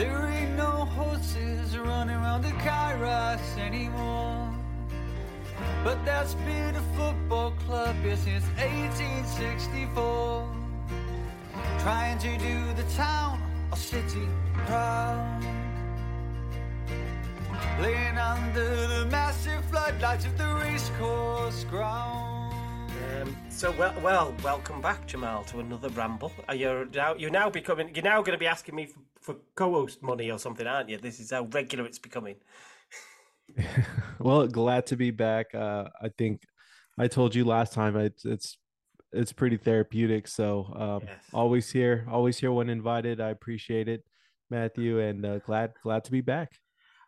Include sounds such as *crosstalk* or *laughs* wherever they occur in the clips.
There ain't no horses running around the Kairos anymore. But that's been a football club here since 1864. Trying to do the town or city proud. Laying under the massive floodlights of the racecourse ground. Um, so well, well, welcome back, Jamal, to another ramble. Are you now? You're now becoming. You're now going to be asking me for, for co-host money or something, aren't you? This is how regular it's becoming. *laughs* well, glad to be back. Uh, I think I told you last time it's it's it's pretty therapeutic. So um, yes. always here, always here when invited. I appreciate it, Matthew, and uh, glad glad to be back.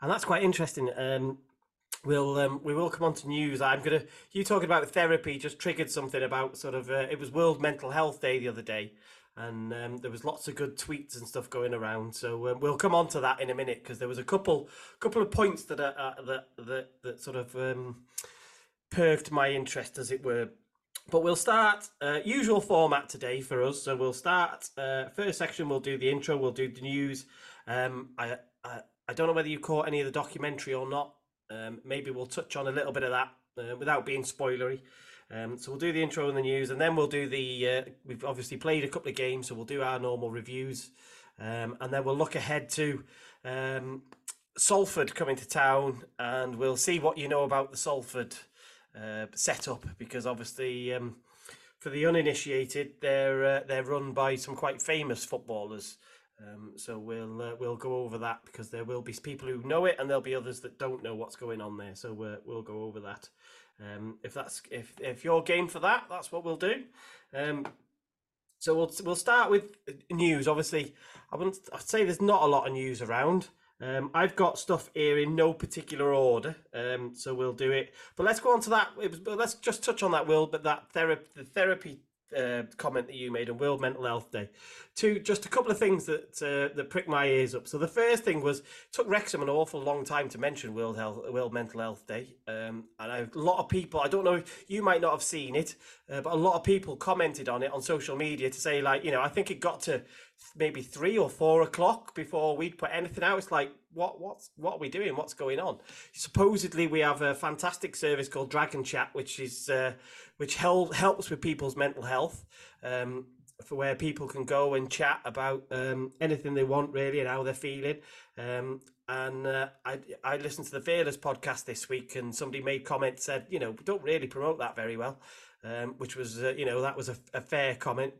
And that's quite interesting. Um, we'll um, we will come on to news. I'm gonna you talking about therapy just triggered something about sort of uh, it was World Mental Health Day the other day, and um, there was lots of good tweets and stuff going around. So um, we'll come on to that in a minute because there was a couple couple of points that are, uh, that that that sort of um, perked my interest, as it were. But we'll start uh, usual format today for us. So we'll start uh, first section. We'll do the intro. We'll do the news. Um, I, I I don't know whether you caught any of the documentary or not. Um, maybe we'll touch on a little bit of that uh, without being spoilery. Um, so we'll do the intro and the news, and then we'll do the. Uh, we've obviously played a couple of games, so we'll do our normal reviews, um, and then we'll look ahead to um, Salford coming to town, and we'll see what you know about the Salford uh, setup, because obviously, um, for the uninitiated, they're uh, they're run by some quite famous footballers. Um, so we'll uh, we'll go over that because there will be people who know it, and there'll be others that don't know what's going on there. So uh, we'll go over that. Um, if that's if if you're game for that, that's what we'll do. Um, so we'll we'll start with news. Obviously, I wouldn't. I'd say there's not a lot of news around. Um, I've got stuff here in no particular order, um, so we'll do it. But let's go on to that. Was, let's just touch on that, Will. But that therapy, the therapy uh, comment that you made on World Mental Health Day. To just a couple of things that uh, that pricked my ears up. So the first thing was took Wrexham an awful long time to mention World Health World Mental Health Day, um, and a lot of people. I don't know you might not have seen it, uh, but a lot of people commented on it on social media to say like, you know, I think it got to maybe three or four o'clock before we'd put anything out. It's like, what, what's, what are we doing? What's going on? Supposedly, we have a fantastic service called Dragon Chat, which is uh, which held, helps with people's mental health. Um, for where people can go and chat about um, anything they want really and how they're feeling. Um, and uh, I I listened to the Fearless podcast this week, and somebody made comment said, you know, don't really promote that very well, um, which was uh, you know that was a, a fair comment.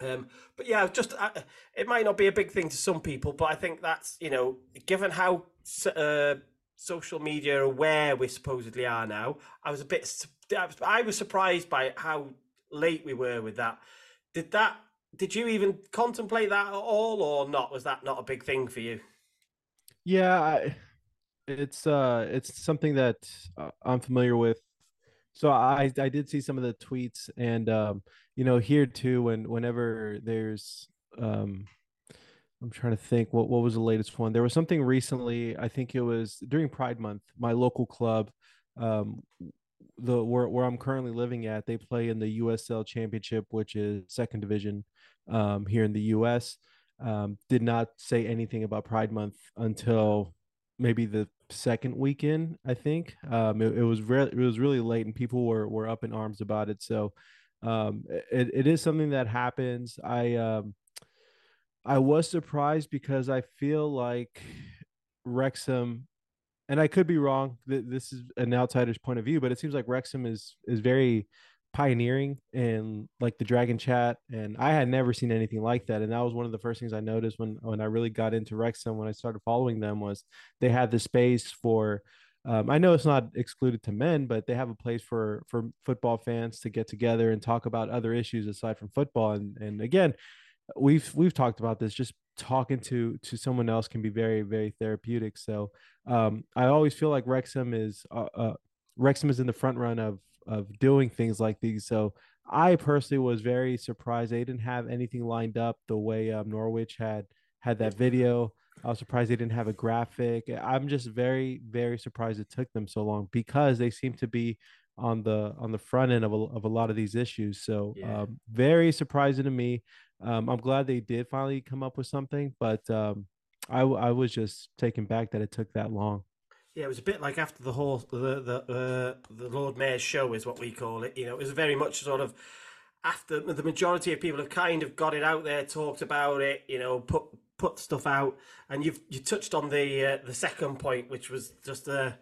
Um, but yeah, just uh, it might not be a big thing to some people, but I think that's you know, given how uh, social media aware we supposedly are now, I was a bit I was surprised by how late we were with that. Did that? Did you even contemplate that at all, or not? Was that not a big thing for you? Yeah, it's uh, it's something that uh, I'm familiar with. So I I did see some of the tweets, and um, you know, here too, when whenever there's um, I'm trying to think what what was the latest one. There was something recently. I think it was during Pride Month. My local club um, the where, where I'm currently living at, they play in the USL Championship, which is second division um, here in the US. Um, did not say anything about Pride Month until maybe the second weekend. I think um, it, it, was re- it was really late, and people were were up in arms about it. So um, it, it is something that happens. I um, I was surprised because I feel like Wrexham and I could be wrong. This is an outsider's point of view, but it seems like Wrexham is is very pioneering in like the Dragon Chat, and I had never seen anything like that. And that was one of the first things I noticed when when I really got into Wrexham when I started following them was they had the space for. Um, I know it's not excluded to men, but they have a place for for football fans to get together and talk about other issues aside from football. And and again, we've we've talked about this. Just talking to to someone else can be very very therapeutic. So um, I always feel like Wrexham is uh, uh, Wrexham is in the front run of of doing things like these. So I personally was very surprised they didn't have anything lined up the way um, Norwich had had that video. I was surprised they didn't have a graphic. I'm just very very surprised it took them so long because they seem to be on the on the front end of a, of a lot of these issues. So yeah. um, very surprising to me. Um, I'm glad they did finally come up with something, but um, I I was just taken back that it took that long. Yeah, it was a bit like after the whole the the uh, the Lord Mayor's show is what we call it. You know, it was very much sort of after the majority of people have kind of got it out there, talked about it. You know, put put stuff out, and you've you touched on the uh, the second point, which was just uh,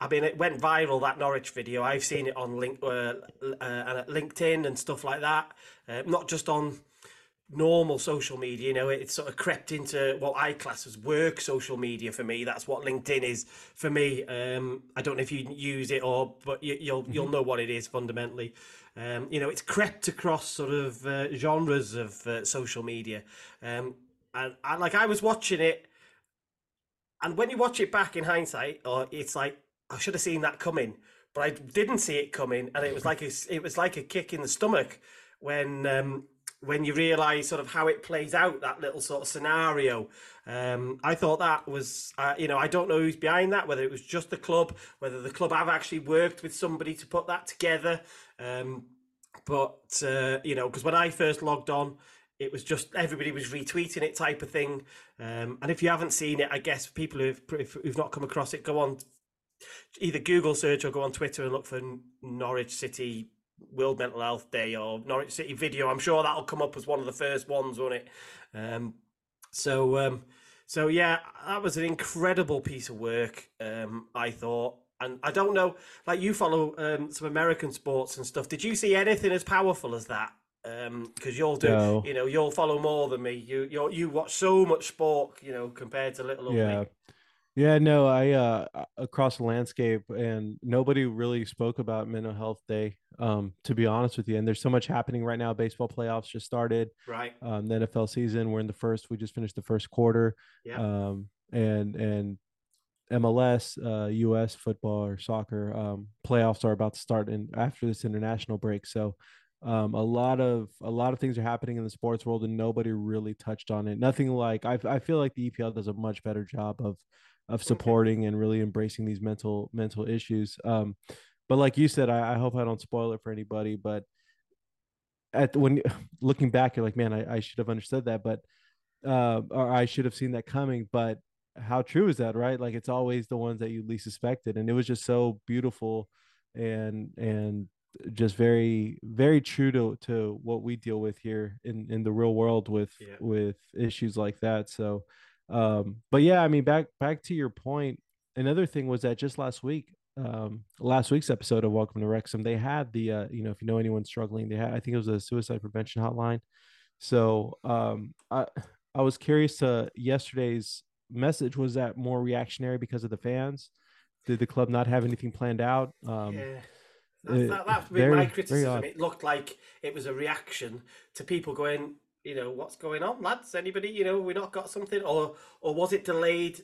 I mean, it went viral that Norwich video. I've seen it on link, uh, uh, LinkedIn and stuff like that. Uh, not just on normal social media. You know, it sort of crept into what I class as work social media for me. That's what LinkedIn is for me. Um, I don't know if you use it or, but you, will mm-hmm. you'll know what it is fundamentally. Um, you know, it's crept across sort of uh, genres of uh, social media, um, and, and like I was watching it, and when you watch it back in hindsight, or it's like I should have seen that coming, but I didn't see it coming, and it was *laughs* like a, it was like a kick in the stomach when um, when you realise sort of how it plays out, that little sort of scenario. Um, I thought that was, uh, you know, I don't know who's behind that, whether it was just the club, whether the club have actually worked with somebody to put that together. Um, but, uh, you know, because when I first logged on, it was just everybody was retweeting it type of thing. Um, and if you haven't seen it, I guess people who've, who've not come across it, go on either Google search or go on Twitter and look for Norwich City World Mental Health Day or Norwich City video. I'm sure that'll come up as one of the first ones, won't it? Um, so, um, so yeah, that was an incredible piece of work. Um, I thought, and I don't know, like you follow um, some American sports and stuff. Did you see anything as powerful as that? Because um, you'll do, no. you know, you'll follow more than me. You you you watch so much sport, you know, compared to little old yeah. me. Yeah, no, I uh across the landscape and nobody really spoke about mental health day. Um, to be honest with you, and there's so much happening right now. Baseball playoffs just started. Right. Um, the NFL season. We're in the first. We just finished the first quarter. Yeah. Um, and and MLS, uh, U.S. football or soccer um, playoffs are about to start in after this international break. So, um, a lot of a lot of things are happening in the sports world, and nobody really touched on it. Nothing like I I feel like the EPL does a much better job of of supporting okay. and really embracing these mental mental issues. Um, but like you said, I, I, hope I don't spoil it for anybody. But at when *sighs* looking back, you're like, man, I, I should have understood that, but uh, or I should have seen that coming. But how true is that, right? Like it's always the ones that you least suspected, and it was just so beautiful and and just very very true to to what we deal with here in in the real world with yeah. with issues like that so um, but yeah, I mean, back back to your point. Another thing was that just last week, um, last week's episode of Welcome to Wrexham, they had the uh, you know, if you know anyone struggling, they had I think it was a suicide prevention hotline. So um, I I was curious to yesterday's message was that more reactionary because of the fans? Did the club not have anything planned out? Um, yeah. That, that, that's very, my criticism. It looked like it was a reaction to people going, you know, what's going on, lads? Anybody, you know, we not got something, or or was it delayed?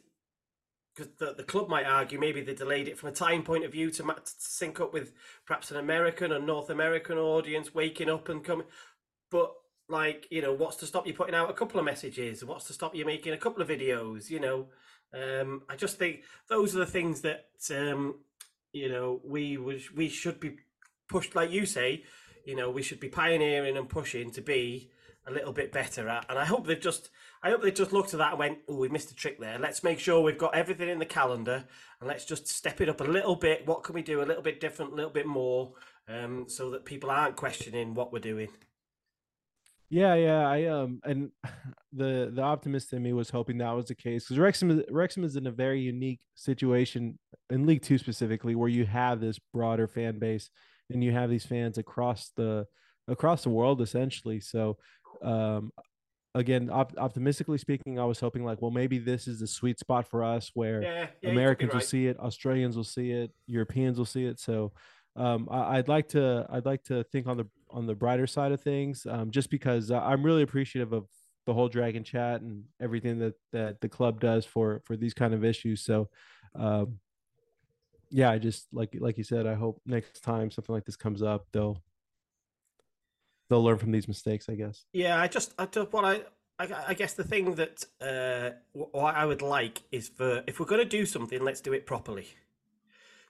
Because the, the club might argue maybe they delayed it from a time point of view to, to sync up with perhaps an American or North American audience waking up and coming. But like, you know, what's to stop you putting out a couple of messages? What's to stop you making a couple of videos? You know, um, I just think those are the things that um, you know we we should be pushed, like you say. You know, we should be pioneering and pushing to be a little bit better at. And I hope they've just I hope they just looked at that and went, "Oh, we missed a trick there. Let's make sure we've got everything in the calendar, and let's just step it up a little bit. What can we do a little bit different, a little bit more, um, so that people aren't questioning what we're doing." Yeah, yeah, I um, and *laughs* the the optimist in me was hoping that was the case because Wrexham Wrexham is in a very unique situation in League Two specifically, where you have this broader fan base and you have these fans across the across the world essentially. So um, again, op- optimistically speaking, I was hoping like, well, maybe this is the sweet spot for us where yeah, yeah, Americans right. will see it, Australians will see it, Europeans will see it. So um, I- would like to, I'd like to think on the on the brighter side of things, um, just because I'm really appreciative of the whole Dragon Chat and everything that that the club does for for these kind of issues. So. Um, yeah, I just like like you said. I hope next time something like this comes up, they'll they'll learn from these mistakes, I guess. Yeah, I just, I just what I, I, I guess the thing that uh, what I would like is for if we're going to do something, let's do it properly.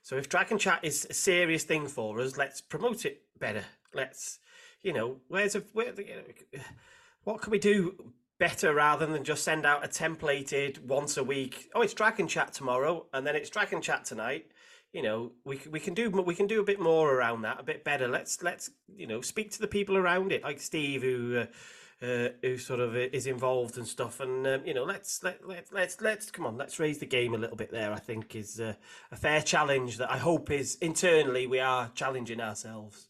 So if Dragon Chat is a serious thing for us, let's promote it better. Let's, you know, where's a where, what can we do better rather than just send out a templated once a week. Oh, it's Dragon Chat tomorrow, and then it's Dragon Chat tonight. You know, we we can do we can do a bit more around that, a bit better. Let's let's you know speak to the people around it, like Steve who. Uh, uh, who sort of is involved and stuff. And um, you know, let's let, let let's let's come on, let's raise the game a little bit. There, I think is uh, a fair challenge that I hope is internally we are challenging ourselves.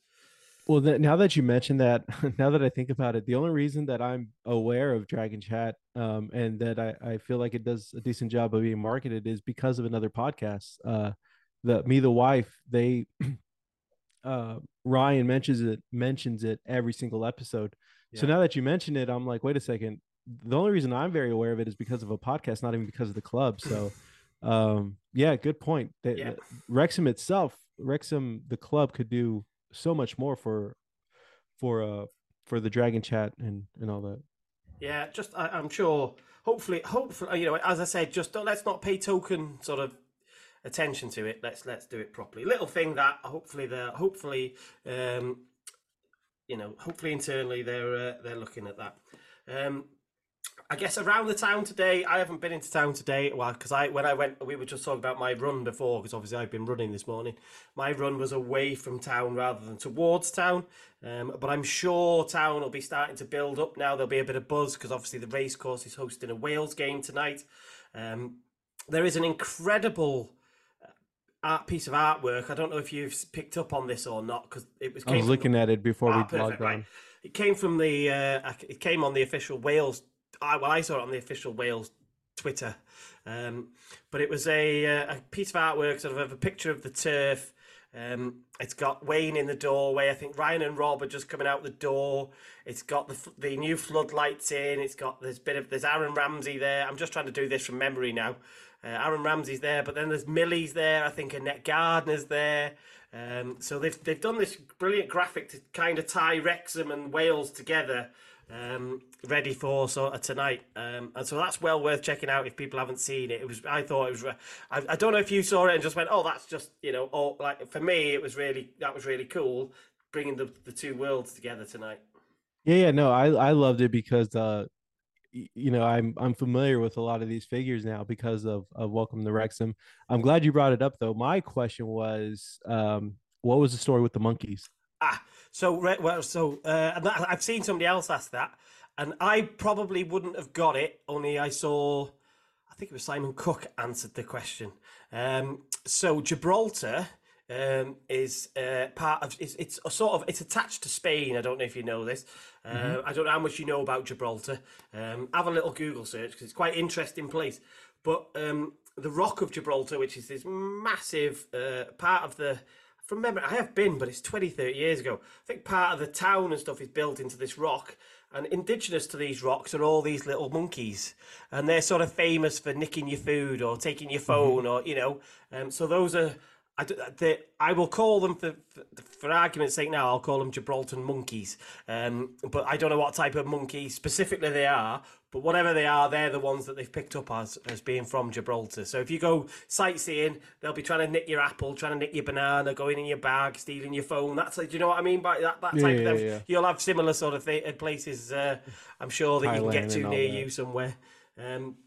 Well, now that you mentioned that, *laughs* now that I think about it, the only reason that I'm aware of Dragon Chat um, and that I, I feel like it does a decent job of being marketed is because of another podcast. Uh, the me the wife they *clears throat* uh, Ryan mentions it mentions it every single episode so now that you mention it, I'm like, wait a second. The only reason I'm very aware of it is because of a podcast, not even because of the club. So, *clears throat* um, yeah, good point. That, yeah. Wrexham itself, Wrexham, the club could do so much more for, for, uh, for the Dragon Chat and and all that. Yeah, just I, am sure. Hopefully, hopefully, you know, as I said, just don't, let's not pay token sort of attention to it. Let's let's do it properly. Little thing that hopefully the hopefully um, you know, hopefully internally they're uh, they're looking at that. Um, I guess around the town today, I haven't been into town today. Well, because I when I went, we were just talking about my run before, because obviously I've been running this morning. My run was away from town rather than towards town. Um, but I'm sure town will be starting to build up now. There'll be a bit of buzz because obviously the racecourse is hosting a Wales game tonight. Um, there is an incredible art piece of artwork. I don't know if you've picked up on this or not because it was. I was looking the, at it before ah, we logged on. It came from the. Uh, it came on the official Wales. I, well, I saw it on the official Wales Twitter, um, but it was a uh, a piece of artwork, sort of a picture of the turf. Um, it's got Wayne in the doorway. I think Ryan and Rob are just coming out the door. It's got the the new floodlights in. It's got there's bit of there's Aaron Ramsey there. I'm just trying to do this from memory now. Uh, Aaron Ramsey's there, but then there's Millie's there. I think Annette Gardner's there. Um, so they've they've done this brilliant graphic to kind of tie Wrexham and Wales together, um, ready for sort of tonight. Um, and so that's well worth checking out if people haven't seen it. It was I thought it was. I, I don't know if you saw it and just went, oh, that's just you know, oh, like for me it was really that was really cool, bringing the the two worlds together tonight. Yeah, yeah, no, I I loved it because uh you know i'm i'm familiar with a lot of these figures now because of of welcome to wrexham. I'm glad you brought it up though. My question was um what was the story with the monkeys? Ah so well so uh i've seen somebody else ask that and i probably wouldn't have got it only i saw i think it was simon cook *laughs* answered the question. Um so gibraltar um, is uh, part of it's, it's a sort of it's attached to Spain. I don't know if you know this. Uh, mm-hmm. I don't know how much you know about Gibraltar. Um, have a little Google search because it's quite interesting place. But um, the Rock of Gibraltar, which is this massive uh, part of the from memory, I have been, but it's 20, 30 years ago. I think part of the town and stuff is built into this rock. And indigenous to these rocks are all these little monkeys. And they're sort of famous for nicking your food or taking your mm-hmm. phone mm-hmm. or, you know. Um, so those are I, they, I will call them for, for, for argument's sake now. I'll call them Gibraltar monkeys. Um, but I don't know what type of monkey specifically they are. But whatever they are, they're the ones that they've picked up as as being from Gibraltar. So if you go sightseeing, they'll be trying to nick your apple, trying to nick your banana, going in your bag, stealing your phone. That's do you know what I mean by that, that type yeah, of thing? Yeah. You'll have similar sort of th- places. Uh, I'm sure that Thailand you can get to near you somewhere. Um,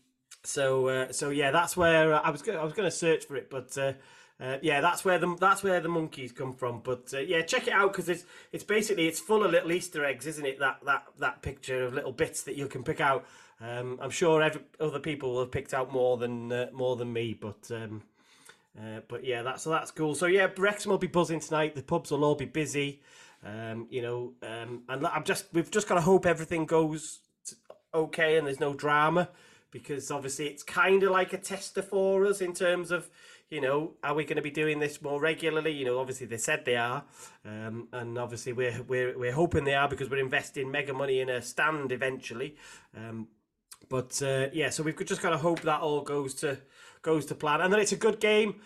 so uh, so yeah, that's where uh, I was. Go- I was going to search for it, but. Uh, uh, yeah, that's where the that's where the monkeys come from. But uh, yeah, check it out because it's it's basically it's full of little Easter eggs, isn't it? That that that picture of little bits that you can pick out. Um, I'm sure every, other people will have picked out more than uh, more than me, but um, uh, but yeah, that's so that's cool. So yeah, Wrexham will be buzzing tonight. The pubs will all be busy. Um, you know, um, and I'm just we've just got to hope everything goes okay and there's no drama because obviously it's kind of like a tester for us in terms of you know, are we going to be doing this more regularly? You know, obviously they said they are, um, and obviously we're we're we're hoping they are because we're investing mega money in a stand eventually. Um, but uh, yeah, so we've just got to hope that all goes to goes to plan, and then it's a good game.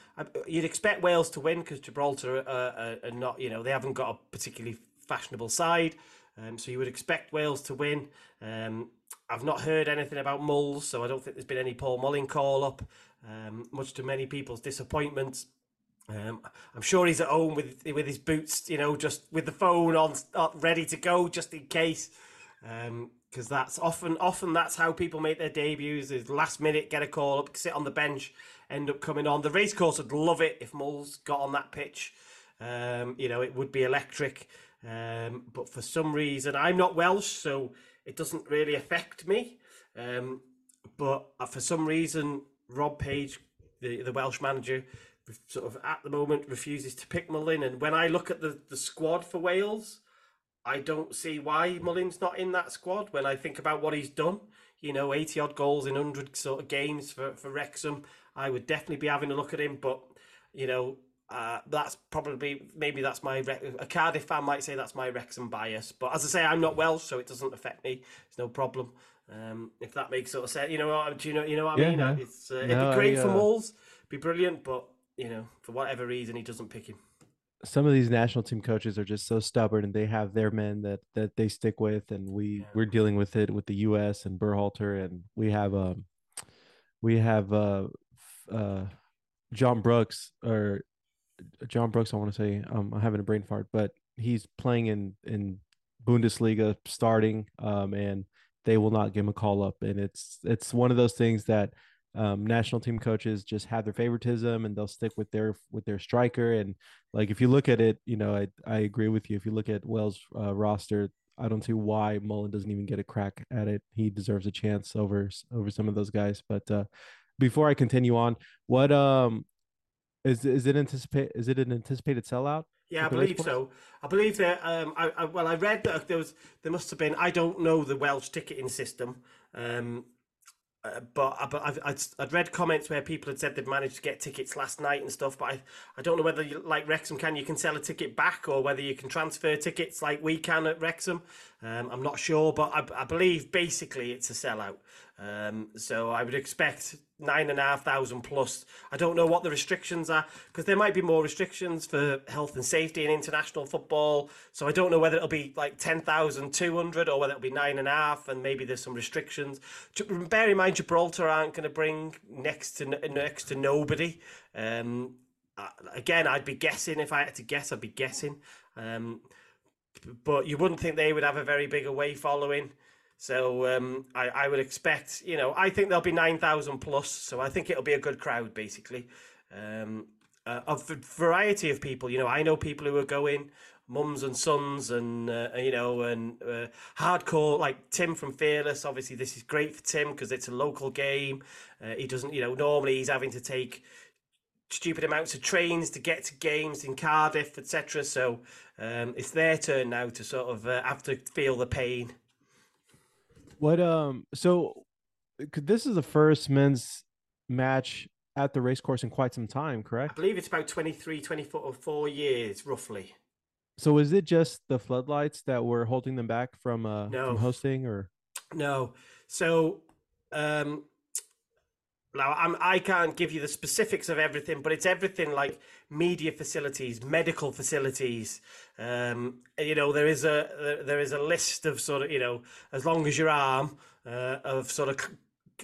You'd expect Wales to win because Gibraltar are, are, not, you know, they haven't got a particularly fashionable side. Um, so you would expect Wales to win. Um, I've not heard anything about Mulls, so I don't think there's been any Paul Mullin call up um, much to many people's disappointment. Um, I'm sure he's at home with with his boots, you know, just with the phone on, ready to go, just in case. Um, because that's often often that's how people make their debuts. Is last minute get a call up, sit on the bench, end up coming on. The racecourse would love it if Mulls got on that pitch. Um, you know, it would be electric. Um, but for some reason, I'm not Welsh, so it doesn't really affect me. Um, but uh, for some reason, Rob Page, the, the Welsh manager, sort of at the moment refuses to pick Mullin. And when I look at the, the squad for Wales, I don't see why Mullin's not in that squad. When I think about what he's done, you know, 80 odd goals in 100 sort of games for, for Wrexham, I would definitely be having a look at him. But, you know, uh, that's probably maybe that's my a Cardiff fan might say that's my Wrexham bias, but as I say, I'm not Welsh, so it doesn't affect me. It's no problem. Um, if that makes sort of sense, you know what do you know you know what I Yeah, mean? no. It's uh, No, it'd be great I, for uh, Mulls, be brilliant, but you know for whatever reason he doesn't pick him. some of these national team coaches are just so stubborn and they have their men that that they stick with and we Yeah. we're dealing with it with the US and Berhalter and we have um we have uh uh John Brooks or John Brooks I want to say um I'm having a brain fart but he's playing in in Bundesliga starting um and they will not give him a call up and it's it's one of those things that um, national team coaches just have their favoritism and they'll stick with their with their striker and like if you look at it, you know, I I agree with you. If you look at Wells' uh, roster, I don't see why Mullin doesn't even get a crack at it. He deserves a chance over over some of those guys. But uh, before I continue on, what um is is it anticipate is it an anticipated sellout? Yeah, I believe so. I believe that. Um, I, I well, I read that there was there must have been. I don't know the Welsh ticketing system. Um, uh, but I- but I've, I'd, I'd read comments where people had said they'd managed to get tickets last night and stuff. But I, I don't know whether you, like Wrexham can you can sell a ticket back or whether you can transfer tickets like we can at Wrexham. Um, I'm not sure, but I, I believe basically it's a sellout. Um, so I would expect nine and a half thousand plus. I don't know what the restrictions are because there might be more restrictions for health and safety in international football. So I don't know whether it'll be like ten thousand two hundred or whether it'll be nine and a half, and maybe there's some restrictions. Bear in mind, Gibraltar aren't going to bring next to next to nobody. Um, again, I'd be guessing if I had to guess, I'd be guessing. Um, but you wouldn't think they would have a very big away following. So um, I, I would expect, you know, I think there'll be 9,000 plus. So I think it'll be a good crowd, basically. Um, uh, of a variety of people, you know, I know people who are going, mums and sons, and, uh, you know, and uh, hardcore, like Tim from Fearless. Obviously, this is great for Tim because it's a local game. Uh, he doesn't, you know, normally he's having to take stupid amounts of trains to get to games in Cardiff, etc. So um, it's their turn now to sort of uh, have to feel the pain. What um so this is the first men's match at the race course in quite some time, correct? I believe it's about 23, 24 or four years, roughly. So is it just the floodlights that were holding them back from uh No. from hosting or No. So, um, now I'm, I can't give you the specifics of everything, but it's everything like media facilities, medical facilities. Um, you know, there is a there- is a list of sort of you know as long as your arm uh, of sort of.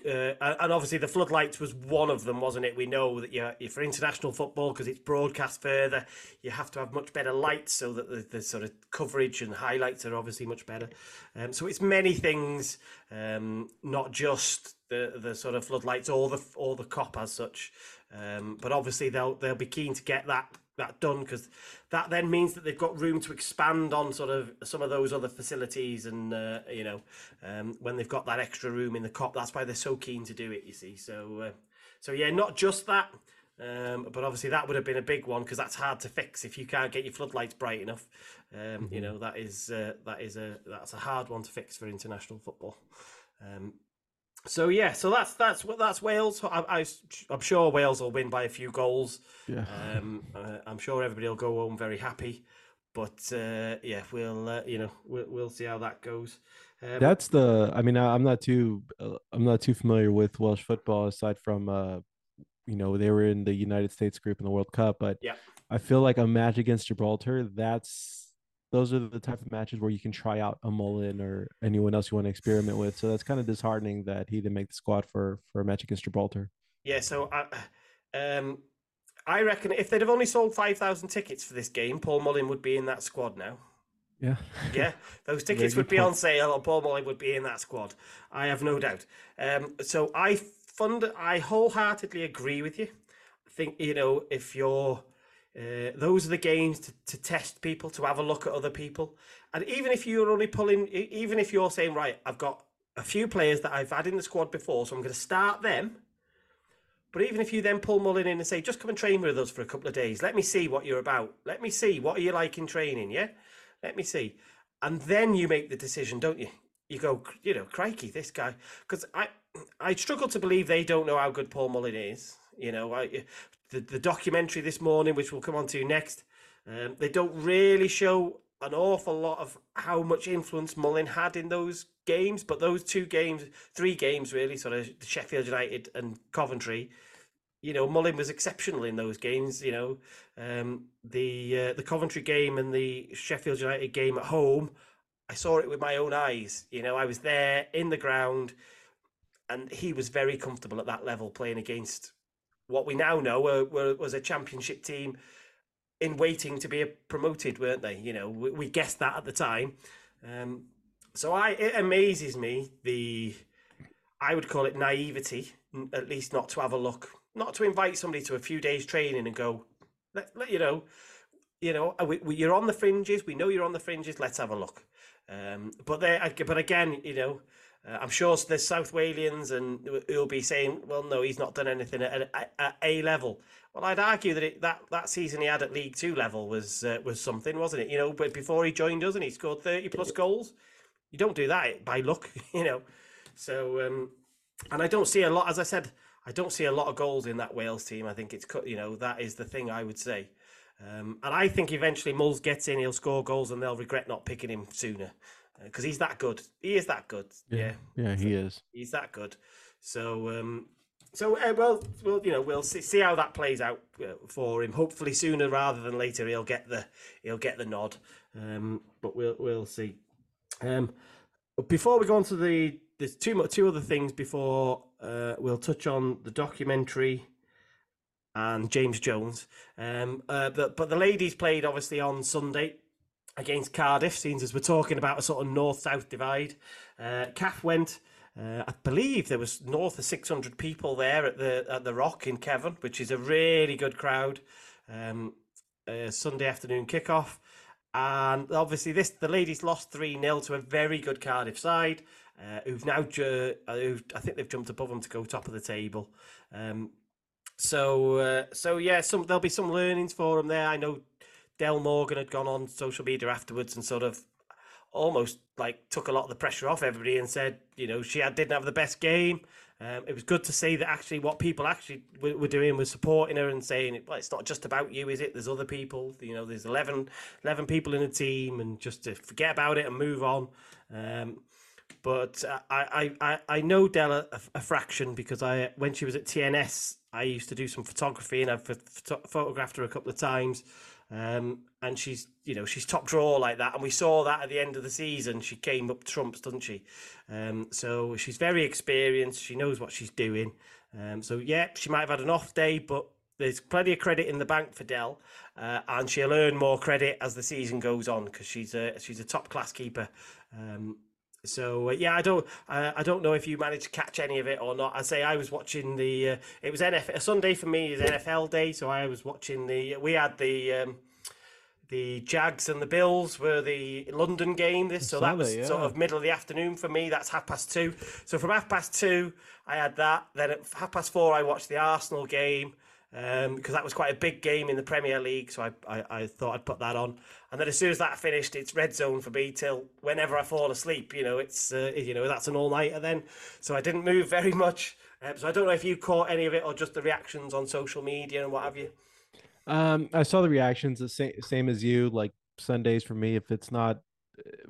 Uh, and obviously the floodlights was one of them, wasn't it? We know that you're for international football because it's broadcast further. You have to have much better lights so that the, the sort of coverage and highlights are obviously much better. Um, so it's many things, um, not just the the sort of floodlights or the or the Kop as such. Um, but obviously they'll they'll be keen to get that that done because that then means that they've got room to expand on sort of some of those other facilities and uh, you know um, when they've got that extra room in the Kop that's why they're so keen to do it you see. So uh, so yeah not just that um, but obviously that would have been a big one because that's hard to fix if you can't get your floodlights bright enough. Um, you know that is uh, that is a that's a hard one to fix for international football. Um, so yeah, so that's that's what that's Wales. I, I, am sure Wales will win by a few goals. yeah. Um, uh, I'm sure everybody will go home very happy. But uh, yeah, we'll uh, you know we'll, we'll see how that goes. Um, That's the. I mean, I- I'm not too. Uh, I'm not too familiar with Welsh football aside from, uh, you know, they were in the United States group in the World Cup. But Yeah. I feel like a match against Gibraltar. That's those are the type of matches where you can try out a Mullin or anyone else you want to experiment with. So that's kind of disheartening that he didn't make the squad for for a match against Gibraltar. Yeah, so I, um, I reckon if they'd have only sold five thousand tickets for this game, Paul Mullin would be in that squad now. Yeah. *laughs* Yeah, those tickets would be point. on sale, and Paul Mullin would be in that squad. I have no doubt. Um, so I fund, I wholeheartedly agree with you. I think you know if you're, uh, those are the games to, to test people, to have a look at other people, and even if you're only pulling, even if you're saying right, I've got a few players that I've had in the squad before, so I'm going to start them. But even if you then pull Mullin in and say, just come and train with us for a couple of days, let me see what you're about. Let me see what are you like in training, yeah? Let me see. And then you make the decision, don't you? You go, you know, crikey, this guy. Because I, I struggle to believe they don't know how good Paul Mullin is. You know, I, the, the documentary this morning, which we'll come on to next, um, they don't really show an awful lot of how much influence Mullin had in those games, but those two games, three games really, sort of the Sheffield United and Coventry, you know, Mullin was exceptional in those games. You know, um, the uh, the Coventry game and the Sheffield United game at home, I saw it with my own eyes. You know, I was there in the ground, and he was very comfortable at that level playing against what we now know were, were, was a championship team in waiting to be promoted, weren't they? You know, we, we guessed that at the time. Um, so I it amazes me the I would call it naivety, at least not to have a look, not to invite somebody to a few days training and go, let, let you know, you know, we, we, you're on the fringes. We know you're on the fringes. Let's have a look. Um, but there, but again, you know, uh, I'm sure there's South Walians and who'll be saying, well, no, he's not done anything at, at, at A level. Well, I'd argue that it, that that season he had at League Two level was uh, was something, wasn't it? You know, but before he joined us and he scored 30 plus goals, you don't do that by luck, *laughs* you know. So, um, and I don't see a lot, as I said, I don't see a lot of goals in that Wales team. I think it's cut, you know, that is the thing I would say. Um, and I think eventually Mulls gets in, he'll score goals, and they'll regret not picking him sooner because uh, he's that good. He is that good. Yeah, yeah, yeah he is. He's that good. So, um, so uh, well, well, you know, we'll see, see how that plays out uh, for him. Hopefully, sooner rather than later, he'll get the he'll get the nod. Um, but we'll we'll see. Um, before we go on to the there's two two other things before uh, we'll touch on the documentary and James Jones. Um, uh, but, but the ladies played obviously on Sunday against Cardiff. Seems as we're talking about a sort of north south divide. Uh, CAF went. Uh, I believe there was north of 600 people there at the at the Rock in Cefn, which is a really good crowd. Um, Sunday afternoon kickoff, and obviously this the ladies lost three 0 to a very good Cardiff side, uh, who've now ju- uh, who've, I think they've jumped above them to go top of the table. Um, so uh, so yeah, some there'll be some learnings for them there. I know Del Morgan had gone on social media afterwards and sort of almost like took a lot of the pressure off everybody and said, you know, she had, didn't have the best game. Um, it was good to see that actually what people actually were, were, doing was supporting her and saying, well, it's not just about you, is it? There's other people, you know, there's 11, 11 people in the team and just to forget about it and move on. Um, but I, I, I know Della a, a, fraction because I when she was at TNS, I used to do some photography and I've photographed her a couple of times. Um, and she's, you know, she's top draw like that. And we saw that at the end of the season. She came up trumps, doesn't she? Um, so she's very experienced. She knows what she's doing. Um, so, yeah, she might have had an off day, but there's plenty of credit in the bank for Dell. Uh, and she'll earn more credit as the season goes on because she's a, she's a top class keeper. Um, so uh, yeah, I don't uh, I don't know if you managed to catch any of it or not. I say I was watching the uh, it was NFL Sunday for me is NFL day, so I was watching the we had the um, the Jags and the Bills were the London game. This so that was yeah. sort of middle of the afternoon for me. That's half past two. So from half past two, I had that. Then at half past four, I watched the Arsenal game um, because that was quite a big game in the Premier League. So I, I, I, thought I'd put that on. And then as soon as that finished, it's red zone for me till whenever I fall asleep. You know, it's uh, you know that's an all nighter then. So I didn't move *laughs* very much. Um, so I don't know if you caught any of it or just the reactions on social media and what have you. Um, I saw the reactions the same same as you. Like Sundays for me, if it's not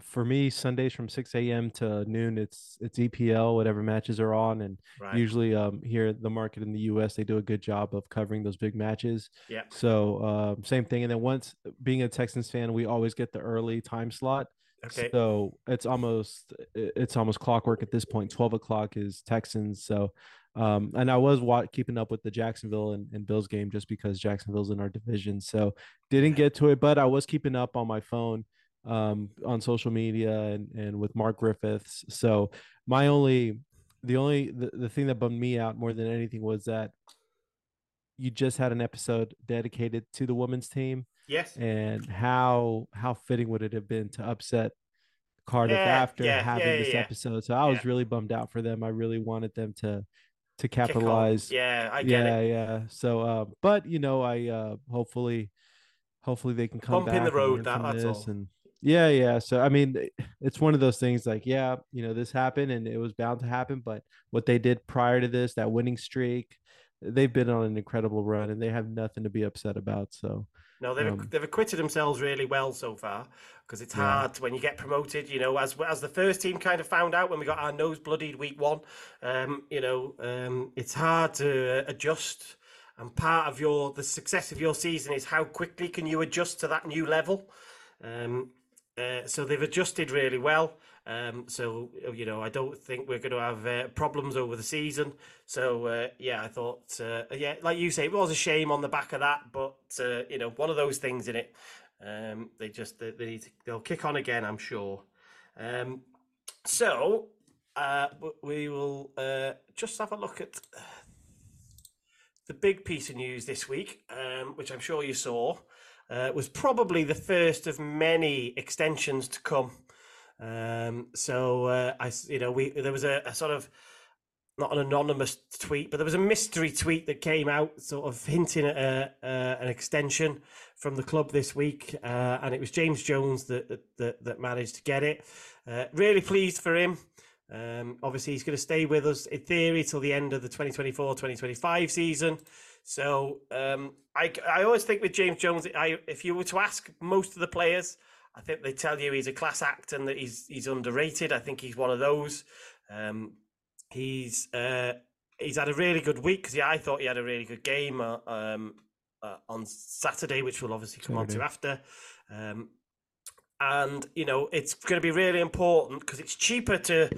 for me sundays from 6 a.m to noon it's it's epl whatever matches are on and right. usually um here the market in the us they do a good job of covering those big matches. Yeah. So um same thing and then once being a texans fan we always get the early time slot. Okay. So it's almost it's almost clockwork at this point. 12 o'clock is texans so um, and I was wa- keeping up with the Jacksonville and, and, Bills game just because Jacksonville's in our division. So didn't get to it, but I was keeping up on my phone um, on social media and and with Mark Griffiths. So my only the only the, the thing that bummed me out more than anything was that you just had an episode dedicated to the women's team Yes. and how how fitting would it have been to upset Cardiff Yeah, after yeah, having yeah, this episode. So I was really bummed out for them. I really wanted them to to capitalize. Yeah, I get yeah, it. yeah. So uh but you know, I uh hopefully hopefully they can come Bump in the back road, that- that's all. and yeah, yeah. So I mean it's one of those things like, yeah, you know, this happened and it was bound to happen, but what they did prior to this, that winning streak, they've been on an incredible run and they have nothing to be upset about. So No, they've Um, they've acquitted themselves really well so far because it's Yeah. hard when you get promoted. You know, as as the first team kind of found out when we got our nose bloodied week one. Um, you know, um, it's hard to uh, adjust, and part of your the success of your season is how quickly can you adjust to that new level. Um, uh, so they've adjusted really well. Um, so you know, I don't think we're going to have uh, problems over the season. So uh, yeah, I thought uh, yeah, like you say, it was a shame on the back of that, but uh, you know, one of those things in it. Um, they just they, they need to, they'll kick on again, I'm sure. Um, so we will just have a look at the big piece of news this week, um, which I'm sure you saw, uh, was probably the first of many extensions to come. Um, so uh, I, you know, we there was a, a sort of not an anonymous tweet, but there was a mystery tweet that came out, sort of hinting at a, uh, an extension from the club this week, uh, and it was James Jones that, that, that managed to get it. Uh, really pleased for him. Um, obviously, he's going to stay with us in theory till the end of the 2024-2025 season. So um, I, I always think with James Jones, I, if you were to ask most of the players, I think they tell you he's a class act and that he's he's underrated. I think he's one of those. Um, he's uh, he's had a really good week because yeah, I thought he had a really good game uh, um, uh, on Saturday, which we'll obviously come on to after. Um, and you know it's going to be really important because it's cheaper to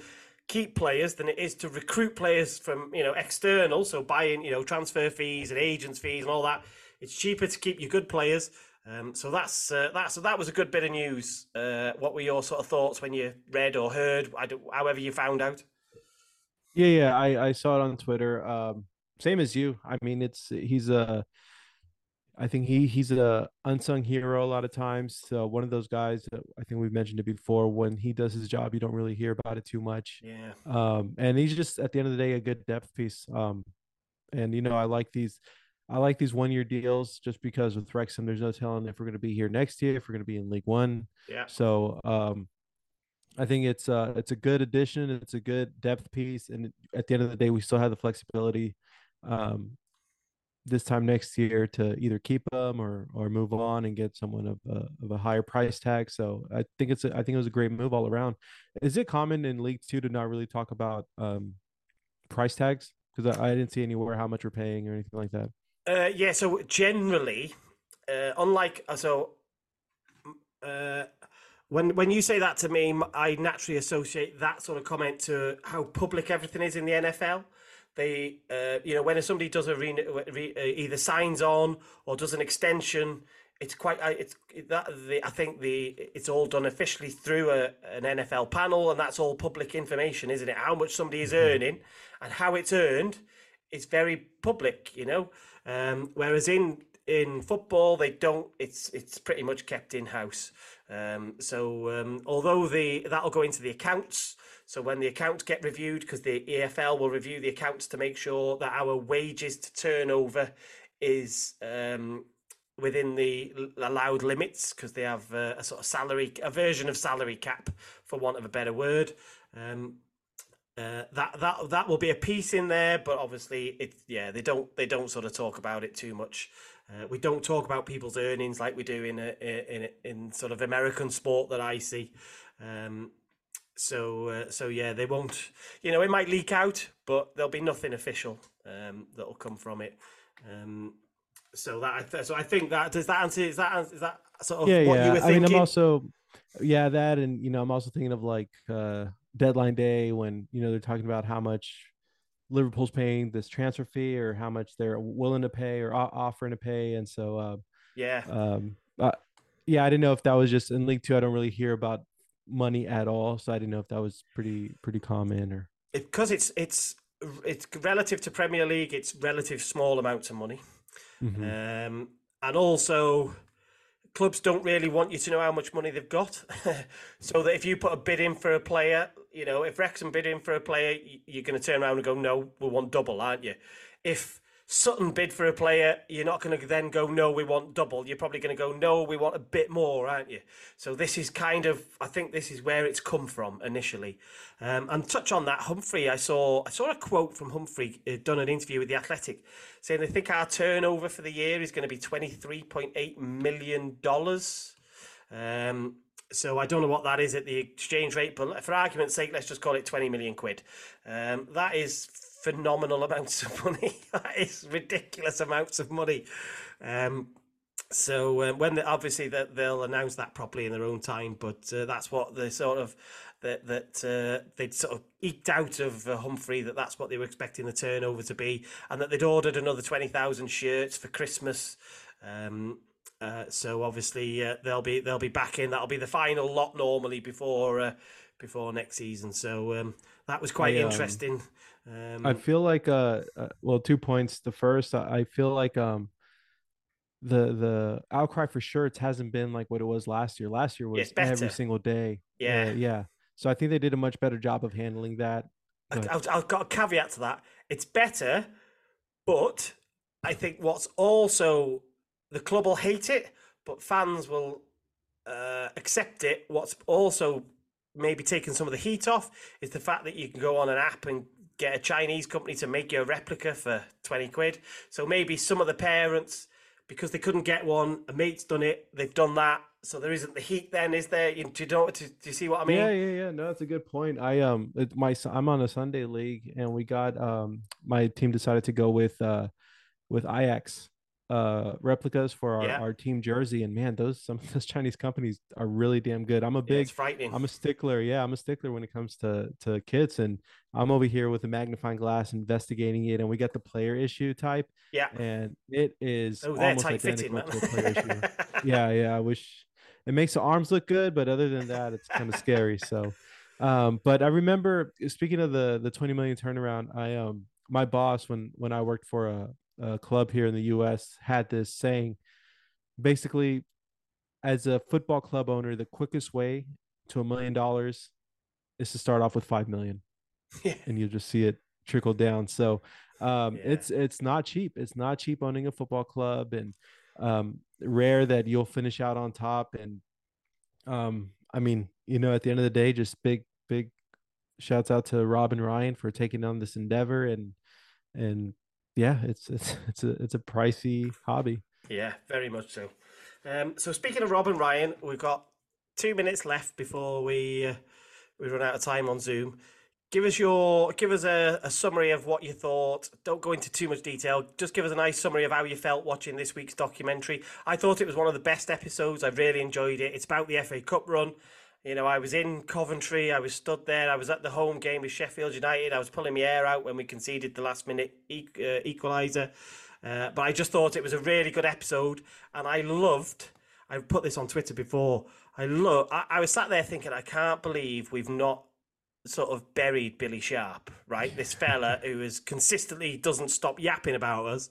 keep players than it is to recruit players from you know external so buying you know transfer fees and agents fees and all that it's cheaper to keep your good players um, so that's uh, that's that was a good bit of news uh, what were your sort of thoughts when you read or heard however you found out Yeah, yeah, I I saw it on Twitter. Um, same as you. I mean, it's he's a. I think he he's a unsung hero a lot of times. So one of those guys that I think we've mentioned it before. When he does his job, you don't really hear about it too much. yeah Um, and he's just at the end of the day a good depth piece. Um, and you know I like these. I like these one year deals just because with Wrexham, there's no telling if we're going to be here next year, if we're going to be in League One. yeah So um, I think it's uh it's a good addition. It's a good depth piece, and at the end of the day, we still have the flexibility um, this time next year to either keep them or or move on and get someone of a, of a higher price tag. So I think it's a, I think it was a great move all around. Is it common in League Two to not really talk about um, price tags? Because I, I didn't see anywhere how much we're paying or anything like that. Uh, yeah, so generally, uh, unlike uh, so, uh, when when you say that to me, I naturally associate that sort of comment to how public everything is in the NFL. They, uh, you know, when somebody does a re, re, uh, either signs on or does an extension, it's quite. It's that the I think the it's all done officially through a, an NFL panel, and that's all public information, isn't it? How much somebody is earning and how it's earned it's very public, you know. Um, whereas in in football, they don't. It's it's pretty much kept in house. Um, so um, although the that'll go into the accounts. So when the accounts get reviewed, because the EFL will review the accounts to make sure that our wages to turnover is um, within the allowed limits, because they have uh, a sort of salary, a version of salary cap, for want of a better word. Um, uh, that that that will be a piece in there, but obviously yeah they don't they don't sort of talk about it too much. Uh, we don't talk about people's earnings like we do in a, in a, in sort of American sport that I see. Um, so uh, so yeah, they won't. You know, it might leak out, but there'll be nothing official um, that'll come from it. Um, so that I so I think that does that answer is that is that sort of yeah, what yeah. you were I mean. I'm also, yeah, that, and you know, I'm also thinking of like uh deadline day when you know they're talking about how much Liverpool's paying this transfer fee or how much they're willing to pay or offering to pay, and so uh, yeah, um, uh, yeah, I didn't know if that was just in League Two. I don't really hear about money at all, so I didn't know if that was pretty pretty common or because it's it's it's relative to Premier League. It's relative small amounts of money, Mhm. um, and also clubs don't really want you to know how much money they've got. *laughs* so that if you put a bid in for a player, you know, if Wrexham bid in for a player, you're going to turn around and go, no, we want double, aren't you? If Sutton bid for a player, you're not going to then go, no, we want double. You're probably going to go, no, we want a bit more, aren't you? So this is kind of, I think this is where it's come from initially. Um, and touch on that, Humphrey. I saw, I saw a quote from Humphrey, uh, done an interview with the Athletic, saying they think our turnover for the year is going to be twenty three point eight million dollars. Um, so I don't know what that is at the exchange rate, but for argument's sake, let's just call it 20 million quid. Um, that is phenomenal amounts of money. *laughs* that is ridiculous amounts of money. Um, so uh, when they, obviously that they'll announce that properly in their own time, but uh, that's what the sort of that that uh, they'd sort of eked out of uh, Humphrey that that's what they were expecting the turnover to be, and that they'd ordered another twenty thousand shirts for Christmas. Um, uh, so obviously uh, they'll be they'll be back in. That'll be the final lot normally before uh, before next season. So um, that was quite I, interesting. Um, I feel like uh, uh well two points. The first, I I feel like um the the outcry for shirts hasn't been like what it was last year. Last year was every single day. Yeah. Uh, yeah. So I think they did a much better job of handling that. I- But- I've got a caveat to that. It's better, but I think what's also the club will hate it, but fans will uh, accept it. What's also maybe taking some of the heat off is the fact that you can go on an app and get a Chinese company to make you a replica for 20 quid. So maybe some of the parents, because they couldn't get one, a mate's done it, they've done that. So there isn't the heat then, is there? You, do, you know, do, do you see what I mean? yeah, yeah, yeah. No, that's a good point. I um, it, my I'm on a Sunday league, and we got um, my team decided to go with uh, with Ajax uh replicas for our, Yeah. our team jersey, and man, those some of those Chinese companies are really damn good. I'm a Yeah, big it's frightening. I'm a stickler. Yeah, I'm a stickler when it comes to to kits, and I'm over here with a magnifying glass investigating it, and we got the player issue type, yeah. and it is Oh, almost identical man. to a player issue. *laughs* Yeah, yeah. I wish it makes the arms look good, but other than that, it's kind of scary. So, um, but I remember speaking of the the 20 million turnaround, I um my boss when when I worked for a, a club here in the U.S. had this saying, basically, as a football club owner, the quickest way to a million dollars is to start off with five million, Yeah. and you just see it trickle down. So, um, Yeah. it's it's not cheap. It's not cheap owning a football club, and um, rare that you'll finish out on top. And um, I mean, you know, at the end of the day, just big big shouts out to Rob and Ryan for taking on this endeavor, and and yeah, it's it's *laughs* it's a it's a pricey hobby. Yeah, very much so. Um, so speaking of Rob and Ryan, we've got two minutes left before we uh, we run out of time on Zoom. Give us your give us a, a summary of what you thought. Don't go into too much detail. Just give us a nice summary of how you felt watching this week's documentary. I thought it was one of the best episodes. I really enjoyed it. It's about the FA Cup run. You know, I was in Coventry. I was stood there. I was at the home game with Sheffield United. I was pulling my hair out when we conceded the last minute e- uh, equaliser. Uh, but I just thought it was a really good episode, and I loved. I've put this on Twitter before. I love. I, I was sat there thinking, I can't believe we've not sort of buried Billy Sharp, right? This fella who is consistently doesn't stop yapping about us,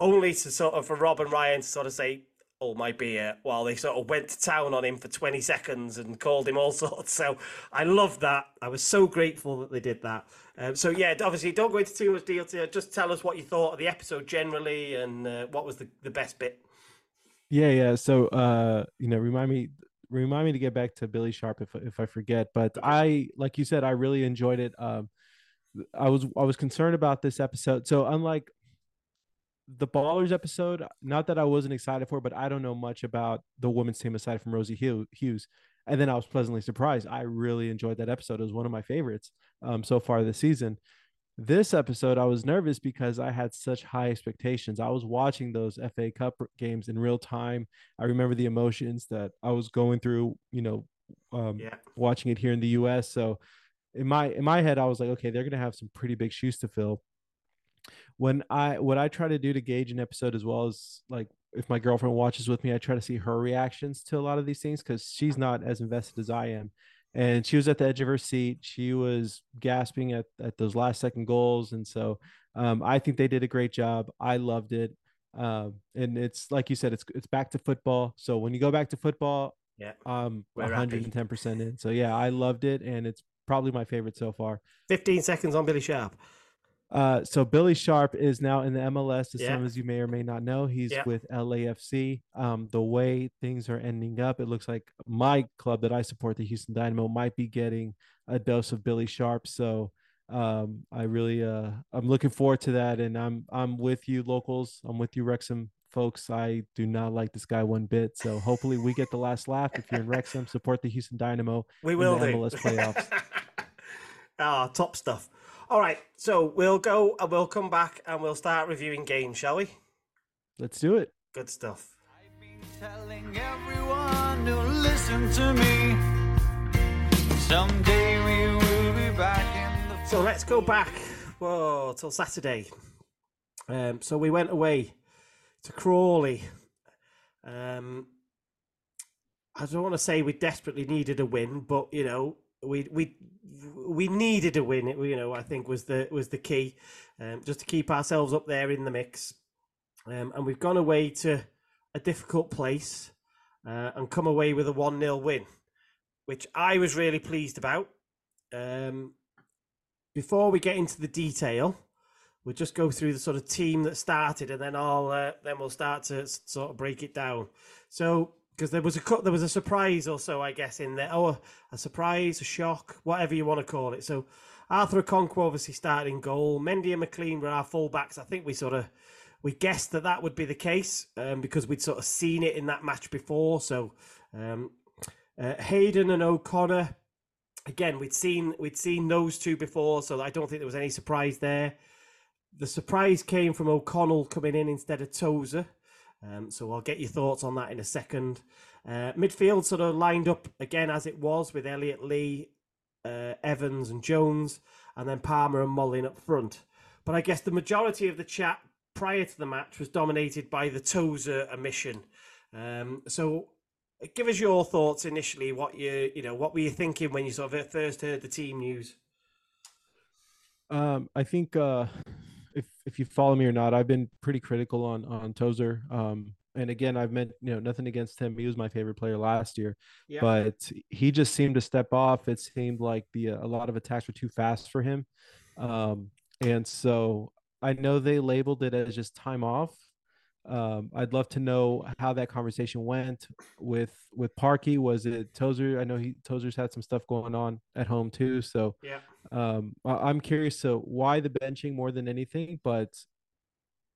only to sort of for Rob and Ryan to sort of say, "Oh my beer," while they sort of went to town on him for twenty seconds and called him all *laughs* sorts. So I love that. I was so grateful that they did that. Um, so yeah, obviously, don't go into too much detail. Just tell us what you thought of the episode generally and uh, what was the, the best bit. Yeah, yeah. So uh, you know, remind me remind me to get back to Billy Sharp if if I forget. But I like you said, I really enjoyed it. Um I was I was concerned about this episode. So unlike the Ballers episode, not that I wasn't excited for, but I don't know much about the women's team aside from Rosie Hughes. And then I was pleasantly surprised. I really enjoyed that episode. It was one of my favorites um, so far this season. This episode, I was nervous because I had such high expectations. I was watching those FA Cup games in real time. I remember the emotions that I was going through, you know, um, Yeah. watching it here in the US. So in my in my head, I was like, okay, they're gonna have some pretty big shoes to fill. When I what I try to do to gauge an episode as well as like if my girlfriend watches with me, I try to see her reactions to a lot of these things because she's not as invested as I am. And she was at the edge of her seat. She was gasping at, at those last second goals. And so um, I think they did a great job. I loved it. Um, and it's like you said, it's it's back to football. So when you go back to football, Yeah. um, one hundred and ten percent in. So yeah, I loved it, and it's probably my favorite so far. 15 seconds on Billy Sharp. Uh, so Billy Sharp is now in the MLS. As Yeah. some as you may or may not know, he's Yeah. with LAFC. Um, the way things are ending up, it looks like my club that I support, the Houston Dynamo, might be getting a dose of Billy Sharp. So um, I really, uh, I'm looking forward to that, and I'm I'm with you, locals. I'm with you, Wrexham folks. I do not like this guy one bit. So hopefully we get the last laugh. If you're in Wrexham, support the Houston Dynamo. We in will the do. MLS playoffs. *laughs* Ah, top stuff. All right, so we'll go and we'll come back and we'll start reviewing games, shall we? Let's do it. Good stuff. I've been telling everyone to listen to me. Someday we will be back in the So let's go back. Whoa, till Saturday. Um, so we went away to Crawley. Um, I don't want to say we desperately needed a win, but you know, we we we needed a win. It, you know, I think was the was the key, um, just to keep ourselves up there in the mix. Um, and we've gone away to a difficult place uh, and come away with a one 0 win, which I was really pleased about. Um, before we get into the detail, we'll just go through the sort of team that started, and then I'll uh, then we'll start to sort of break it down. So, because there was a there was a surprise or so, I guess, in there. Oh, a surprise, a shock, whatever you want to call it. So, Arthur Okonkwo obviously started in goal. Mendy and McClean were our fullbacks. I think we sort of we guessed that that would be the case um, because we'd sort of seen it in that match before. So, um, uh, Hayden and O'Connor again we'd seen we'd seen those two before so i don't think there was any surprise there the surprise came from o'connell coming in instead of tozer um, so i'll get your thoughts on that in a second uh, midfield sort of lined up again as it was with elliot lee uh, evans and jones and then palmer and mullin up front but i guess the majority of the chat prior to the match was dominated by the tozer omission um, so give us your thoughts initially. What you you know, what were you thinking when you sort of first heard the team news? Um, I think uh, if if you follow me or not, I've been pretty critical on on Tozer. Um, and again, I've meant you know nothing against him. He was my favorite player last year, Yeah. but he just seemed to step off. It seemed like the a lot of attacks were too fast for him, um, and so I know they labeled it as just time off. Um, I'd love to know how that conversation went with with Parky. Was it Tozer? I know he Tozer's had some stuff going on at home too, so Yeah. um I- i'm curious So why the benching more than anything but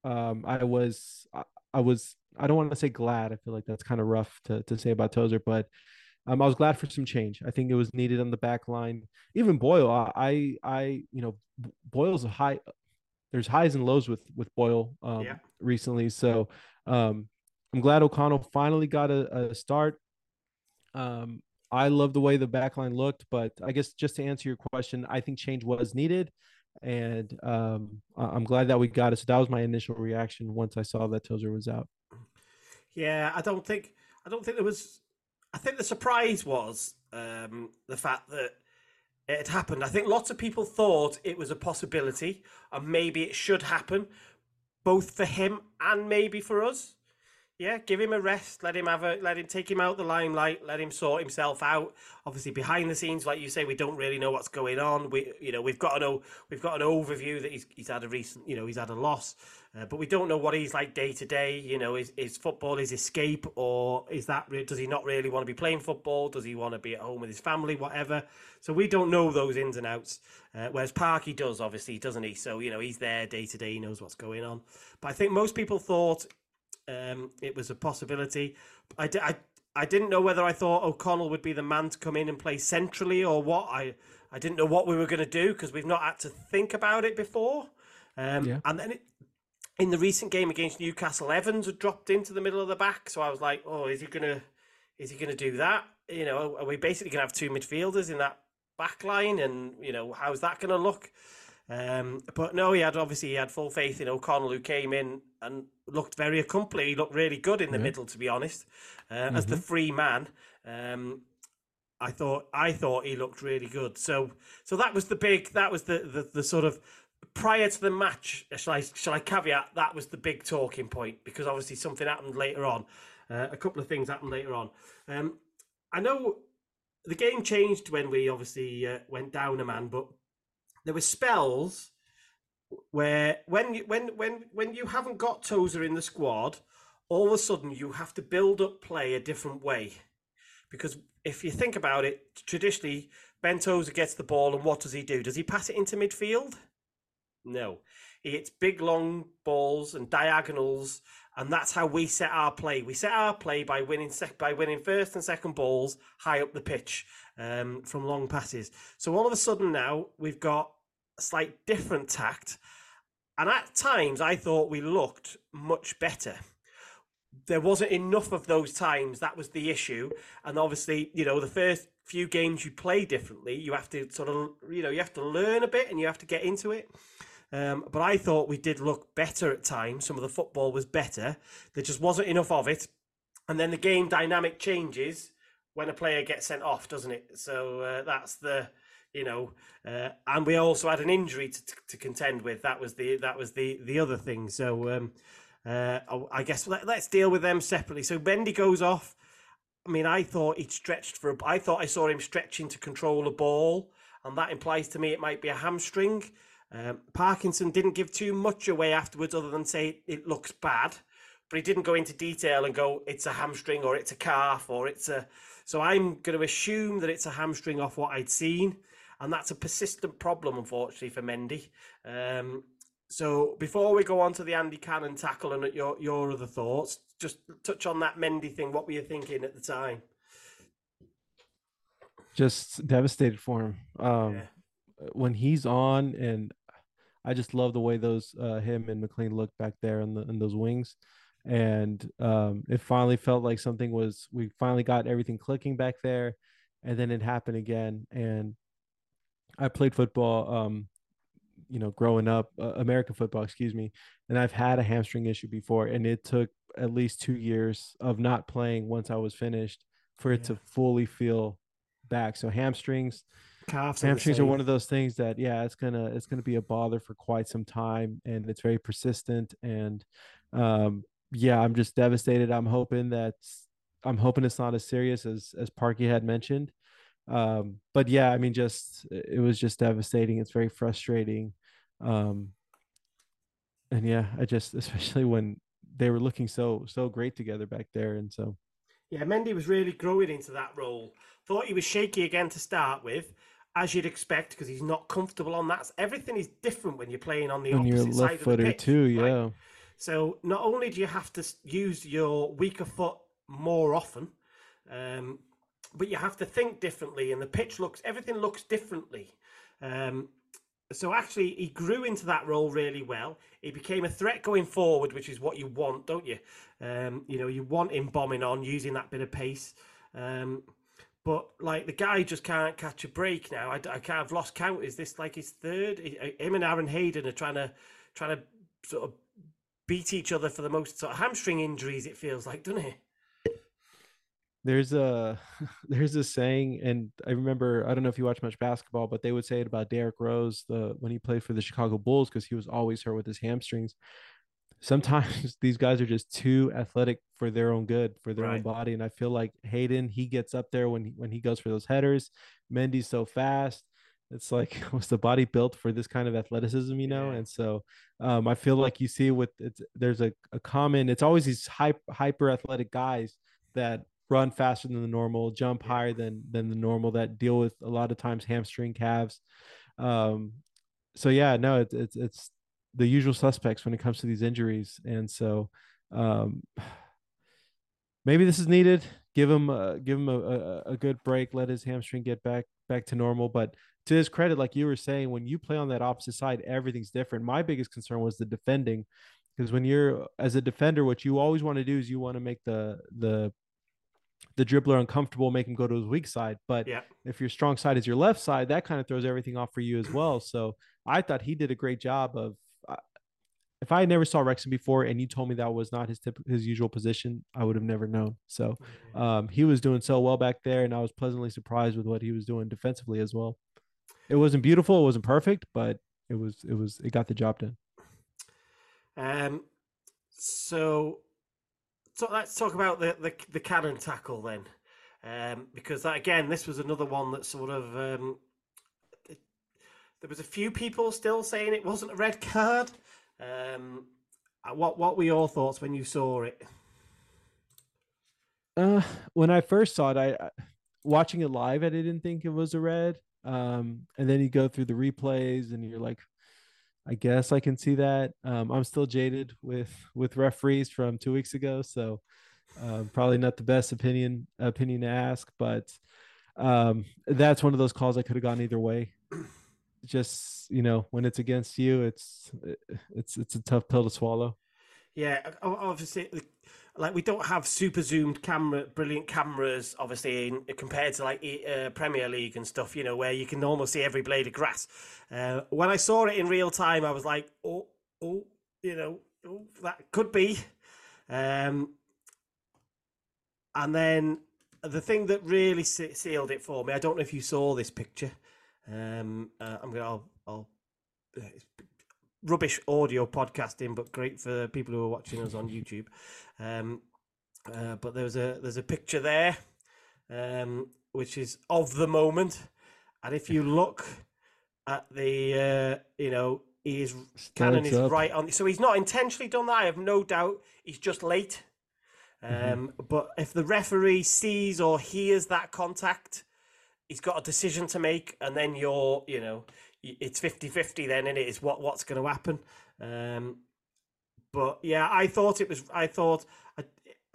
um i was I, I was i don't want to say glad i feel like that's kind of rough to, to say about tozer but um, I was glad for some change. I think it was needed on the back line. Even Boyle, I, I, I you know, Boyle's a high. There's highs and lows with with Boyle um, Yeah. recently. So um, I'm glad O'Connell finally got a, a start. Um, I love the way the back line looked, but I guess just to answer your question, I think change was needed, and um, I'm glad that we got it. So that was my initial reaction once I saw that Tozer was out. Yeah, I don't think I don't think there was. I think the surprise was um, the fact that it happened. I think lots of people thought it was a possibility, and maybe it should happen, both for him and maybe for us. Yeah, give him a rest. Let him have a. Let him take him out the limelight. Let him sort himself out. Obviously, behind the scenes, like you say, we don't really know what's going on. We, you know, we've got an we've got an overview that he's he's had a recent, you know, he's had a loss, uh, but we don't know what he's like day to day. You know, is is football his escape, or is that does he not really want to be playing football? Does he want to be at home with his family? Whatever. So we don't know those ins and outs. Uh, whereas Parky does, obviously, doesn't he? So you know, he's there day to day. He knows what's going on. But I think most people thought um, it was a possibility. I, di- I, I didn't know whether I thought O'Connell would be the man to come in and play centrally or what. I, I didn't know what we were going to do because we've not had to think about it before. Um, Yeah. And then it, in the recent game against Newcastle, Evans had dropped into the middle of the back. So I was like, oh, is he gonna, is he gonna do that? You know, are we basically gonna have two midfielders in that back line? And you know, how's that gonna look? Um, but no, he had obviously he had full faith in O'Connell, who came in and looked very accomplished. He looked really good in the middle, to be honest, uh, as the Mhm. free man. Um, I thought I thought he looked really good. So so that was the big that was the the, the sort of prior to the match. Shall I shall I caveat that was the big talking point because obviously something happened later on. Uh, a couple of things happened later on. Um, I know the game changed when we obviously uh, went down a man, but there were spells where when you when when when you haven't got Tozer in the squad, all of a sudden you have to build up play a different way. Because if you think about it, traditionally Ben Tozer gets the ball and what does he do? Does he pass it into midfield? No. He hits big long balls and diagonals, and that's how we set our play. We set our play by winning sec- by winning first and second balls high up the pitch um, from long passes. So all of a sudden now we've got slight different tact, and at times I thought we looked much better. There wasn't enough of those times. That was the issue, and obviously, you know, the first few games you play differently. You have to sort of, you know, you have to learn a bit and you have to get into it. Um, but I thought we did look better at times. Some of the football was better. There just wasn't enough of it. And then the game dynamic changes when a player gets sent off, doesn't it? So uh, that's the, you know, uh, and we also had an injury to, to, to contend with. That was the that was the the other thing. So um, uh, I guess let, let's deal with them separately. So Mendy goes off. I mean, I thought he'd stretched for. A, I thought I saw him stretching to control a ball, and that implies to me it might be a hamstring. Um, Parkinson didn't give too much away afterwards, other than say it looks bad, but he didn't go into detail and go it's a hamstring or it's a calf or it's a. So I'm going to assume that it's a hamstring off what I'd seen, and that's a persistent problem, unfortunately, for Mendy. Um, so before we go on to the Andy Cannon tackle and your your other thoughts, just touch on that Mendy thing. What were you thinking at the time? Just devastated for him. Um, Yeah. when he's on, and I just love the way those uh, him and McClean look back there in the in those wings, and um, it finally felt like something was. We finally got everything clicking back there, and then it happened again. And I played football, um, you know, growing up, uh, American football, excuse me, and I've had a hamstring issue before, and it took at least two years of not playing once I was finished for it Yeah. to fully feel back. So hamstrings, hamstrings are same. one of those things that yeah it's gonna it's gonna be a bother for quite some time and it's very persistent and um yeah i'm just devastated i'm hoping that i'm hoping it's not as serious as as parky had mentioned um but yeah i mean just it was just devastating it's very frustrating um and yeah i just *laughs* especially when they were looking so so great together back there and so Yeah, Mendy was really growing into that role. Thought he was shaky again to start with, as you'd expect, because he's not comfortable on that. Everything is different when you're playing on the you're opposite side left of the pitch. too right? yeah So not only do you have to use your weaker foot more often, um, but you have to think differently, and the pitch looks everything looks differently. Um, so actually, he grew into that role really well. He became a threat going forward, which is what you want, don't you? Um, you know, you want him bombing on, using that bit of pace. Um, but like the guy just can't catch a break now. I, I kind of lost count. Is this like his third? Him and Aaron Hayden are trying to trying to sort of beat each other for the most sort of hamstring injuries. It feels like, doesn't it? There's a *laughs* there's a saying and i remember i don't know if you watch much basketball but they would say it about Derrick rose the when he played for the chicago bulls because he was always hurt with his hamstrings. Sometimes *laughs* these guys are just too athletic for their own good for their own body and i feel like hayden he gets up there when he, when he goes for those headers. Mendy's so fast. It's like *laughs* was the body built for this kind of athleticism you know? Yeah. and so um, i feel like you see with it's there's a, a common it's always these hyper hyper athletic guys that run faster than the normal jump higher than than the normal that deal with a lot of times hamstring calves. Um so yeah no it's it's it's the usual suspects when it comes to these injuries. And so um *sighs* maybe this is needed. Give him uh, give him a, a, a good break let his hamstring get back back to normal. But to his credit like you were saying when you play on that opposite side everything's different. My biggest concern was the defending because when you're as a defender what you always want to do is you want to make the the the dribbler uncomfortable, make him go to his weak side. But Yeah. if your strong side is your left side, that kind of throws everything off for you as well. So I thought he did a great job of. Uh, if I never saw Rexon before, and you told me that was not his tip, his usual position, I would have never known. So um, he was doing so well back there, and I was pleasantly surprised with what he was doing defensively as well. It wasn't beautiful, it wasn't perfect, but it was it was it got the job done. Um, so, so let's talk about the, the the cannon tackle then, um, because that, again, this was another one that sort of um, there was a few people still saying it wasn't a red card. Um, uh, what what were your thoughts when you saw it? Uh, when I first saw it, I I- watching it live, I didn't think it was a red. Um, and then you go through the replays, and you're like, I guess I can see that. Um, I'm still jaded with with referees from two weeks ago, so um, probably not the best opinion opinion to ask, but um, that's one of those calls I could have gone either way. Just you know, when it's against you, it's it's it's a tough pill to swallow. Yeah, obviously, like we don't have super zoomed camera, brilliant cameras, obviously, in, compared to like uh, Premier League and stuff. You know, where you can almost see every blade of grass. Uh, when I saw it in real time, I was like, oh, oh, you know, oh, that could be. Um, and then the thing that really se- sealed it for me, I don't know if you saw this picture. Um, uh, I'm gonna, I'll, I'll uh, rubbish audio podcasting, but great for people who are watching us on YouTube. Um, uh, but there's a there's a picture there, um, which is of the moment, and if you look at the uh, you know he is Cannon is right on, so he's not intentionally done that. I have no doubt. He's just late. Um, But if the referee sees or hears that contact, he's got a decision to make, and then you're, you know, it's 50 50 then, and it is what, what's going to happen. Um, but yeah, I thought it was, I thought, I,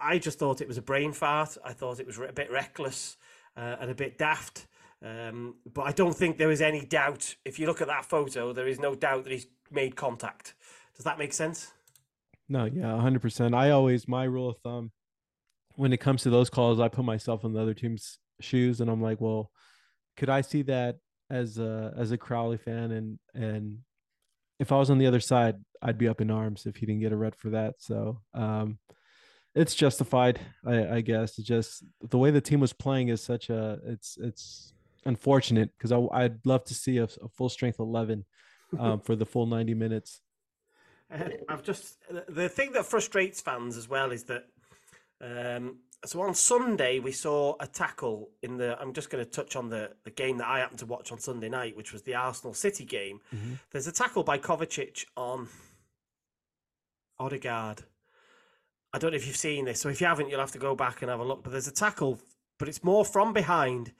I just thought it was a brain fart. I thought it was a bit reckless uh, and a bit daft. Um, but I don't think there is any doubt. If you look at that photo, there is no doubt that he's made contact. Does that make sense? No, yeah, hundred percent. I always my rule of thumb when it comes to those calls, I put myself in the other team's shoes, and I'm like, well, could I see that as a as a Crawley fan, and and if I was on the other side, I'd be up in arms if he didn't get a red for that. So um, it's justified, I, I guess. It's just the way the team was playing is such a it's it's unfortunate because I'd love to see a, a full strength eleven um, for the full ninety minutes. *laughs* I've just the thing that frustrates fans as well is that um, so on Sunday we saw a tackle in the. I'm just going to touch on the the game that I happened to watch on Sunday night, which was the Arsenal City game. Mm-hmm. There's a tackle by Kovacic on Odegaard. I don't know if you've seen this, so if you haven't, you'll have to go back and have a look. But there's a tackle, but it's more from behind,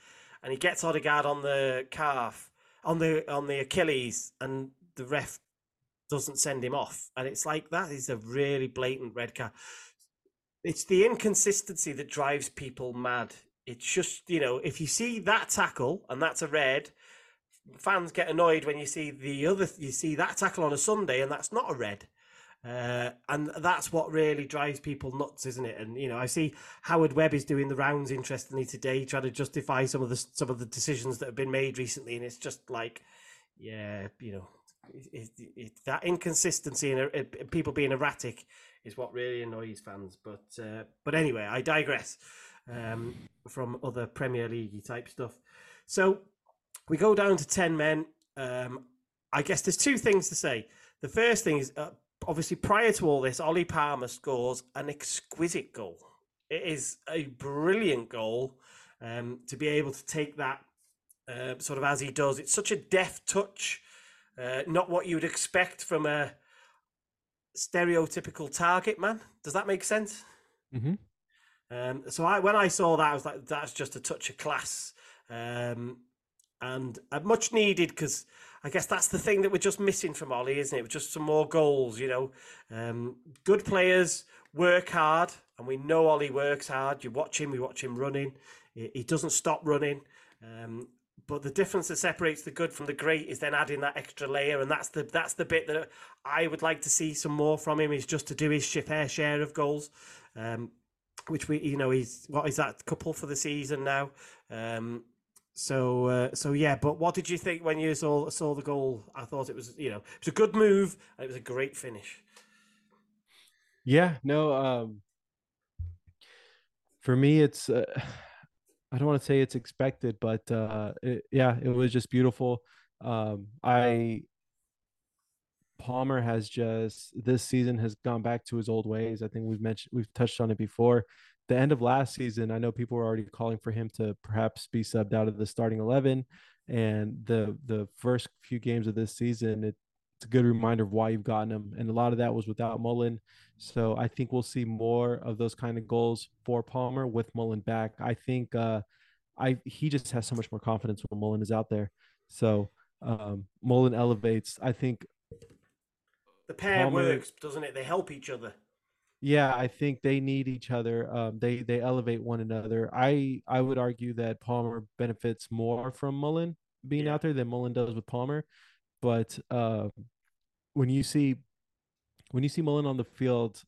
and he gets Odegaard on the calf, on the on the Achilles, and the ref doesn't send him off. And it's like that is a really blatant red card. It's the inconsistency that drives people mad. It's just, you know, if you see that tackle and that's a red, fans get annoyed when you see the other you see that tackle on a Sunday and that's not a red. Uh, and that's what really drives people nuts, isn't it? And you know, I see Howard Webb is doing the rounds interestingly today, trying to justify some of the some of the decisions that have been made recently, and it's just like, yeah, you know, it, it, that inconsistency and people being erratic is what really annoys fans. But uh, but anyway, I digress um, from other Premier League type stuff. So we go down to ten men. Um, I guess there's two things to say. The first thing is uh, obviously prior to all this, Ollie Palmer scores an exquisite goal. It is a brilliant goal um, to be able to take that uh, sort of as he does. It's such a deft touch, uh, not what you would expect from a stereotypical target man. Does that make sense? Mm-hmm. Um, so I, when I saw that, I was like, "That's just a touch of class," um, and much needed because I guess that's the thing that we're just missing from Ollie, isn't it? Just some more goals, you know. Um, good players work hard, and we know Ollie works hard. You watch him, we watch him running. He, he doesn't stop running. Um, but the difference that separates the good from the great is then adding that extra layer, and that's the that's the bit that I would like to see some more from him. Is just to do his fair share of goals. Um, which we you know he's what is that couple for the season now. Um, so uh, so yeah, but what did you think when you saw saw the goal? I thought it was you know it was a good move and it was a great finish. Yeah, no. Um, for me, it's uh, I don't want to say it's expected, but uh, it, yeah, it was just beautiful. Um, I Palmer has just this season has gone back to his old ways. I think we've mentioned we've touched on it before. The end of last season, I know people were already calling for him to perhaps be subbed out of the starting eleven, and the the first few games of this season, it, it's a good reminder of why you've gotten him. And a lot of that was without Mullin. So I think we'll see more of those kind of goals for Palmer with Mullin back. I think uh, I he just has so much more confidence when Mullin is out there. So um, Mullin elevates. I think the pair Palmer, works, doesn't it? They help each other. Yeah, I think they need each other. Um, they they elevate one another. I I would argue that Palmer benefits more from Mullin being yeah. out there than Mullin does with Palmer. But uh, when you see when you see Mullin on the field,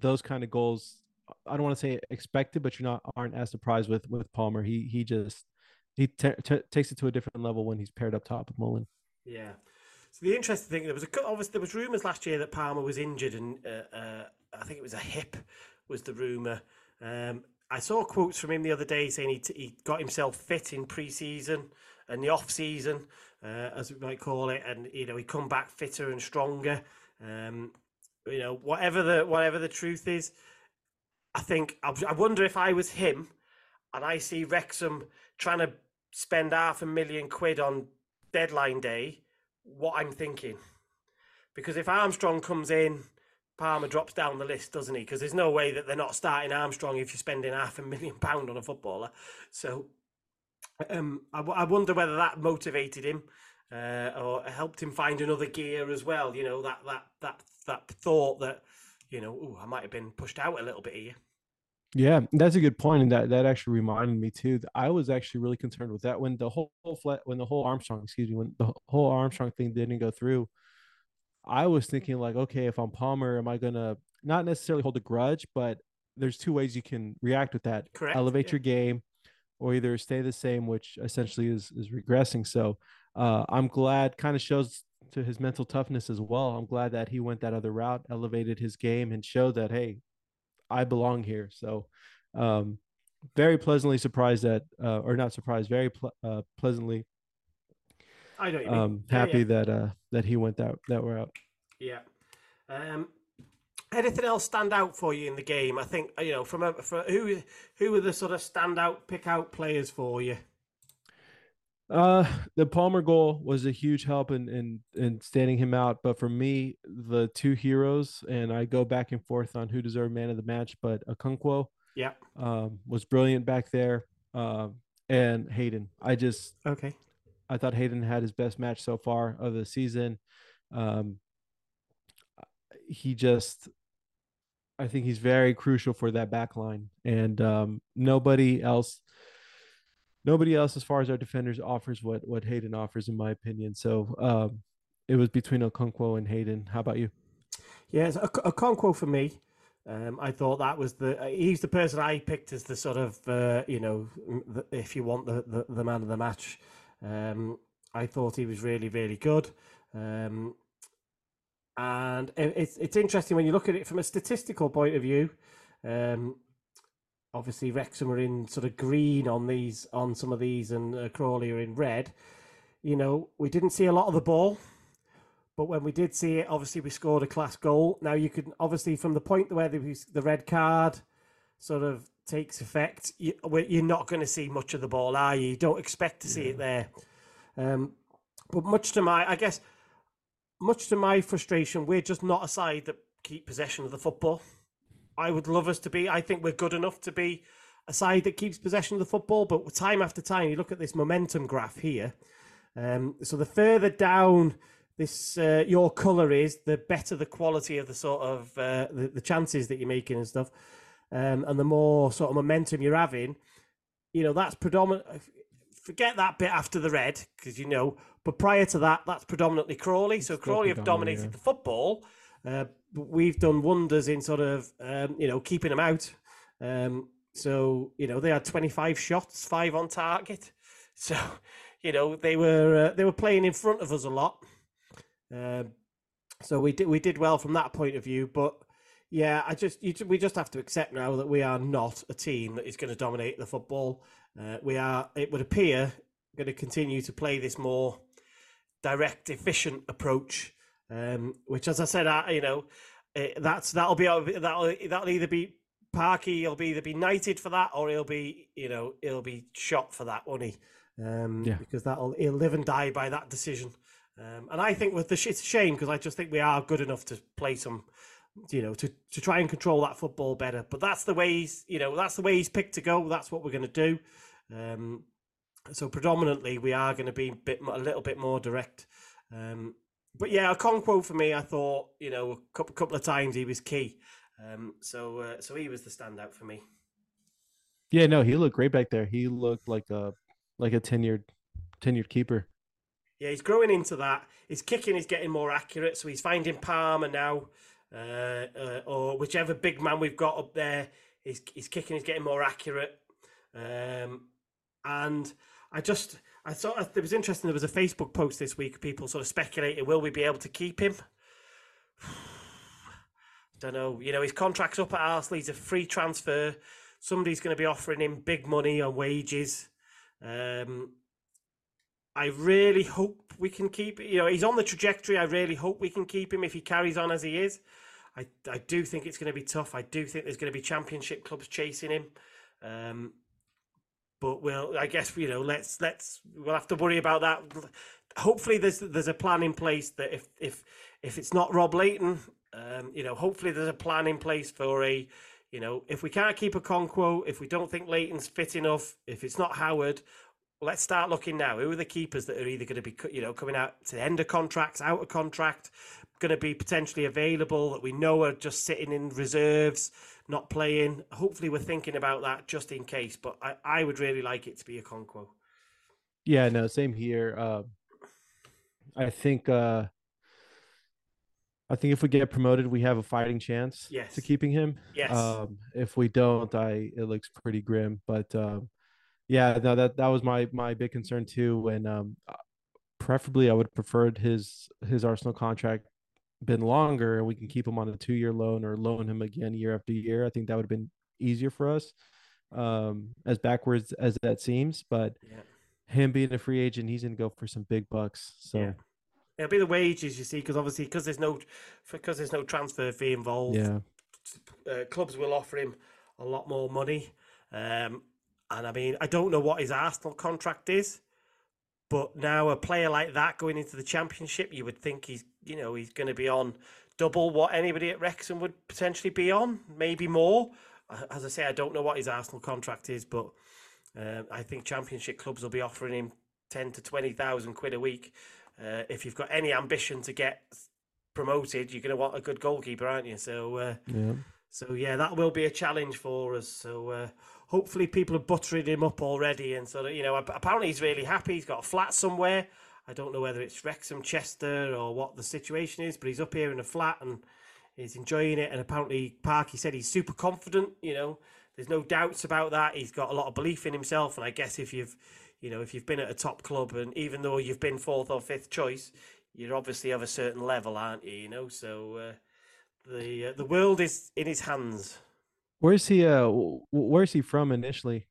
those kind of goals, I don't want to say expected, but you're not aren't as surprised with with Palmer. He he just he t- t- takes it to a different level when he's paired up top with Mullin. Yeah, so the interesting thing there was a obviously there was rumours last year that Palmer was injured, and uh, uh, I think it was a hip was the rumour. Um, I saw quotes from him the other day saying he, t- he got himself fit in pre-season and the off-season, uh, as we might call it, and you know he come back fitter and stronger. Um, you know whatever the whatever the truth is, I think I wonder if I was him, and I see Wrexham trying to spend half a million quid on deadline day what I'm thinking. Because if Armstrong comes in, Palmer drops down the list, doesn't he? Because there's no way that they're not starting Armstrong if you're spending half a million pound on a footballer. So um, I, I wonder whether that motivated him uh, or helped him find another gear as well. You know that that that that thought that you know, ooh, I might have been pushed out a little bit here. Yeah, that's a good point, and that that actually reminded me too. I was actually really concerned with that when the whole flat when the whole Armstrong, excuse me, when the whole Armstrong thing didn't go through. I was thinking like, okay, if I'm Palmer, am I gonna not necessarily hold a grudge, but there's two ways you can react with that: Correct, elevate yeah. your game, or either stay the same, which essentially is is regressing. So uh, I'm glad, kind of shows to his mental toughness as well. I'm glad that he went that other route, elevated his game, and showed that hey, I belong here. So, um, very pleasantly surprised that, uh, or not surprised, very ple- uh, pleasantly. I don't even know. Um, happy yeah. that uh that he went that that route. Yeah. Um, anything else stand out for you in the game? I think you know from a for who who were the sort of standout pick out players for you. Uh, the Palmer goal was a huge help in, in in standing him out. But for me, the two heroes, and I go back and forth on who deserved man of the match, but Okonkwo, yeah, um, was brilliant back there. Um, and Hayden, I just okay, I thought Hayden had his best match so far of the season. Um, he just, I think he's very crucial for that back line, and um, nobody else nobody else, as far as our defenders, offers what what Hayden offers, in my opinion. So um, it was between Okonkwo and Hayden. How about you? Yes, Okonkwo for me. Um, I thought that was the he's the person I picked as the sort of uh, you know the, if you want the, the, the man of the match. Um, I thought he was really really good, um, and it's it's interesting when you look at it from a statistical point of view. Um, obviously Wrexham are in sort of green on these on some of these, and uh, Crawley are in red. You know, we didn't see a lot of the ball, but when we did see it, obviously we scored a class goal. Now you can obviously from the point where the, the red card sort of takes effect, you, are not going to see much of the ball, are you? You don't expect to see yeah. it there. Um, but much to my, I guess, much to my frustration, we're just not a side that keep possession of the football. I would love us to be. I think we're good enough to be a side that keeps possession of the football. But time after time, you look at this momentum graph here. Um, so the further down this uh, your color is, the better the quality of the sort of uh, the, the chances that you're making and stuff, um, and the more sort of momentum you're having. You know that's predominant. Forget that bit after the red because you know. But prior to that, that's predominantly Crawley. So Crawley have dominated yeah. the football. Uh, we've done wonders in sort of um, you know keeping them out Um, so you know they had 25 shots, five on target. *laughs* So you know they were uh, they were playing in front of us a lot. Um, so we did we did well from that point of view, but yeah, I just you, we just have to accept now that we are not a team that is going to dominate the football. Uh, we are, it would appear, going to continue to play this more direct, efficient approach, um, which, as I said, I, you know, it, eh, that's that'll be that'll that'll either be Parky, he'll be either be knighted for that, or he'll be, you know, he'll be shot for that, won't he? Um, yeah. Because that'll he'll live and die by that decision. Um, and I think with the it's a shame because I just think we are good enough to play some, you know, to to try and control that football better. But that's the way he's, you know, that's the way he's picked to go. That's what we're going to do. Um, so predominantly we are going to be a bit a little bit more direct. Um, but yeah, Okonkwo for me, I thought you know a couple, couple of times he was key. Um, so uh, so he was the standout for me. Yeah, no, he looked great back there. He looked like a like a tenured tenured keeper. Yeah, he's growing into that. His kicking is getting more accurate, so he's finding Palmer now, uh, uh, or whichever big man we've got up there. His his kicking is getting more accurate. Um, and I just I thought it was interesting. There was a Facebook post this week. People sort of speculated, will we be able to keep him? I *sighs* don't know. You know, his contract's up at Arsenal. He's a free transfer. Somebody's going to be offering him big money on wages. Um, I really hope we can keep. You know, he's on the trajectory. I really hope we can keep him if he carries on as he is. I I do think it's going to be tough. I do think there's going to be championship clubs chasing him. Um, but we'll I guess you know let's let's we'll have to worry about that. Hopefully there's there's a plan in place that if if if it's not Rob Lainton, um, you know, hopefully there's a plan in place for a you know if we can't keep Okonkwo, if we don't think Lainton's fit enough, if it's not Howard. Let's start looking now. Who are the keepers that are either going to be, you know, coming out to the end of contracts, out of contract, going to be potentially available that we know are just sitting in reserves? not playing. Hopefully, we're thinking about that just in case. But I, I would really like it to be Okonkwo. Yeah, no, same here. Uh, I think uh, I think if we get promoted, we have a fighting chance yes. to keeping him. Yes. Um, if we don't, I it looks pretty grim. But um, yeah, no, that that was my my big concern too. And um, preferably, I would preferred his his Arsenal contract been longer and we can keep him on a two year loan or loan him again year after year, I think that would have been easier for us. Um, as backwards as that seems, but yeah. him being a free agent, he's going to go for some big bucks. So yeah. it'll be the wages you see, because obviously because there's no because there's no transfer fee involved. Yeah, uh, clubs will offer him a lot more money. Um, and I mean, I don't know what his Arsenal contract is. But now a player like that going into the championship, you would think he's you know he's going to be on double what anybody at Wrexham would potentially be on, maybe more. As I say, I don't know what his Arsenal contract is, but uh, I think Championship clubs will be offering him ten to twenty thousand quid a week. Uh, if you've got any ambition to get promoted, you're going to want a good goalkeeper, aren't you? So, uh, yeah. So yeah, that will be a challenge for us. So uh, hopefully people are buttering him up already, and sort of you know apparently he's really happy. He's got a flat somewhere. I don't know whether it's Wrexham, Chester, or what the situation is, but he's up here in a flat and he's enjoying it. And apparently, Park, he said he's super confident. You know, there's no doubts about that. He's got a lot of belief in himself, and I guess if you've, you know, if you've been at a top club, and even though you've been fourth or fifth choice, you're obviously of a certain level, aren't you? You know, so uh, the uh, the world is in his hands. Where's he? Uh, where's he from initially?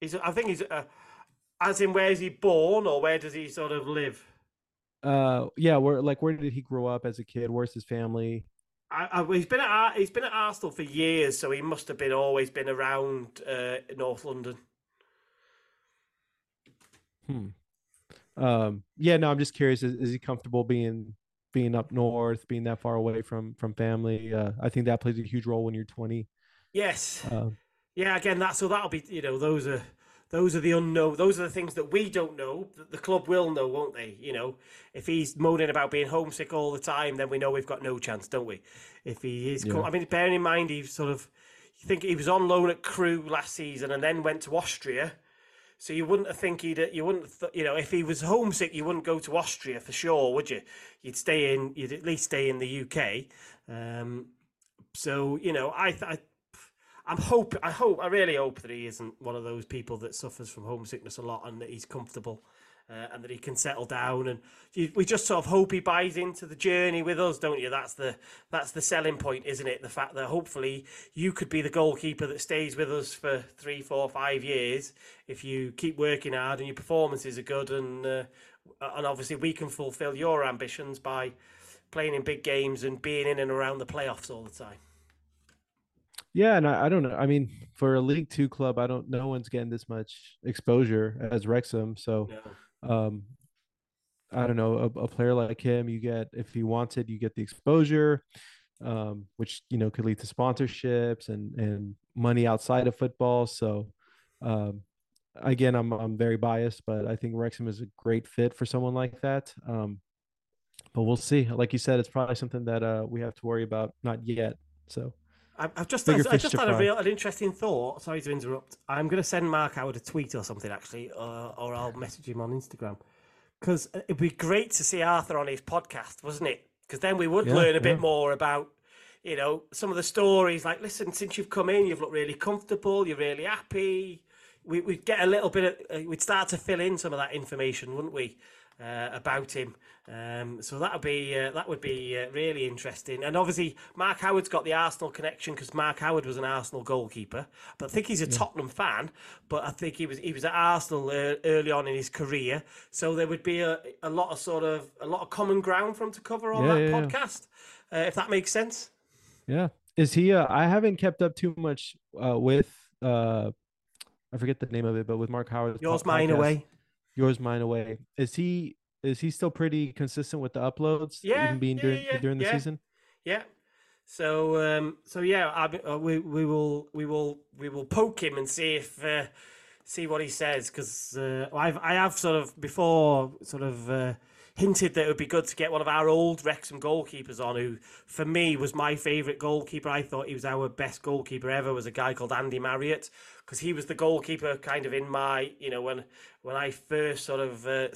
He's. I think he's. Uh, as in, where is he born, or where does he sort of live? Uh, yeah. Where, like, where did he grow up as a kid? Where's his family? I, I, he's been at he's been at Arsenal for years, so he must have been always been around uh, North London. Hmm. Um. Yeah. No, I'm just curious. Is, is he comfortable being being up north, being that far away from from family? Uh, I think that plays a huge role when you're 20. Yes. Um, yeah. Again, that so that'll be you know those are those are the unknown. Those are the things that we don't know. That the club will know, won't they? You know, if he's moaning about being homesick all the time, then we know we've got no chance, don't we? If he is, yeah. I mean, bearing in mind he sort of, you think he was on loan at Crewe last season and then went to Austria. So you wouldn't think he'd, you wouldn't, you know, if he was homesick, you wouldn't go to Austria for sure, would you? You'd stay in, you'd at least stay in the UK. Um, so you know, I, I I'm hope I hope I really hope that he isn't one of those people that suffers from homesickness a lot and that he's comfortable. Uh, and that he can settle down, and you, we just sort of hope he buys into the journey with us, don't you? That's the that's the selling point, isn't it? The fact that hopefully you could be the goalkeeper that stays with us for three, four, five years if you keep working hard and your performances are good, and uh, and obviously we can fulfil your ambitions by playing in big games and being in and around the playoffs all the time. Yeah, and I, I, don't know. I mean, for a League Two club, I don't. No one's getting this much exposure as Wrexham. So, no. um, I don't know. A, a, player like him, you get if he wants it, you get the exposure, um, which you know could lead to sponsorships and and money outside of football. So, um, again, I'm I'm very biased, but I think Wrexham is a great fit for someone like that. Um, but we'll see. Like you said, it's probably something that uh, we have to worry about. Not yet. So. I've just, I just had a real, an interesting thought. Sorry to interrupt. I'm going to send Mark Howard a tweet or something, actually, uh, or I'll message him on Instagram. Because it'd be great to see Arthur on his podcast, wasn't it? Because then we would yeah, learn a yeah. bit more about, you know, some of the stories. Like, listen, since you've come in, you've looked really comfortable, you're really happy. We, we'd get a little bit of, uh, we'd start to fill in some of that information, wouldn't we? Uh, about him. Um, so that would be uh, that would be uh, really interesting. And obviously, Mark Howard's got the Arsenal connection because Mark Howard was an Arsenal goalkeeper. But I think he's a yeah. Tottenham fan. But I think he was he was at Arsenal uh, early on in his career. So there would be a, a lot of sort of a lot of common ground for him to cover on yeah, that yeah, podcast, uh, if that makes sense. Yeah, is he? Uh, I haven't kept up too much with. I forget the name of it, but with Mark Howard. Yours, mine, away yours mine away. Is he is he still pretty consistent with the uploads yeah even being yeah, during yeah, during the yeah. season? Yeah. So um so yeah I, uh, we we will we will we will poke him and see if uh, see what he says because uh, I've I have sort of before sort of uh, hinted that it would be good to get one of our old Wrexham goalkeepers on, who for me was my favourite goalkeeper. I thought he was our best goalkeeper ever. Was a guy called Andy Marriott because he was the goalkeeper kind of in my you know when when I first sort of. Uh,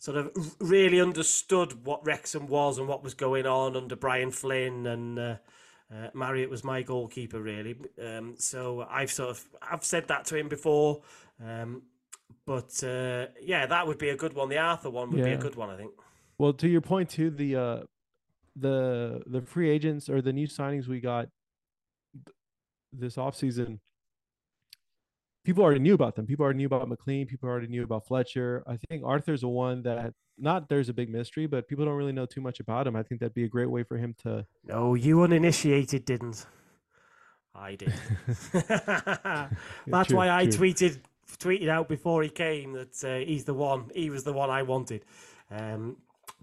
sort of really understood what Wrexham was and what was going on under Brian Flynn and uh, uh, Marriott was my goalkeeper really. Um, so I've sort of I've said that to him before. Um, but uh, yeah, that would be a good one. The Arthur one would yeah. be a good one, I think. Well, to your point too, the uh, the the free agents or the new signings we got this offseason, people already knew about them. People already knew about McClean. People already knew about Fletcher. I think Arthur's a one that not there's a big mystery, but people don't really know too much about him. I think that'd be a great way for him to. No, you uninitiated didn't. I did. *laughs* *laughs* That's true, why I true. tweeted tweeted out before he came that uh, he's the one. He was the one I wanted. Um,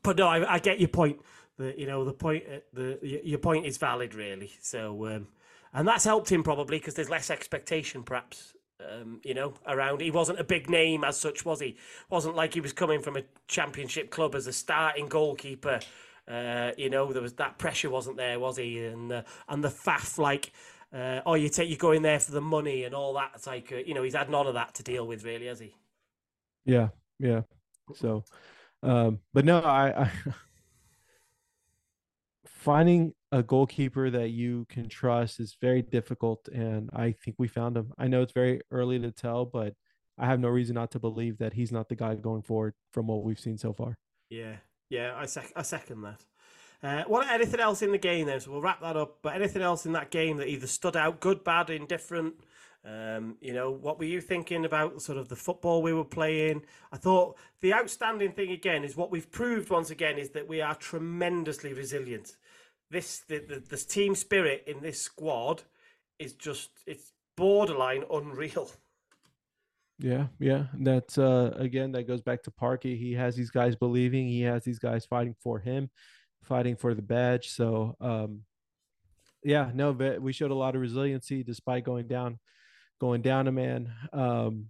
but no, I, I, get your point. That you know the point. Uh, the your point is valid, really. So, um, and that's helped him probably because there's less expectation, perhaps. Um, you know, around he wasn't a big name as such, was he? Wasn't like he was coming from a championship club as a starting goalkeeper. Uh, you know, there was that pressure wasn't there, was he? And uh, and the faff like uh, oh, you take you go in there for the money and all that. It's like uh, you know he's had none of that to deal with, really, has he? Yeah, yeah. So, um, but no, I, I *laughs* finding a goalkeeper that you can trust is very difficult, and I think we found him. I know it's very early to tell, but I have no reason not to believe that he's not the guy going forward from what we've seen so far. Yeah, yeah, I sec- I second that. Uh, what anything else in the game then? So we'll wrap that up. But anything else in that game that either stood out, good, bad, indifferent? Um, you know, what were you thinking about sort of the football we were playing? I thought the outstanding thing again is what we've proved once again is that we are tremendously resilient. This the, the, team spirit in this squad is just it's borderline *laughs* unreal. Yeah, yeah. That uh again that goes back to Parky. He has these guys believing, he has these guys fighting for him fighting for the badge. So, um, yeah, no, but we showed a lot of resiliency despite going down, going down a man. Um,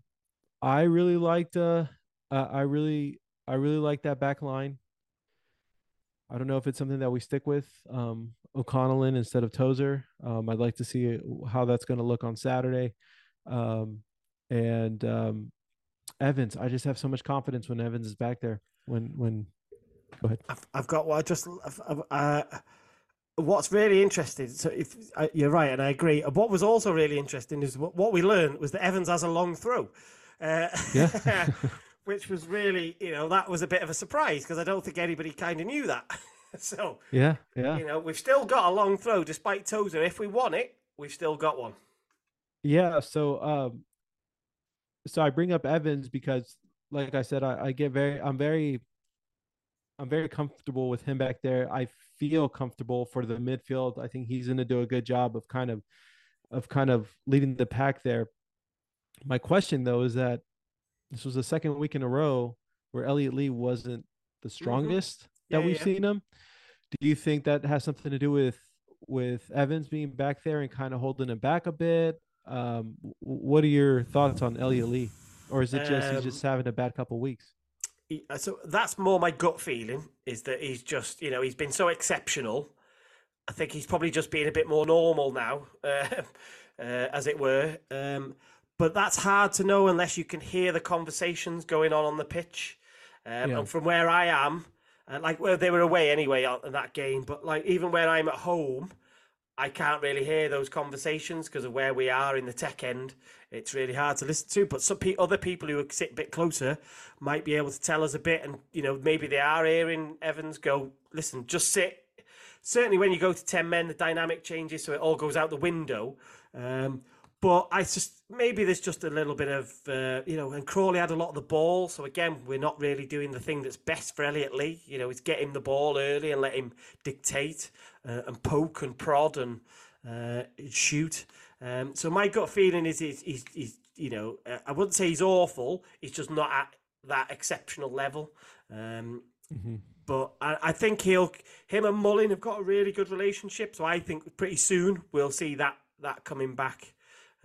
I really liked, uh, uh, I really, I really like that back line. I don't know if it's something that we stick with. Um, O'Connell in instead of Tozer. Um, I'd like to see how that's going to look on Saturday. Um, and um, Evans, I just have so much confidence when Evans is back there. When when Go ahead. I've, I've got what I just I've, I've, uh, what's really interesting, so if uh, you're right, and I agree. What was also really interesting is what, what we learned was that Evans has a long throw. Uh, Yeah. *laughs* *laughs* which was really, you know, that was a bit of a surprise because I don't think anybody kind of knew that. *laughs* so, Yeah, yeah, you know, we've still got a long throw despite Tozer. If we want it, we've still got one. yeah. So, um, so I bring up Evans because, like I said, I, I get very, I'm very, I'm very comfortable with him back there. I feel comfortable for the midfield. I think he's going to do a good job of kind of, of kind of leading the pack there. My question though is that this was the second week in a row where Elliot Lee wasn't the strongest Mm-hmm. Yeah, that we've yeah. seen him. Do you think that has something to do with with Evans being back there and kind of holding him back a bit? Um, what are your thoughts on Elliot Lee, or is it just he's Um, just having a bad couple weeks? He- uh, so that's more my gut feeling is that he's just, you know, he's been so exceptional. I think he's probably just being a bit more normal now, *laughs* uh, uh, as it were. Um, but that's hard to know unless you can hear the conversations going on on the pitch. Um, Yeah. And from where I am, uh, like where they were away anyway on, in that game, but like even where I'm at home, I can't really hear those conversations because of where we are in the tech end. It's really hard to listen to. But some pe- other people who sit a bit closer might be able to tell us a bit, and you know maybe they are hearing Evans go, "Listen, just sit." Certainly, when you go to ten men, the dynamic changes, so it all goes out the window. Um, but I just maybe there's just a little bit of uh, you know, and Crawley had a lot of the ball, so again we're not really doing the thing that's best for Elliot Lee. You know, it's get him the ball early and let him dictate uh, and poke and prod and uh, shoot. Um, so my gut feeling is he's, he's, he's you know uh, I wouldn't say he's awful. He's just not at that exceptional level. Um, Mhm. but I, I think he'll him and Mullin have got a really good relationship. So I think pretty soon we'll see that that coming back.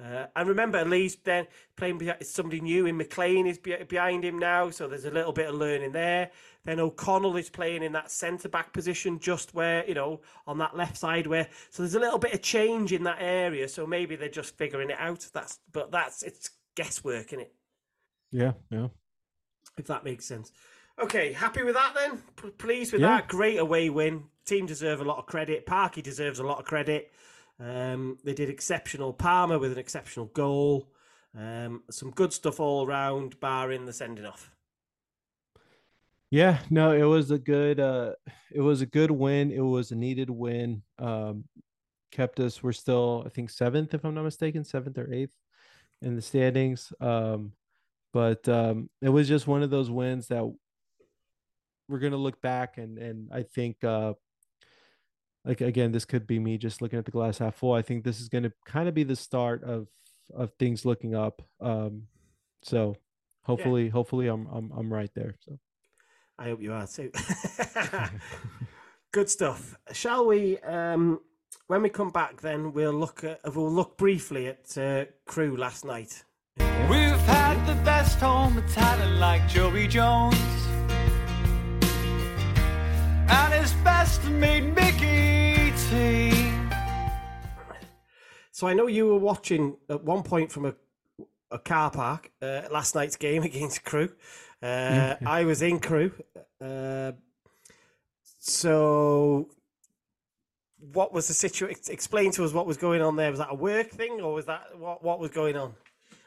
Uh, and remember, Lee's then playing somebody new in McClean is be- behind him now, so there's a little bit of learning there. Then O'Connell is playing in that centre back position, just where you know on that left side where. So there's a little bit of change in that area. So maybe they're just figuring it out. That's but that's it's guesswork in it, Yeah, yeah. if that makes sense. Okay, happy with that then. P- pleased with Yeah. that. Great away win. Team deserve a lot of credit. Parky deserves a lot of credit. Um, they did exceptional. Palmer with an exceptional goal. Um, some good stuff all round, barring the sending off. Yeah, no, it was a good uh it was a good win. It was a needed win. Um kept us we're still I think 7th if I'm not mistaken, 7th or 8th in the standings. Um but um it was just one of those wins that we're going to look back and and I think uh like again this could be me just looking at the glass half full. I think this is going to kind of be the start of of things looking up. Um so hopefully hopefully I'm I'm I'm right there. So I hope you are too. *laughs* good stuff. Shall we? Um, when we come back, then we'll look at we'll look briefly at uh, Crewe last night. We've had the best home talent like Joey Jones. And his best mate Mickey T. So I know you were watching at one point from a a car park uh, last night's game *laughs* against Crewe. Uh, I was in Crewe. Uh, so, what was the situation? Explain to us what was going on there. Was that a work thing, or was that what what was going on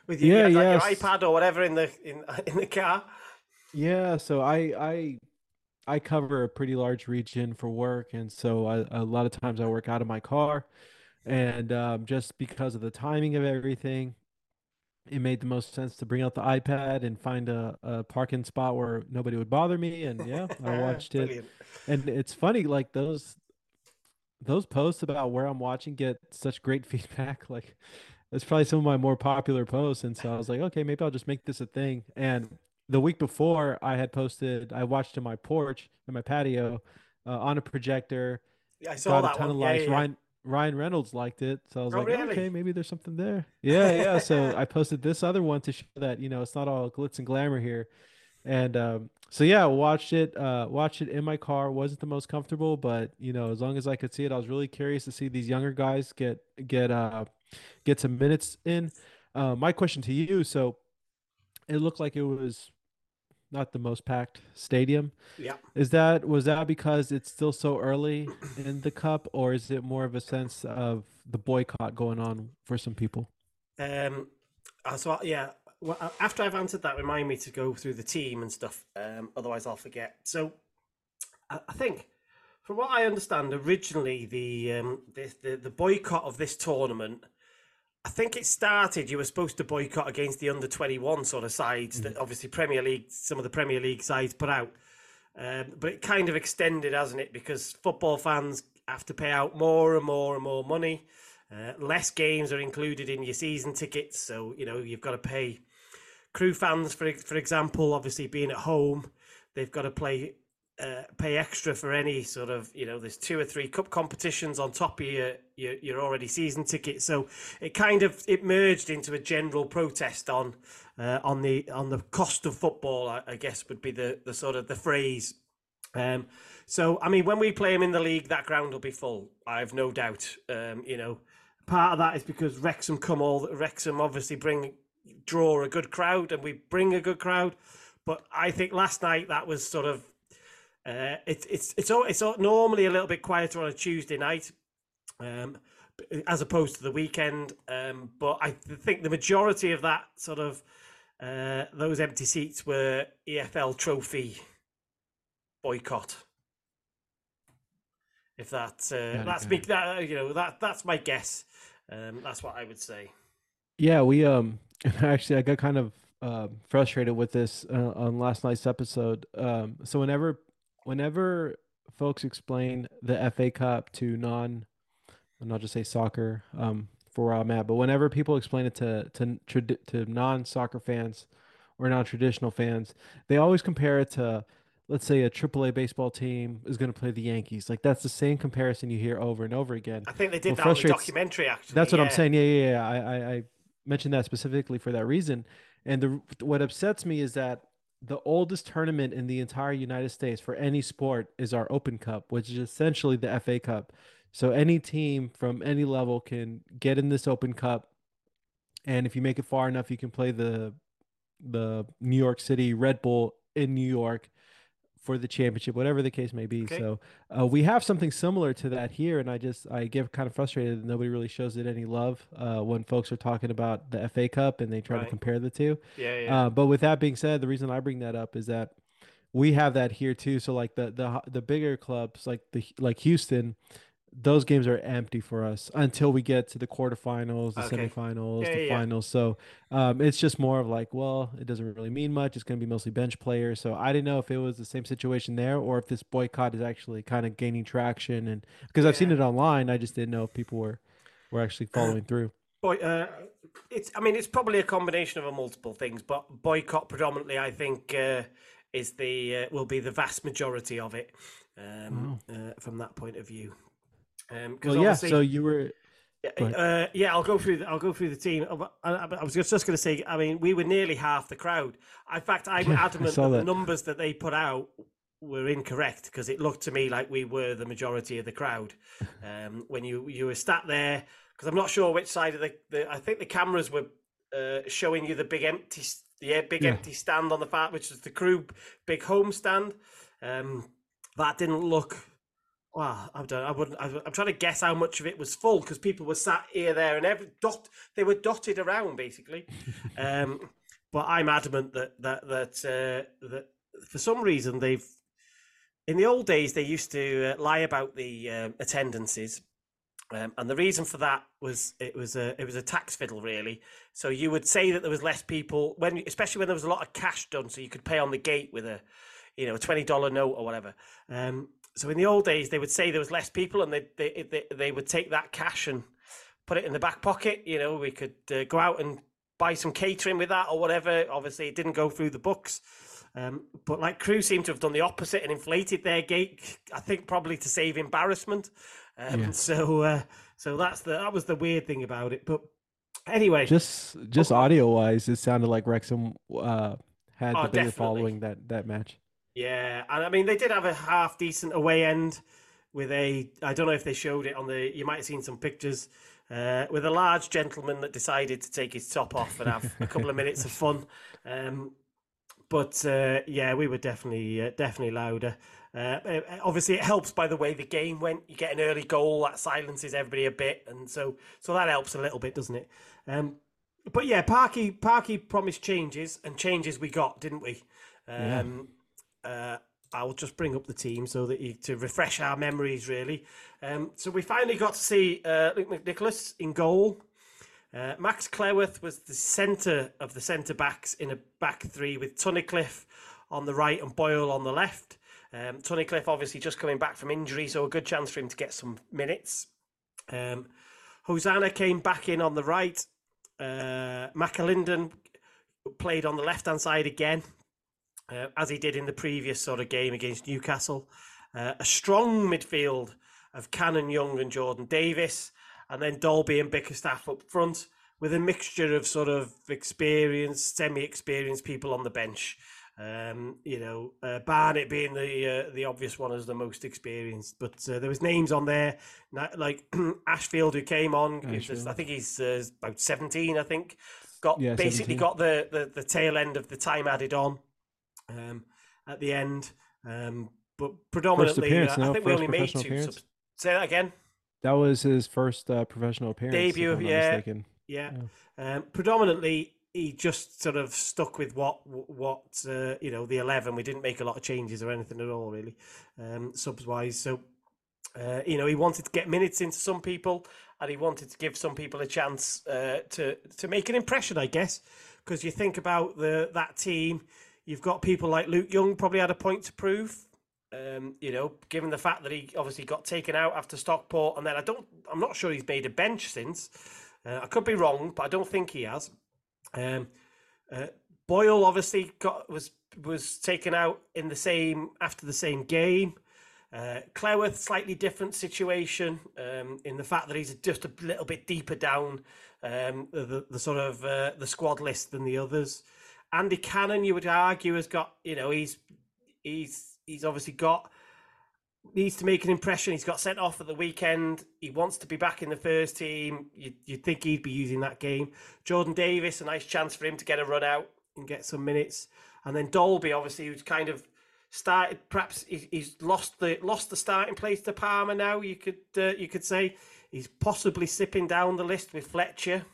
with you? Yeah, you had, like, yes. your iPad or whatever in the in *laughs* in the car. Yeah, so I I I cover a pretty large region for work, and so I, a lot of times I work out of my car, and um, just because of the timing of everything, it made the most sense to bring out the iPad and find a, a parking spot where nobody would bother me, and yeah, *laughs* I watched it, and it's funny like those those posts about where I'm watching get such great *laughs* feedback, like. It's probably some of my more popular posts, and so I was like, okay, maybe I'll just make this a thing. And the week before I had posted, I watched in my porch in my patio uh, on a projector. Yeah, I saw Got that a ton one. of Yeah, likes. yeah, yeah. Ryan Ryan Reynolds liked it, so I was Oh, like, really? okay, maybe there's something there. Yeah, yeah. So *laughs* I posted this other one to show that you know it's not all glitz and glamour here. And um, so yeah, watched it. Uh, watched it in my car. wasn't the most comfortable, but you know, as long as I could see it, I was really curious to see these younger guys get get uh get some minutes in. Uh, my question to you: so it looked like it was not the most packed stadium. Yeah. Is that was that because it's still so early in the cup, or is it more of a sense of the boycott going on for some people? Um, uh, so yeah, well, after I've answered that, remind me to go through the team and stuff. Um, otherwise, I'll forget. So, I, I think, from what I understand, originally the, um, the the the boycott of this tournament, I think it started. You were supposed to boycott against the under twenty one sort of sides that obviously Premier League, some of the Premier League sides put out. Um, but it kind of extended, hasn't it? Because football fans have to pay out more and more and more money. Uh, less games are included in your season tickets, so you know you've got to pay. Crewe fans, for for example, obviously being at home, they've got to play uh, pay extra for any sort of you know there's two or three cup competitions on top of your your, your already season ticket. So it kind of it merged into a general protest on uh, on the on the cost of football. I, I guess would be the the sort of the phrase. Um, so I mean, when we play them in the league, that ground will be full. I've no doubt. Um, you know, part of that is because Wrexham come all Wrexham obviously bring draw a good crowd and we bring a good crowd. But I think last night that was sort of uh, it, it's it's it's normally a little bit quieter on a Tuesday night, um, as opposed to the weekend. Um, but I think the majority of that sort of uh, those empty seats were EFL Trophy boycott. If that uh, that's me, that you know that that's my guess. Um, that's what I would say. Yeah, we um *laughs* actually I got kind of uh, frustrated with this uh, on last night's episode. Um, so whenever whenever folks explain the FA Cup to non, I'll not just say soccer um, for where I'm at, but whenever people explain it to to to non soccer fans or non traditional fans, they always compare it to let's say a AAA baseball team is going to play the Yankees. Like that's the same comparison you hear over and over again. I think they did that on the documentary. Actually, that's what yeah. I'm saying. Yeah, yeah, yeah. I, I, I mentioned that specifically for that reason. And the what upsets me is that the oldest tournament in the entire United States for any sport is our Open Cup, which is essentially the FA Cup. So any team from any level can get in this Open Cup, and if you make it far enough, you can play the the New York City Red Bull in New York for the championship, whatever the case may be. Okay. So uh, we have something similar to that here, and I just I get kind of frustrated that nobody really shows it any love uh, when folks are talking about the FA Cup and they try right. to compare the two. Yeah, yeah. Uh, but with that being said, the reason I bring that up is that we have that here too. So like the the the bigger clubs like the like Houston, those games are empty for us until we get to the quarterfinals, the okay. semifinals, yeah, the yeah. finals. So um, it's just more of like, well, it doesn't really mean much. It's going to be mostly bench players. So I didn't know if it was the same situation there or if this boycott is actually kind of gaining traction. And because yeah. I've seen it online, I just didn't know if people were were actually following through. Boy, uh, it's I mean it's probably a combination of a multiple things, but boycott predominantly, I think, uh, is the uh, will be the vast majority of it um, oh. from that point of view. Um, well, yeah. So you were. Uh, yeah, I'll go through. The, I'll go through the team. I, I was just going to say. I mean, we were nearly half the crowd. In fact, I'm *laughs* adamant that, that the numbers that they put out were incorrect because it looked to me like we were the majority of the crowd *laughs* um, when you you were sat there. Because I'm not sure which side of the, the I think the cameras were uh, showing you the big empty the big yeah. empty stand on the far, which is the Crewe big home stand. Um, that didn't look well, I don't. I wouldn't. I'm trying to guess how much of it was full because people were sat here, there, and every dot. They were dotted around basically. *laughs* um, but I'm adamant that that that uh, that for some reason they've. In the old days, they used to uh, lie about the uh, attendances, um, and the reason for that was it was a it was a tax fiddle really. So you would say that there was less people when, especially when there was a lot of cash done, so you could pay on the gate with a, you know, a twenty dollar note or whatever. Um, so in the old days, they would say there was less people, and they they they, they would take that cash and put it in the back pocket. You know, we could uh, go out and buy some catering with that or whatever. Obviously, it didn't go through the books. Um, but like Crewe seem to have done the opposite and inflated their gate. I think probably to save embarrassment. Um, yeah. So uh, so that's the that was the weird thing about it. But anyway, just just oh, audio wise, it sounded like Wrexham uh, had oh, the bigger following that that match. Yeah, and I mean they did have a half decent away end with a. I don't know if they showed it on the. You might have seen some pictures uh, with a large gentleman that decided to take his top off and have a couple of minutes of fun. Um, but uh, yeah, we were definitely uh, definitely louder. Uh, uh, obviously, it helps by the way the game went. You get an early goal that silences everybody a bit, and so so that helps a little bit, doesn't it? Um, but yeah, Parky Parky promised changes, and changes we got, didn't we? Um, yeah. Uh, I'll just bring up the team so that you, to refresh our memories, really. Um, so we finally got to see uh, Luke McNicholas in goal. Uh, Max Cleworth was the centre of the centre backs in a back three with Tunnicliffe on the right and Boyle on the left. Um, Tunnicliffe obviously just coming back from injury, so a good chance for him to get some minutes. Um, Hosannah came back in on the right. Uh, McAlinden played on the left hand side again, uh, as he did in the previous sort of game against Newcastle. Uh, a strong midfield of Cannon Young and Jordan Davies, and then Dalby and Bickerstaff up front with a mixture of sort of experienced, semi-experienced people on the bench. Um, you know, uh, Barnett being the uh, the obvious one as the most experienced, but uh, there was names on there like *clears throat* Ashfield who came on. Ashfield. I think he's uh, about seventeen. I think got yeah, basically 17. got the, the the tail end of the time added on um, at the end. Um, but predominantly, uh, I think we only made two. Sub- say that again. That was his first uh, professional appearance. Debut, yeah, yeah. yeah. Um, predominantly, he just sort of stuck with what what uh, you know the eleven. We didn't make a lot of changes or anything at all, really, um, subs wise. So. Uh, you know, he wanted to get minutes into some people, and he wanted to give some people a chance uh, to to make an impression, I guess. Because you think about the that team, You've got people like Luke Young probably had a point to prove. Um, you know, given the fact that he obviously got taken out after Stockport, and then I don't, I'm not sure he's made a bench since. Uh, I could be wrong, but I don't think he has. Um, uh, Boyle obviously got was was taken out in the same after the same game. Uh, slightly different situation um, in the fact that he's just a little bit deeper down um, the, the sort of uh, the squad list than the others. Andy Cannon, you would argue, has got you know he's he's he's obviously got needs to make an impression. He's got sent off at the weekend. He wants to be back in the first team. You, you'd think he'd be using that game. Jordan Davies, a nice chance for him to get a run out and get some minutes. And then Dalby, obviously, who's kind of started. Perhaps he's lost the lost the starting place to Palmer now. You could uh, you could say he's possibly sipping down the list with Fletcher.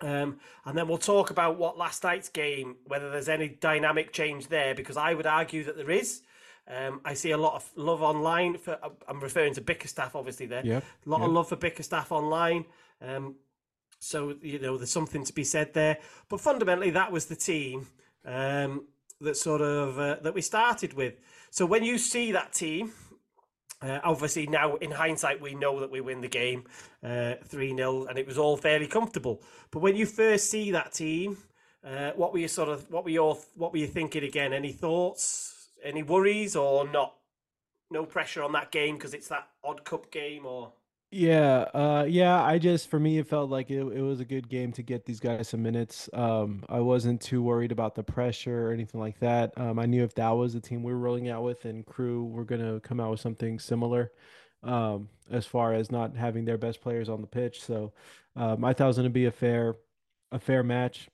Um, and then we'll talk about what last night's game, whether there's any dynamic change there, because I would argue that there is. Um, I see a lot of love online for. I'm referring to Bickerstaff, obviously. There, yeah, a lot yep. of love for Bickerstaff online. Um, so you know, there's something to be said there. But fundamentally, that was the team um, that sort of uh, that we started with. So when you see that team, uh, obviously, now in hindsight, we know that we win the game uh, 3 uh, 0, and it was all fairly comfortable. But when you first see that team, uh, what were you sort of, what were your, what were you thinking again? Any thoughts, any worries, or not? No pressure on that game because it's that odd cup game, or yeah, uh, yeah. I just for me, it felt like it, it was a good game to get these guys some minutes. Um, I wasn't too worried about the pressure or anything like that. Um, I knew if that was the team we were rolling out with, and Crewe were gonna come out with something similar, um, as far as not having their best players on the pitch. So, um, I thought it was gonna be a fair, a fair match.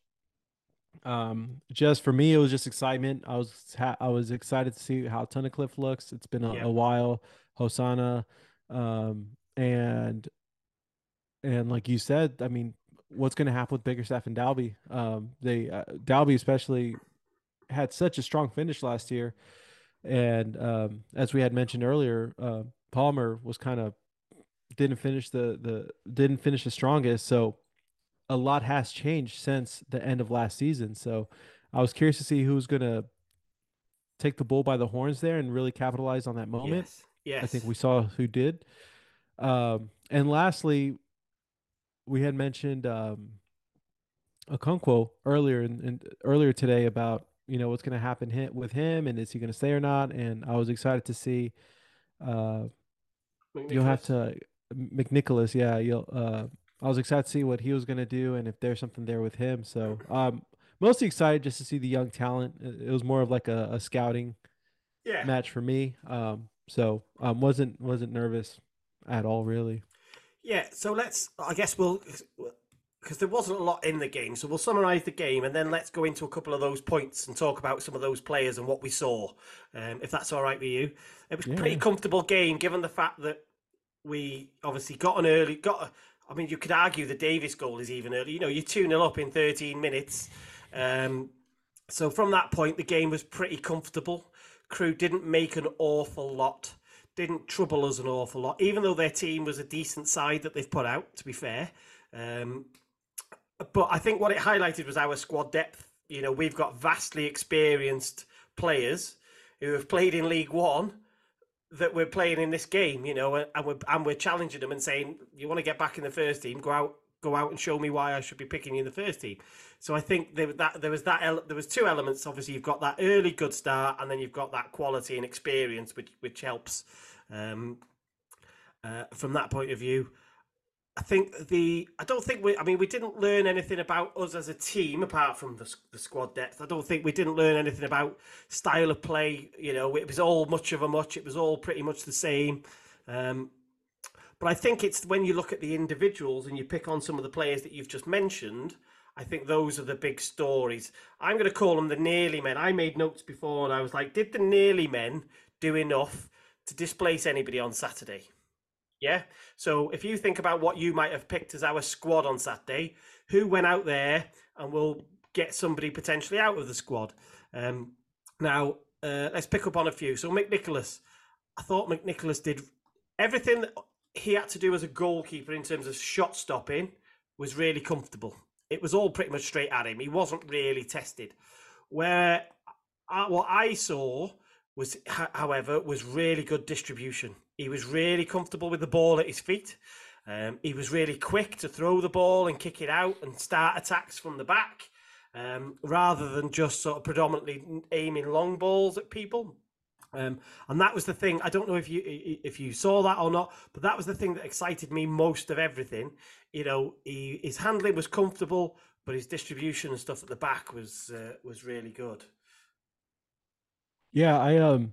Um, just for me, it was just excitement. I was ha- I was excited to see how Tunnicliffe looks. It's been a, yeah. a while. Hosannah. Um, and and like you said, I mean, what's going to happen with Bickerstaff and Dalby? Um, they uh, Dalby especially had such a strong finish last year, and um, as we had mentioned earlier, uh, Palmer was kind of didn't finish the the didn't finish the strongest. So a lot has changed since the end of last season. So I was curious to see who's going to take the bull by the horns there and really capitalize on that moment. Yes. yes. I think we saw who did. Um, and lastly, we had mentioned um, Okonkwo earlier in, in, earlier today about you know what's going to happen hit with him and is he going to stay or not. And I was excited to see. Uh, you'll have to McNicholas, yeah. You'll. Uh, I was excited to see what he was going to do and if there's something there with him. So um, mostly excited just to see the young talent. It was more of like a, a scouting yeah. match for me. Um, so um, wasn't wasn't nervous at all, really. Yeah, so let's. I guess we'll because there wasn't a lot in the game. So we'll summarise the game and then let's go into a couple of those points and talk about some of those players and what we saw, um, if that's all right with you. It was a pretty comfortable game given the fact that we obviously got an early, got. A, I mean, you could argue the Davies goal is even early. You know, you're 2 0 up in 13 minutes. Um, so from that point, the game was pretty comfortable. Crewe didn't make an awful lot, didn't trouble us an awful lot, even though their team was a decent side that they've put out, to be fair. Um, but I think what it highlighted was our squad depth. You know, we've got vastly experienced players who have played in League One that we're playing in this game. You know, and we're and we're challenging them and saying, "You want to get back in the first team? Go out, go out and show me why I should be picking you in the first team." So I think there, that there was that there was two elements. Obviously, you've got that early good start, and then you've got that quality and experience, which which helps um, uh, from that point of view. I think the I don't think we I mean we didn't learn anything about us as a team apart from the, the squad depth. I don't think we didn't learn anything about style of play. You know, it was all much of a much. It was all pretty much the same. Um, but I think it's when you look at the individuals and you pick on some of the players that you've just mentioned. I think those are the big stories. I'm going to call them the nearly men. I made notes before and I was like, did the nearly men do enough to displace anybody on Saturday? Yeah. So if you think about what you might have picked as our squad on Saturday, who went out there and will get somebody potentially out of the squad? Um, now, uh, let's pick up on a few. So McNicholas, I thought McNicholas did everything he had to do as a goalkeeper in terms of shot stopping was really comfortable. It was all pretty much straight at him. He wasn't really tested. Where what I saw was, however, was really good distribution. He was really comfortable with the ball at his feet. Um, he was really quick to throw the ball and kick it out and start attacks from the back, um, rather than just sort of predominantly aiming long balls at people. Um, and that was the thing. I don't know if you if you saw that or not, but that was the thing that excited me most of everything. You know, he, his handling was comfortable, but his distribution and stuff at the back was uh, was really good. Yeah, I um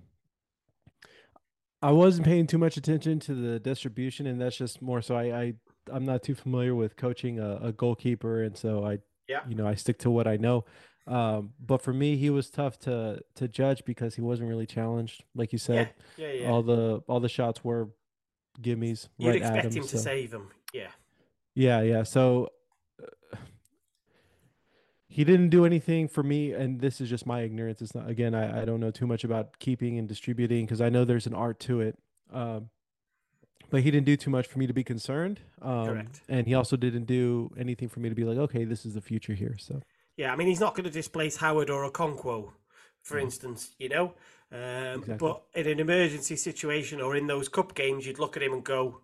I wasn't paying too much attention to the distribution, and that's just more so I, I I'm not too familiar with coaching a, a goalkeeper, and so I Yeah. you know I stick to what I know. Um, but for me, he was tough to to judge because he wasn't really challenged, like you said. yeah, yeah. All the all the shots were gimmies You'd right expect him. him to save them. Yeah, Yeah, yeah. So uh, *sighs* he didn't do anything for me, and this is just my ignorance. It's not again, I, I don't know too much about keeping and distributing because I know there's an art to it. Um, but he didn't do too much for me to be concerned. Um, Correct. And he also didn't do anything for me to be like, okay, this is the future here. So yeah. I mean, he's not going to displace Howard or Okonkwo, for No. instance. You know, um, Exactly. but in an emergency situation or in those cup games, you'd look at him and go,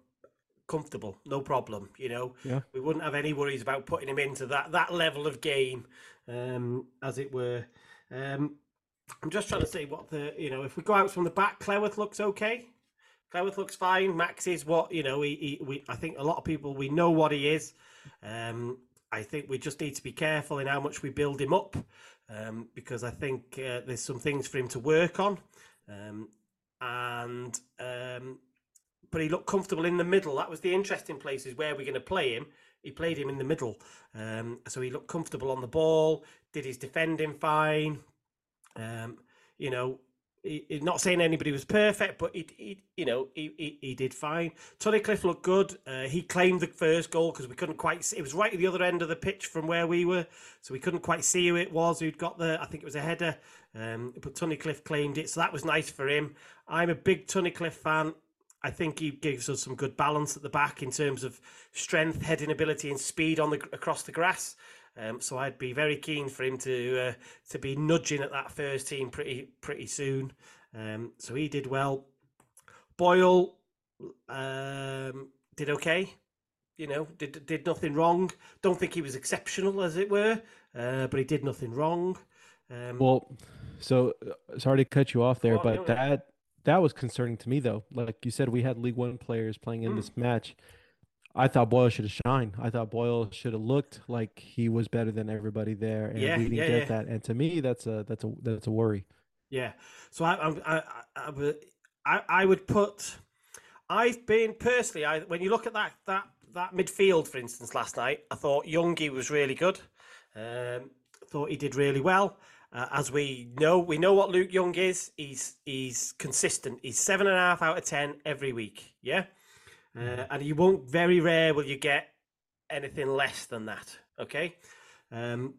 comfortable, no problem. You know, Yeah. we wouldn't have any worries about putting him into that that level of game, um, as it were. Um, I'm just trying to say what the you know if we go out from the back, Cleworth looks okay. Cleworth looks fine. Max is what you know. He, he we I think a lot of people we know what he is. Um, I think we just need to be careful in how much we build him up, um, because I think uh, there's some things for him to work on, um, and um, but he looked comfortable in the middle. That was the interesting place is where we're going to play him. He played him in the middle, um, so he looked comfortable on the ball. Did his defending fine. Um, you know, he, he- not saying anybody was perfect, but he, he you know, he, he, he did fine. Tunnicliffe looked good. Uh, he claimed the first goal because we couldn't quite see. It was right at the other end of the pitch from where we were, so we couldn't quite see who it was who'd got the. I think it was a header, um, but Tunnicliffe claimed it, so that was nice for him. I'm a big Tunnicliffe fan. I think he gives us some good balance at the back in terms of strength, heading ability, and speed on the across the grass. Um, so I'd be very keen for him to uh, to be nudging at that first team pretty pretty soon. Um, so he did well. Boyle um, did okay. You know, did did nothing wrong. Don't think he was exceptional, as it were, uh, but he did nothing wrong. Um, Well, so uh, sorry to cut you off there, Well, but that that was concerning to me though. Like you said, we had League One players playing in Mm. this match. I thought Boyle should have shined. I thought Boyle should have looked like he was better than everybody there, and Yeah, we didn't yeah, get yeah. that. And to me, that's a that's a that's a worry. Yeah. So I I I, I, I, would- I, I would put. I've been personally. I when you look at that that that midfield, for instance, last night, I thought Youngie was really good. Um, thought he did really well. Uh, as we know, we know what Luke Young is. He's he's consistent. He's seven and a half out of ten every week. Yeah, uh, and you won't. Very rare will you get anything less than that. Okay, um,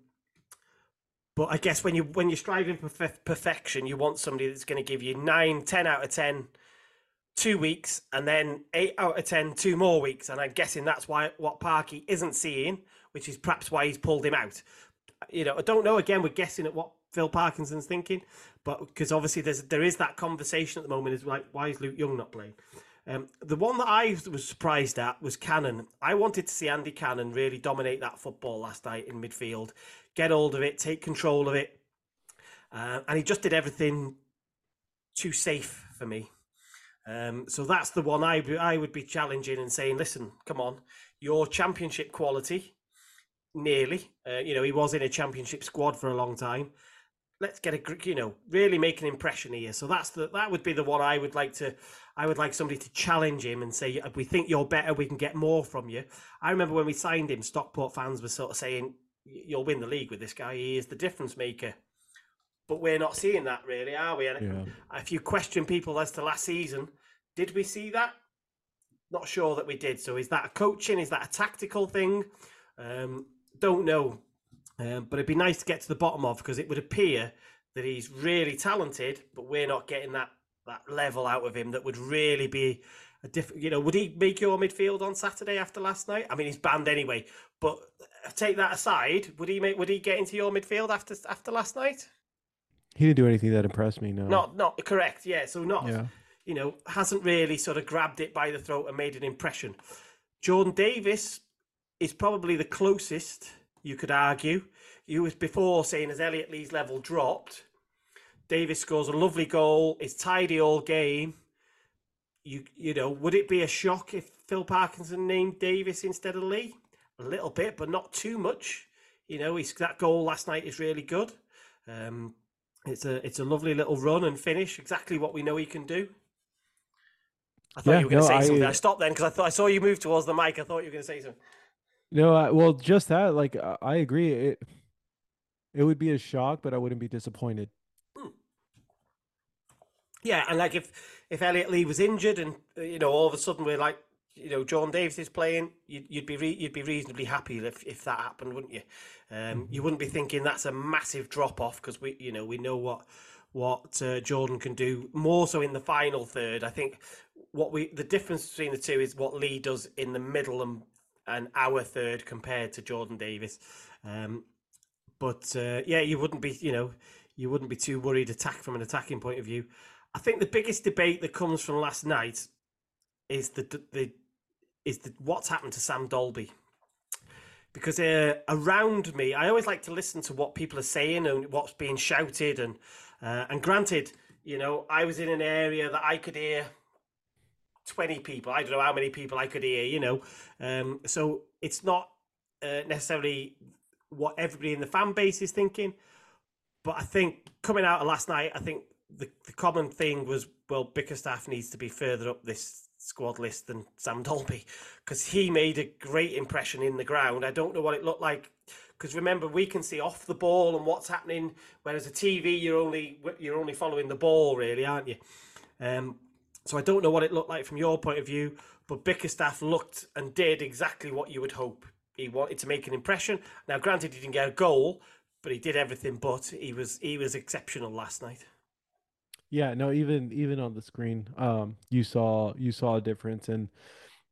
but I guess when you when you're striving for perfection, you want somebody that's going to give you nine, ten out of ten, two weeks, and then eight out of ten, two more weeks. And I'm guessing that's why what Parky isn't seeing, which is perhaps why he's pulled him out. You know, I don't know. Again, we're guessing at what Phil Parkinson's thinking, but because obviously there's there is that conversation at the moment is like why is Luke Young not playing? Um, the one that I was surprised at was Cannon. I wanted to see Andy Cannon really dominate that football last night in midfield, get hold of it, take control of it, uh, and he just did everything too safe for me. Um, so that's the one I I would be challenging and saying, listen, come on, your championship quality, nearly. Uh, you know, he was in a championship squad for a long time let's get a you know really make an impression here. So that's the that would be the one I would like to I would like somebody to challenge him and say we think you're better, we can get more from you. I remember when we signed him, Stockport fans were sort of saying you'll win the league with this guy. He is the difference maker. But we're not seeing that really, are we? And yeah. if you question people as to last season, did we see that? Not sure that we did. So is that a coaching? Is that a tactical thing? Um, don't know. Um, but it'd be nice to get to the bottom of because it would appear that he's really talented, but we're not getting that that level out of him that would really be a different. You know, would he make your midfield on Saturday after last night? I mean, he's banned anyway. But uh, take that aside, would he make? Would he get into your midfield after after last night? He didn't do anything that impressed me. No, not not correct. Yeah, so not. Yeah. You know, hasn't really sort of grabbed it by the throat and made an impression. Jordan Davies is probably the closest you could argue. You was before saying as Elliot Lee's level dropped, Davies scores a lovely goal. It's tidy all game. You you know, would it be a shock if Phil Parkinson named Davies instead of Lee? A little bit, but not too much. You know, he's that goal last night is really good. Um, it's a it's a lovely little run and finish, exactly what we know he can do. I thought yeah, you were going to no, say something. I stopped then because I thought I saw you move towards the mic. I thought you were going to say something. No, I, well, just that. Like, I agree. It it would be a shock, but I wouldn't be disappointed. Yeah, and like if if Elliot Lee was injured, and uh, you know, all of a sudden we're like, you know, John Davis is playing, you'd, you'd be re- you'd be reasonably happy if if that happened, wouldn't you? Um, mm-hmm. You wouldn't be thinking that's a massive drop off because we, you know, we know what what uh, Jordan can do more so in the final third. I think what we the difference between the two is what Lee does in the middle and and our third compared to Jordan Davies. Um, but uh, yeah, you wouldn't be, you know, you wouldn't be too worried attack from an attacking point of view. I think the biggest debate that comes from last night is the the is the what's happened to Sam Dalby Because uh, around me, I always like to listen to what people are saying and what's being shouted. And uh, and granted, you know, I was in an area that I could hear 20 people. I don't know how many people I could hear, you know. Um, so it's not uh, necessarily what everybody in the fan base is thinking. But I think coming out of last night, I think the, the common thing was, well, Bickerstaff needs to be further up this squad list than Sam *laughs* Dalby because he made a great impression in the ground. I don't know what it looked like because remember we can see off the ball and what's happening, whereas a TV you're only you're only following the ball really, aren't you? Um, so I don't know what it looked like from your point of view, but Bickerstaff looked and did exactly what you would hope. He wanted to make an impression. Now, granted, he didn't get a goal, but he did everything. But he was he was exceptional last night. Yeah, no, even even on the screen, um, you saw you saw a difference, and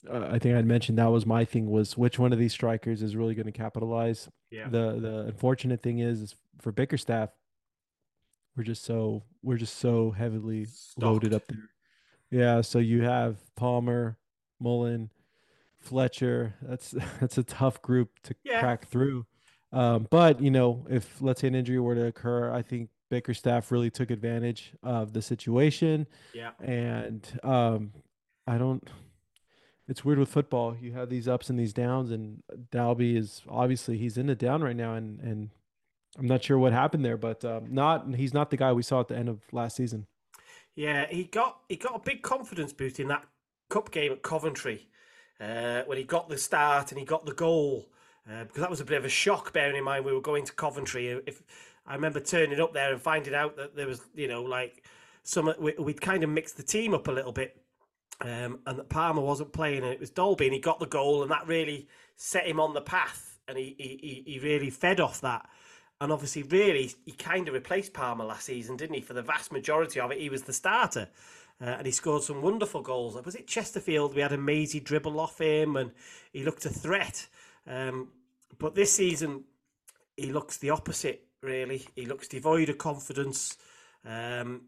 uh, I think I'd mentioned that was my thing was which one of these strikers is really going to capitalize. Yeah. The the unfortunate thing is, is for Bickerstaff, we're just so we're just so heavily Stocked. loaded up there. Yeah, so you have Palmer, Mullin, Fletcher. That's *laughs* that's a tough group to yeah. crack through. Um, but you know, if let's say an injury were to occur, I think Bickerstaff really took advantage of the situation. Yeah. And um, I don't. It's weird with football. You have these ups and these downs, and Dalby is obviously he's in the down right now, and and I'm not sure what happened there, but um, not he's not the guy we saw at the end of last season. Yeah, he got he got a big confidence boost in that cup game at Coventry. uh, when he got the start and he got the goal. Uh, because that was a bit of a shock, bearing in mind we were going to Coventry. If I remember turning up there and finding out that there was, you know, like some we, would kind of mixed the team up a little bit, um, and that Palmer wasn't playing, and it was Dalby and he got the goal, and that really set him on the path, and he he, he really fed off that. And obviously, really, he kind of replaced Palmer last season, didn't he? For the vast majority of it, he was the starter. Uh, and he scored some wonderful goals. Was it Chesterfield? We had a mazy dribble off him, and he looked a threat. Um, but this season, he looks the opposite. Really, he looks devoid of confidence. Um,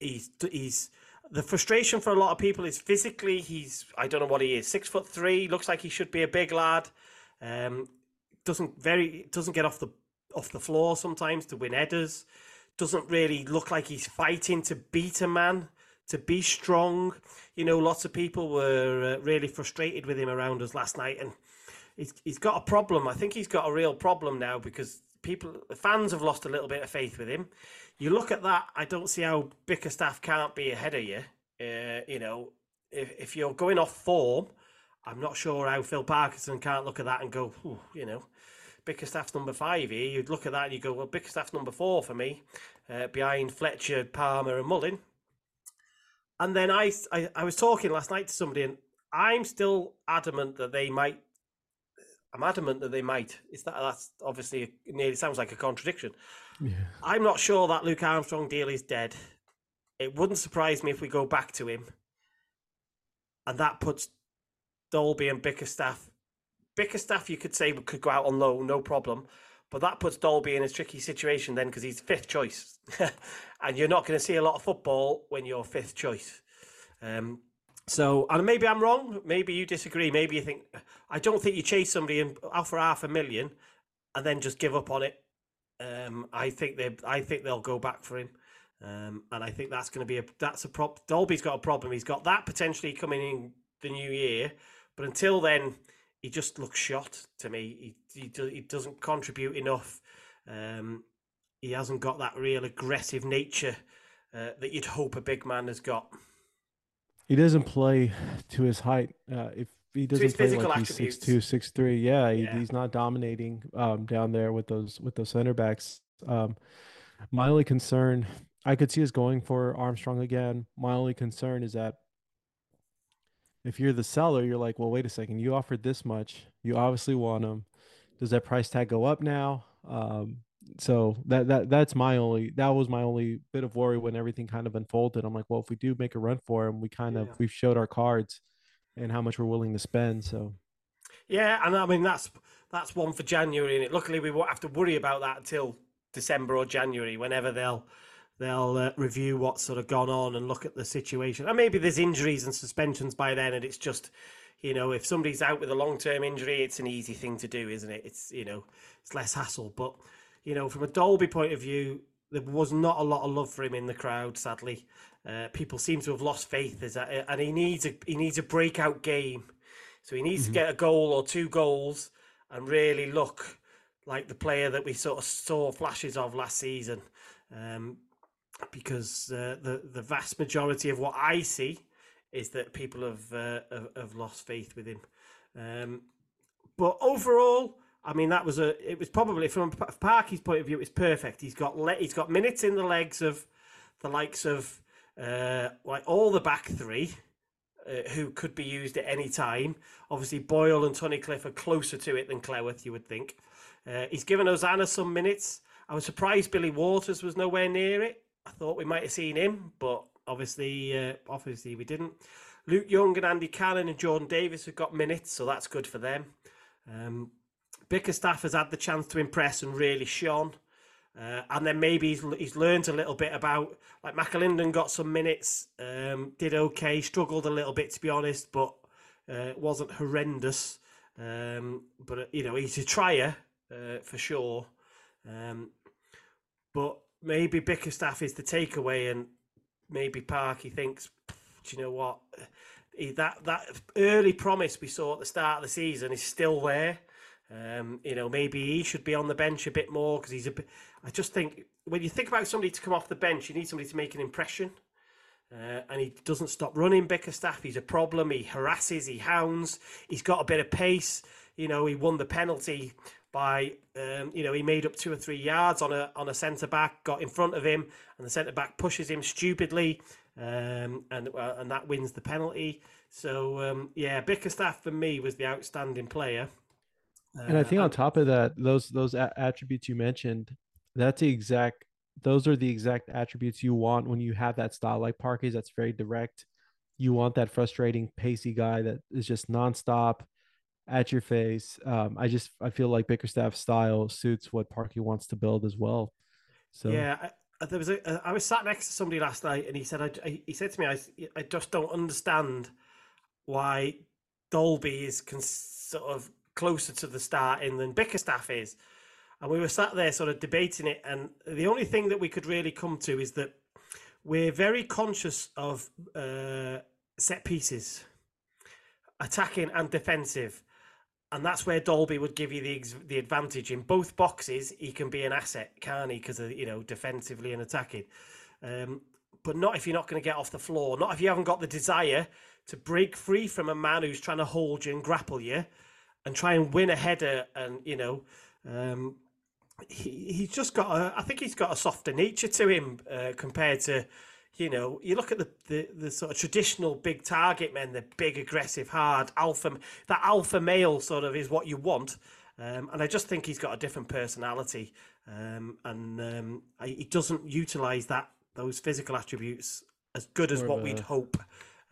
he's he's the frustration for a lot of people is physically. He's I don't know what he is. Six foot three. Looks like he should be a big lad. Um, doesn't very doesn't get off the off the floor sometimes to win headers. Doesn't really look like he's fighting to beat a man to be strong. You know, lots of people were uh, really frustrated with him around us last night, and he's he's got a problem. I think he's got a real problem now because people, the fans have lost a little bit of faith with him. You look at that, I don't see how Bickerstaff can't be ahead of you. Uh, you know, if if you're going off form, I'm not sure how Phil Parkinson can't look at that and go, you know, Bickerstaff's number five here. You'd look at that and you go, well, Bickerstaff's number four for me, uh, behind Fletcher, Palmer, and Mullin. And then I, I, I was talking last night to somebody, and I'm still adamant that they might. I'm adamant that they might. Is that that's obviously nearly sounds like a contradiction. Yeah. I'm not sure that Luke Armstrong deal is dead. It wouldn't surprise me if we go back to him, and that puts Dalby and Bickerstaff. Bickerstaff, you could say, could go out on loan, no problem. But that puts Dalby in a tricky situation then because he's fifth choice. *laughs* and you're not going to see a lot of football when you're fifth choice. Um, so, and maybe I'm wrong. Maybe you disagree. Maybe you think, I don't think you chase somebody and offer half a million and then just give up on it. Um, I think they, I think they'll go back for him. Um, and I think that's going to be a that's a prop. Dalby's got a problem. He's got that potentially coming in the new year, but until then, he just looks shot to me. He he, he doesn't contribute enough. Um, he hasn't got that real aggressive nature uh, that you'd hope a big man has got. He doesn't play to his height. Uh, if he doesn't play like he's six two, six three, yeah, he, yeah, he's not dominating um, down there with those with those center backs. Um, my only concern, I could see us going for Armstrong again. My only concern is that if you're the seller, you're like, well, wait a second, you offered this much, you obviously want him. Does that price tag go up now? Um, so that that that's my only that was my only bit of worry when everything kind of unfolded. I'm like, well, if we do make a run for him, we kind of we've showed our cards and how much we're willing to spend. So yeah, and I mean that's that's one for January, and it, luckily we won't have to worry about that until December or January, whenever they'll they'll uh, review what's sort of gone on and look at the situation. And maybe there's injuries and suspensions by then, and it's just, you know, if somebody's out with a long term injury, it's an easy thing to do, isn't it? It's you know, it's less hassle. But you know, from a Dalby point of view, there was not a lot of love for him in the crowd. Sadly, uh, people seem to have lost faith. Is that, and he needs a he needs a breakout game. So he needs mm-hmm. to get a goal or two goals and really look like the player that we sort of saw flashes of last season. Um, because uh, the the vast majority of what I see is that people have uh, have, have, lost faith with him. Um, but overall, I mean, that was a. It was probably from Parky's point of view, it's perfect. He's got le- he's got minutes in the legs of the likes of uh, like all the back three. Uh, who could be used at any time. Obviously, Boyle and Tunnicliffe are closer to it than Cleworth, you would think. Uh, he's given Hosannah some minutes. I was surprised Billy Waters was nowhere near it. I thought we might have seen him, but obviously, uh, obviously we didn't. Luke Young and Andy Cannon and Jordan Davies have got minutes, so that's good for them. Um, Bickerstaff has had the chance to impress and really shone. Uh, and then maybe he's, he's learned a little bit about like McAlinden got some minutes, um, did okay, struggled a little bit to be honest, but uh, wasn't horrendous. Um, but you know he's a trier uh, for sure. Um, but maybe Bickerstaff is the takeaway, and maybe Parky thinks, do you know what? That that early promise we saw at the start of the season is still there. Um, you know, maybe he should be on the bench a bit more because he's a bit. I just think when you think about somebody to come off the bench, you need somebody to make an impression. Uh, and he doesn't stop running. Bickerstaff, he's a problem. He harasses, he hounds. He's got a bit of pace. You know, he won the penalty by, um, you know, he made up two or three yards on a on a centre back, got in front of him, and the centre back pushes him stupidly, um, and uh, and that wins the penalty. So um, yeah, Bickerstaff for me was the outstanding player. And I think on top of that, those those attributes you mentioned, that's the exact those are the exact attributes you want when you have that style like Parky's that's very direct. You want that frustrating, pacey guy that is just nonstop at your face. Um, I just I feel like Bickerstaff's style suits what Parkey wants to build as well. So Yeah, I, I- there was a, uh, was sat next to somebody last night, and he said, I, I- he said to me, I I just don't understand why Dalby is con- sort of closer to the starting than Bickerstaff is. And we were sat there sort of debating it, and the only thing that we could really come to is that we're very conscious of uh, set pieces, attacking and defensive. And that's where Dalby would give you the the advantage in both boxes. He can be an asset, can't he? Because you know defensively and attacking, um, but not if you're not going to get off the floor. Not if you haven't got the desire to break free from a man who's trying to hold you and grapple you, and try and win a header. And you know, um, he, he's just got a. I think he's got a softer nature to him uh, compared to, you know, you look at the, the the sort of traditional big target men, the big aggressive, hard alpha. That alpha male sort of is what you want, um, and I just think he's got a different personality, um, and um, I, he doesn't utilize that those physical attributes as good as More what we'd hope.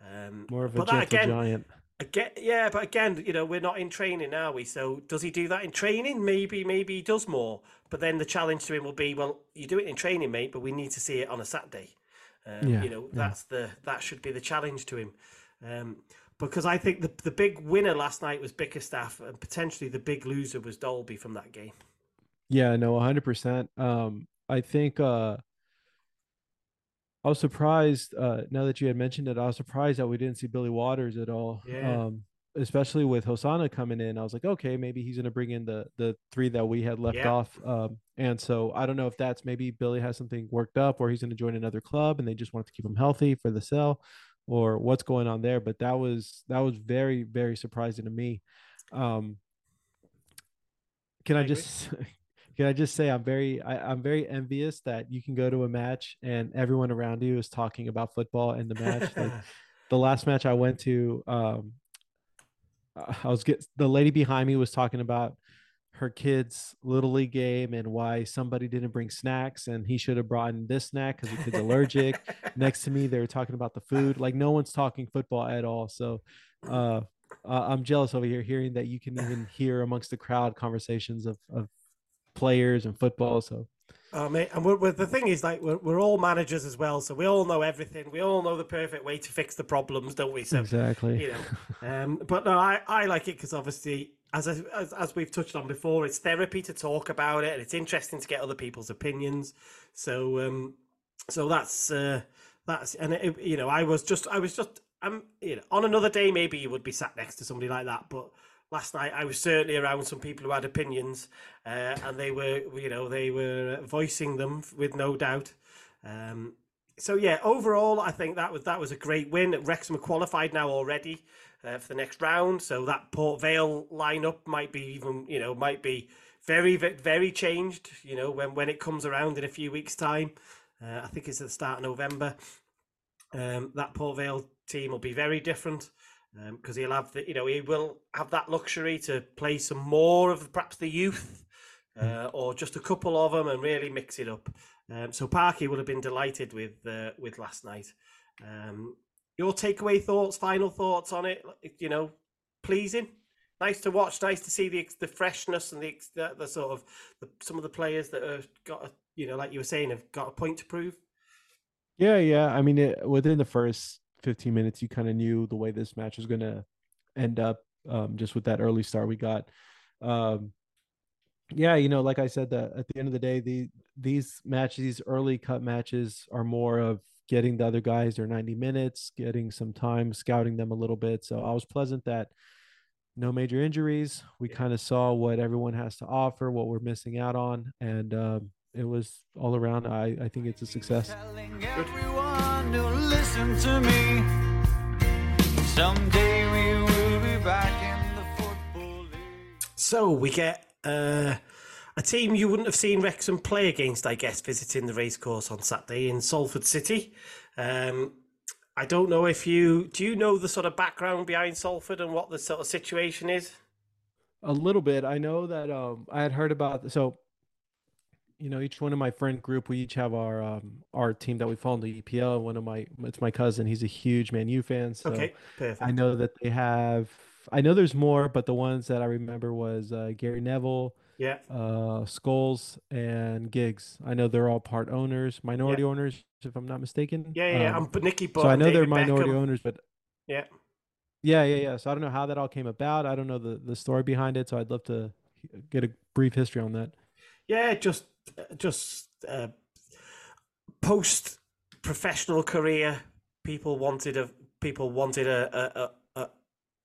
Um, more of a but gentle that again, giant. Again, yeah, but again, you know, we're not in training, are we? So does he do that in training? Maybe, maybe he does more. But then the challenge to him will be, well, you do it in training, mate, but we need to see it on a Saturday. Um, Yeah, you know, yeah. that's the that should be the challenge to him. Um, because I think the the big winner last night was Bickerstaff, and potentially the big loser was Dalby from that game. Yeah, no, 100%. Um, I think uh I was surprised uh now that you had mentioned it, I was surprised that we didn't see Billy Waters at all. Yeah. Um, especially with Hosanna coming in. I was like, okay, maybe he's gonna bring in the the three that we had left Yeah. off. Um, and so I don't know if that's maybe Billy has something worked up or he's gonna join another club and they just want to keep him healthy for the sell or what's going on there. But that was that was very, very surprising to me. Um can I I, just *laughs* can I just say I'm very I, I'm very envious that you can go to a match and everyone around you is talking about football and the match. Like *laughs* the last match I went to, um, I was get the lady behind me was talking about her kid's little league game and why somebody didn't bring snacks and he should have brought in this snack because the kid's allergic. *laughs* Next to me, they were talking about the food. Like no one's talking football at all. So uh, uh, I'm jealous over here hearing that you can even hear amongst the crowd conversations of, of players and football. So Oh, mate, and we're, we're, the thing is, like, we're, we're all managers as well, so we all know everything. We all know the perfect way to fix the problems, don't we? So, exactly. you know, *laughs* um, but no, I, I like it because obviously, as, as as we've touched on before, it's therapy to talk about it, and it's interesting to get other people's opinions. So, um, so that's uh, that's and it, you know, I was just I was just I'm you know on another day maybe you would be sat next to somebody like that, but last night I was certainly around some people who had opinions, uh, and they were you know they were voicing them with no doubt. Um, so yeah, overall, I think that was that was a great win. Wrexham are qualified now already uh, for the next round, so that Port Vale lineup might be even you know might be very very changed. You know when when it comes around in a few weeks' time, uh, I think it's at the start of November. Um, that Port Vale team will be very different because he'll have the you know he will have that luxury to play some more of perhaps the youth uh, or just a couple of them and really mix it up. Um, so Parky would have been delighted with uh, with last night. Um, your takeaway thoughts, final thoughts on it? You know, pleasing, nice to watch, nice to see the the freshness and the the, the sort of the, some of the players that have got a, you know, like you were saying, have got a point to prove. Yeah, yeah. I mean, it, within the first 15 minutes, you kind of knew the way this match was going to end up um, just with that early start we got. Um, yeah, you know, like I said, that at the end of the day, the these matches, these early cut matches, are more of getting the other guys their 90 minutes, getting some time, scouting them a little bit. So I was pleasant that no major injuries. We kind of saw what everyone has to offer, what we're missing out on, and um, it was all around. I I think it's a success. Telling everyone someone listen to me. Someday we will be back in the football league. So we get uh, a team you wouldn't have seen Wrexham play against, I guess, visiting the racecourse on Saturday in Salford City. Um, I don't know if you do you know the sort of background behind Salford and what the sort of situation is. A little bit. I know that um, I had heard about so. You know, each one of my friend group, we each have our um, our team that we follow in the EPL. One of my, it's my cousin. He's a huge Man U fan. So Okay, perfect. I know that they have. I know there's more, but the ones that I remember was uh, Gary Neville, Yeah, uh, Scholes, and Giggs. I know they're all part owners, minority owners, if I'm not mistaken. yeah, yeah. yeah. Um, I'm Nicky so I know they're minority Beckham. owners, but Yeah, yeah, yeah, yeah. So I don't know how that all came about. I don't know the the story behind it. So I'd love to get a brief history on that. yeah. Just, just uh, post professional career, people wanted a people wanted a a a,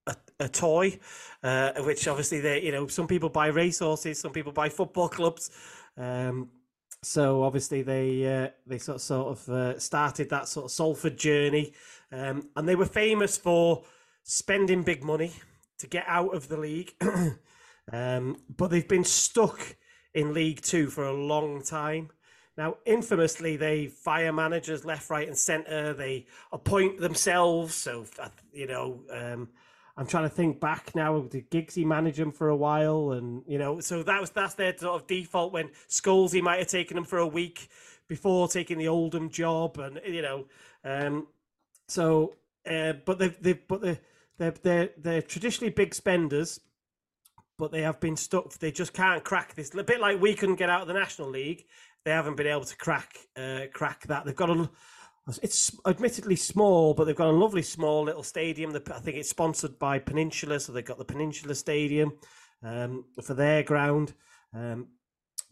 a, a toy, uh, which obviously they you know some people buy racehorses, some people buy football clubs. Um, so obviously they uh, they sort of, sort of uh, started that sort of Salford journey, um, and they were famous for spending big money to get out of the league, *clears throat* um, but they've been stuck in League Two for a long time. Now, infamously, they fire managers left, right, and centre. They appoint themselves. So, you know, um, I'm trying to think back now. Did Giggsy manage them for a while? And you know, so that was that's their sort of default. When Scholesy might have taken them for a week before taking the Oldham job, and you know, um, so uh, but they've, they've but they're, they're they're they're traditionally big spenders, but they have been stuck. They just can't crack this. A bit like we couldn't get out of the National League. They haven't been able to crack uh, crack that. They've got a. It's admittedly small, but they've got a lovely small little stadium. The- I think it's sponsored by Peninsula, so they've got the Peninsula Stadium um, for their ground. Um,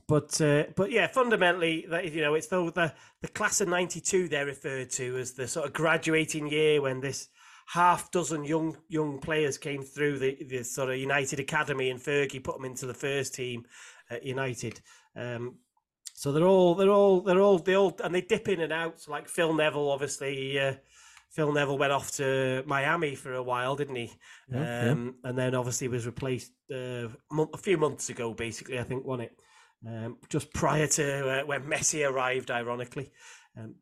but uh, but yeah, fundamentally, you know, it's though the the class of '92 they're referred to as the sort of graduating year when this half dozen young young players came through the, the sort of United Academy and Fergie put them into the first team at United. Um, so they're all they're all they're all they all and they dip in and out. So like Phil Neville, obviously. Uh, Phil Neville went off to Miami for a while, didn't he? Yeah, yeah. um, And then obviously was replaced uh, a few months ago, basically, I think, wasn't it? Um, just prior to uh, when Messi arrived, ironically. Um,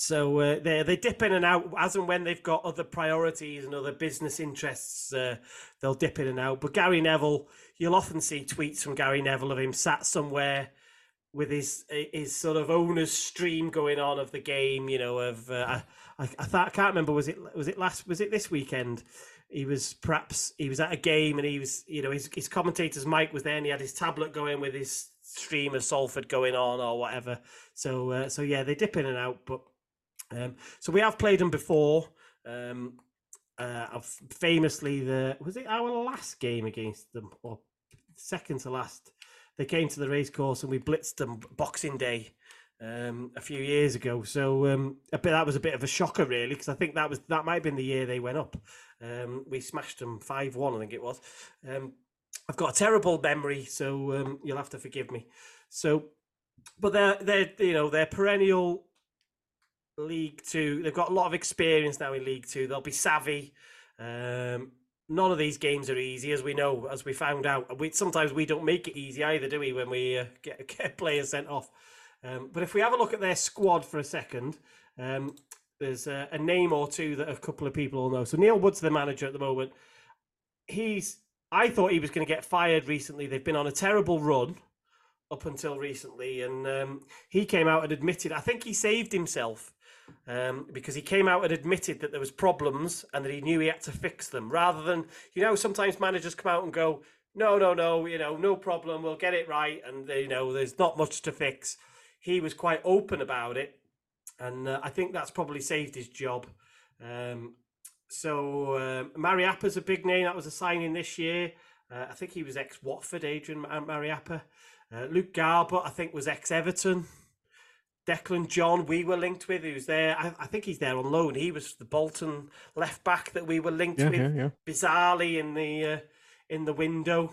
so uh, they they dip in and out as and when they've got other priorities and other business interests. Uh, they'll dip in and out. But Gary Neville, you'll often see tweets from Gary Neville of him sat somewhere with his his sort of owner's stream going on of the game. You know, of uh, I, I thought I can't remember was it was it last was it this weekend? He was perhaps he was at a game and he was you know his his commentator's mic was there and he had his tablet going with his stream of Salford going on or whatever. So uh, so yeah, they dip in and out, but um, so we have played them before. Um, uh, famously the was it our last game against them or second to last? They came to the racecourse and we blitzed them Boxing Day um, a few years ago. So um, a bit, that was a bit of a shocker, really, because I think that was that might have been the year they went up. Um, we smashed them five one, I think it was. Um, I've got a terrible memory, so um, you'll have to forgive me. So, but they're they're you know they're perennial League Two. They've got a lot of experience now in League Two. They'll be savvy. Um, none of these games are easy, as we know, as we found out. We sometimes we don't make it easy either, do we? When we uh, *laughs* get get players sent off. Um, but if we have a look at their squad for a second, um, there's a, a name or two that a couple of people all know. So Neil Wood's the manager at the moment. He's. I thought he was going to get fired recently. They've been on a terrible run up until recently, and um, he came out and admitted. I think he saved himself um, because he came out and admitted that there was problems and that he knew he had to fix them. Rather than you know, sometimes managers come out and go, "No, no, no, you know, no problem. We'll get it right," and you know, there's not much to fix. He was quite open about it, and uh, I think that's probably saved his job. Um, so um, Mariappa's a big name. That was a signing this year. Uh, I think he was ex Watford, Adrian Mariappa. Uh, Luke Garbutt, I think, was ex Everton. Declan John, we were linked with, who's there. I, I think he's there on loan. He was the Bolton left back that we were linked Yeah, with yeah, yeah. bizarrely in the uh, in the window.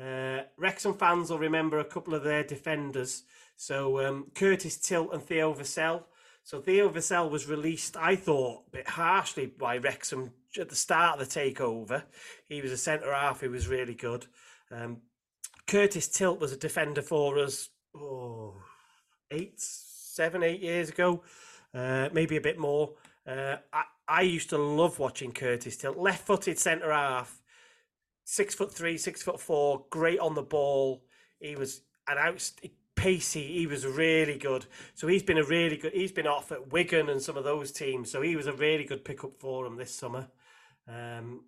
Uh, Wrexham fans will remember a couple of their defenders. So um, Curtis Tilt and Theo Vassell. So Theo Vassell was released, I thought, a bit harshly by Wrexham at the start of the takeover. He was a centre half who was really good. Um, Curtis Tilt was a defender for us, oh, eight, seven, eight years ago, uh, maybe a bit more. Uh, I, I used to love watching Curtis Tilt, left footed centre half, six foot three, six foot four, great on the ball. He was an out pacey. He was really good. So he's been a really good. He's been off at Wigan and some of those teams. So he was a really good pickup for him this summer. Um,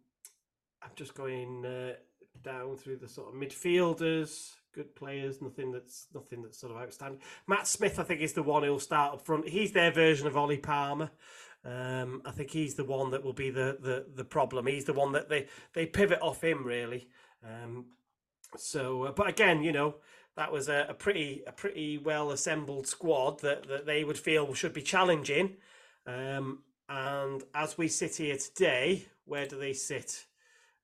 I'm just going uh, down through the sort of midfielders, good players. Nothing that's nothing that's sort of outstanding. Matt Smith, I think, is the one who'll start up front. He's their version of Ollie Palmer. Um, I think he's the one that will be the, the the problem. He's the one that they they pivot off him really. Um, so, uh, but again, you know, that was a, a, pretty a pretty well assembled squad that, that they would feel should be challenging. Um, and as we sit here today, where do they sit?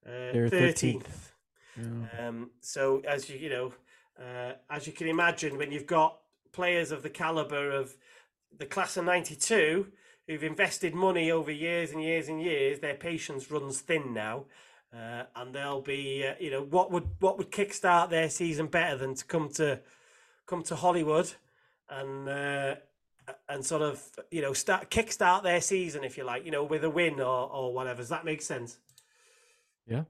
Uh, thirteenth. Yeah. Um, so as you you know, uh, as you can imagine, when you've got players of the caliber of the class of '92 who've invested money over years and years and years, their patience runs thin now. Uh, and they'll be, uh, you know, what would what would kickstart their season better than to come to come to Hollywood and uh, and sort of you know start kickstart their season if you like, you know, with a win or or whatever. Does that make sense? Yeah.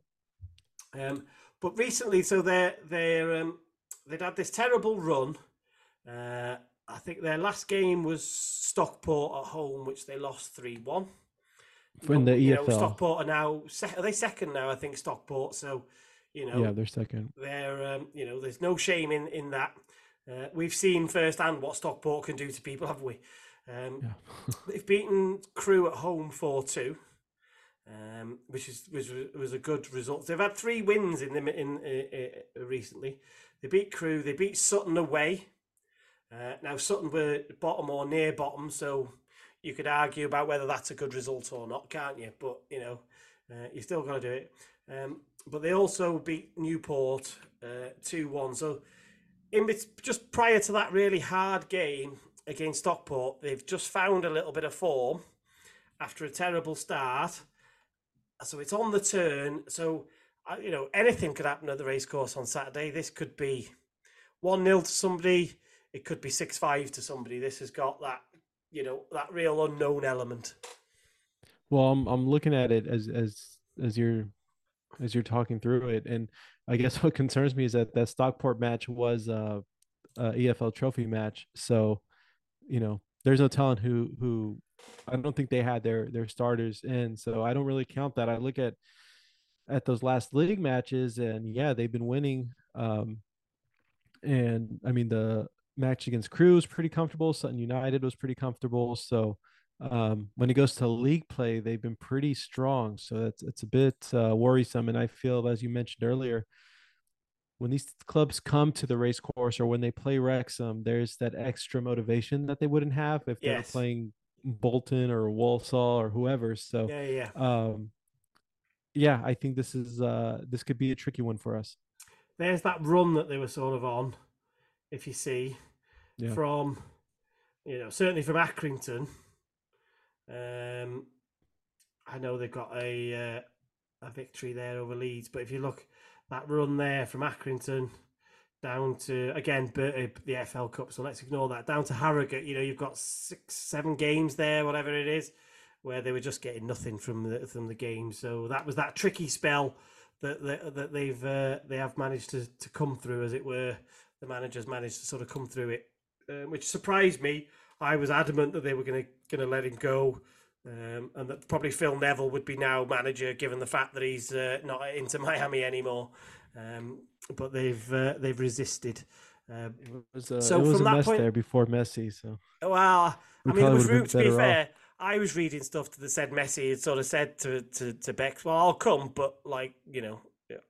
Um, but recently, so they're they're um, they'd had this terrible run. Uh, I think their last game was Stockport at home, which they lost three one. In the you EFL, know, Stockport are now are they second now? I think Stockport. So you know, yeah, they're second. They're um, you know, there's no shame in in that. Uh, we've seen firsthand what Stockport can do to people, haven't we? Um, yeah. *laughs* they've beaten Crewe at home four two. Um, which is was was a good result. They've had three wins in them in uh, uh, recently. They beat Crewe, they beat Sutton away. Uh, now Sutton were bottom or near bottom, so you could argue about whether that's a good result or not, can't you? But you know, uh, you still got to do it. Um, but they also beat Newport uh, two one. So in just prior to that really hard game against Stockport, they've just found a little bit of form after a terrible start. So it's on the turn. So you know anything could happen at the racecourse on Saturday. This could be one 0 to somebody. It could be six five to somebody. This has got that you know that real unknown element. Well, I'm I'm looking at it as as as you're as you're talking through it, and I guess *laughs* what concerns me is that that Stockport match was a, a EFL Trophy match, so you know there's no telling who who I don't think they had their their starters in, so I don't really count that. I look at at those last league matches, and yeah, they've been winning. Um, and I mean the match against Crewe was pretty comfortable. Sutton United was pretty comfortable. So um, when it goes to league play, they've been pretty strong. So it's it's a bit uh, worrisome. And I feel, as you mentioned earlier, when these clubs come to the race course or when they play Wrexham, there's that extra motivation that they wouldn't have if they're playing Bolton or Walsall or whoever. So yeah, yeah. Um, yeah, I think this is uh, this could be a tricky one for us. There's that run that they were sort of on, if you see, yeah. from, you know, certainly from Accrington. Um, I know they've got a uh, a victory there over Leeds, but if you look that run there from Accrington down to again uh, the FL Cup, so let's ignore that. Down to Harrogate, you know, you've got six, seven games there, whatever it is, where they were just getting nothing from the from the game. So that was that tricky spell that that, that they've uh, they have managed to to come through, as it were. The managers managed to sort of come through it um, which surprised me. I was adamant that they were going to going to let him go, um, and that probably Phil Neville would be now manager, given the fact that he's uh, not into *laughs* Miami anymore. Um, but they've uh, they've resisted. It was, uh, so a mess point, there before Messi. So well, I mean, it was room to be fair. Off. I was reading stuff that said Messi had sort of said to to to Becks, "Well, I'll come, but like you know,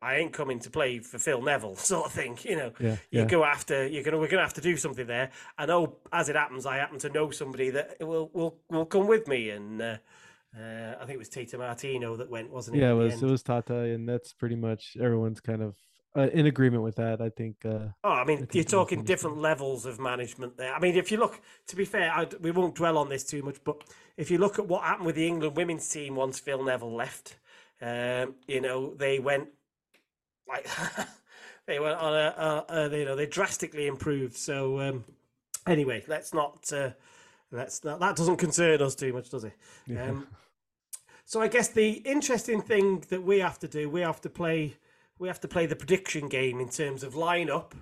I ain't coming to play for Phil Neville, *laughs* sort of thing. You know, yeah, you yeah. go after you're gonna we're gonna have to do something there. I know, as it happens, I happen to know somebody that will will will come with me, and uh, uh, I think it was Tata Martino that went, wasn't it? Yeah, it was it was Tata, and that's pretty much everyone's kind of uh, in agreement with that. I think. Uh, oh, I mean, think you're talking different levels of management there. I mean, if you look, to be fair, I, we won't dwell on this too much, but if you look at what happened with the England women's team once Phil Neville left, um, you know, they went like *laughs* they went on a, a, a, you know, they drastically improved. So um, anyway, let's not. Uh, Let's not, that doesn't concern us too much, does it? Yeah. Um, *laughs* so I guess the interesting thing that we have to do, we have to play, we have to play the prediction game in terms of lineup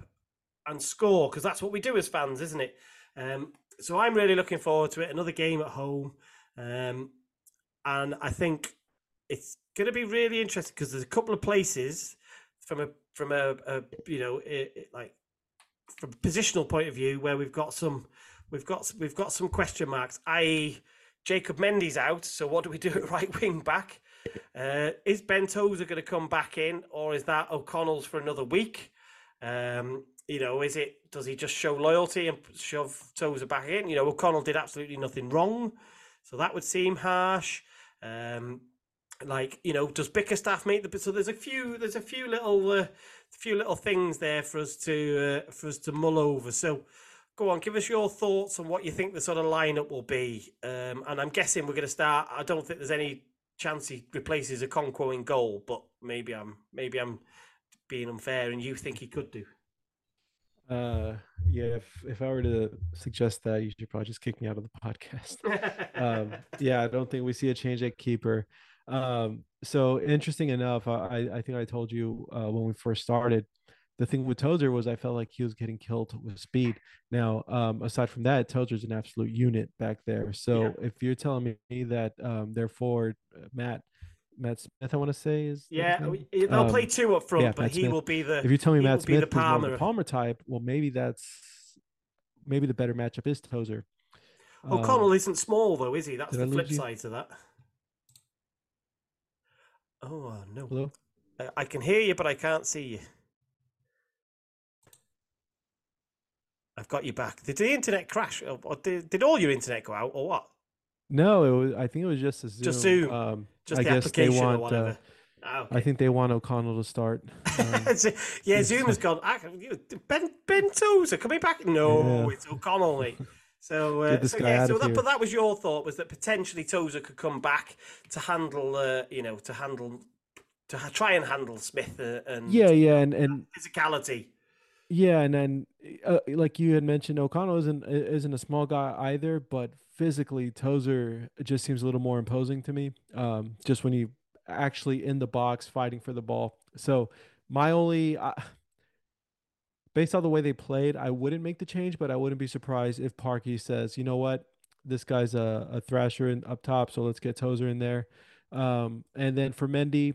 and score because that's what we do as fans, isn't it? Um, so I'm really looking forward to it. Another game at home, um, and I think it's going to be really interesting because there's a couple of places from a from a, a you know i i- like from positional point of view where we've got some we've got we've got some question marks. I.e., Jacob Mendy's out, so what do we do at *laughs* right wing back? Uh, is Ben Tozer going to come back in, or is that O'Connell's for another week? Um, you know, is it does he just show loyalty and shove Tozer back in? You know, O'Connell did absolutely nothing wrong, so that would seem harsh. Um, like you know, does Bickerstaff make the so there's a few there's a few little uh, few little things there for us to uh, for us to mull over. So go on, give us your thoughts on what you think the sort of lineup will be. Um, and I'm guessing we're going to start. I don't think there's any chance he replaces Okonkwo in goal, but maybe I'm maybe I'm being unfair, and you think he could do. Uh, yeah. If if I were to suggest that, you should probably just kick me out of the *laughs* podcast. um, yeah, I don't think we see a change at keeper. Um, so interesting enough, I I think I told you uh, when we first started. The thing with Tozer was I felt like he was getting killed with speed. Now, um, aside from that, Tozer's an absolute unit back there. So Yeah. if you're telling me that um, their forward uh, Matt Matt Smith, I want to say is yeah, they'll play Um, two up front, yeah, but Matt he Smith. will be the. if you tell me Matt be the Smith is Palmer. the Palmer type, well, maybe that's maybe the better matchup is Tozer. O'Connell Um, isn't small though, is he? That's the flip side to that. Oh uh, no, hello. I, I can hear you, but I can't see you. I've got you back. Did the internet crash, or, or did, did all your internet go out, or what? No, it was. I think it was just a Zoom. Just Zoom. Um, Just I the guess they want. or whatever. Uh, Ah, I think they want O'Connell to start. Um, *laughs* yeah, *laughs* Zoom has gone. "Ah, Ben Ben Tozer coming back? No, Yeah. it's O'Connell. mate. *laughs* So, uh, so yeah, so that, but that was your thought was that potentially Tozer could come back to handle, uh, you know, to handle, to ha- try and handle Smith uh, and yeah, yeah, and and physicality. yeah, and then uh, like you had mentioned, O'Connell isn't isn't a small guy either, but physically Tozer just seems a little more imposing to me. Um, just when you actually in the box fighting for the ball. So my only. Uh, Based on the way they played, I wouldn't make the change, but I wouldn't be surprised if Parky says, "You know what, this guy's a, a thrasher in, up top, so let's get Tozer in there." Um, and then for Mendy,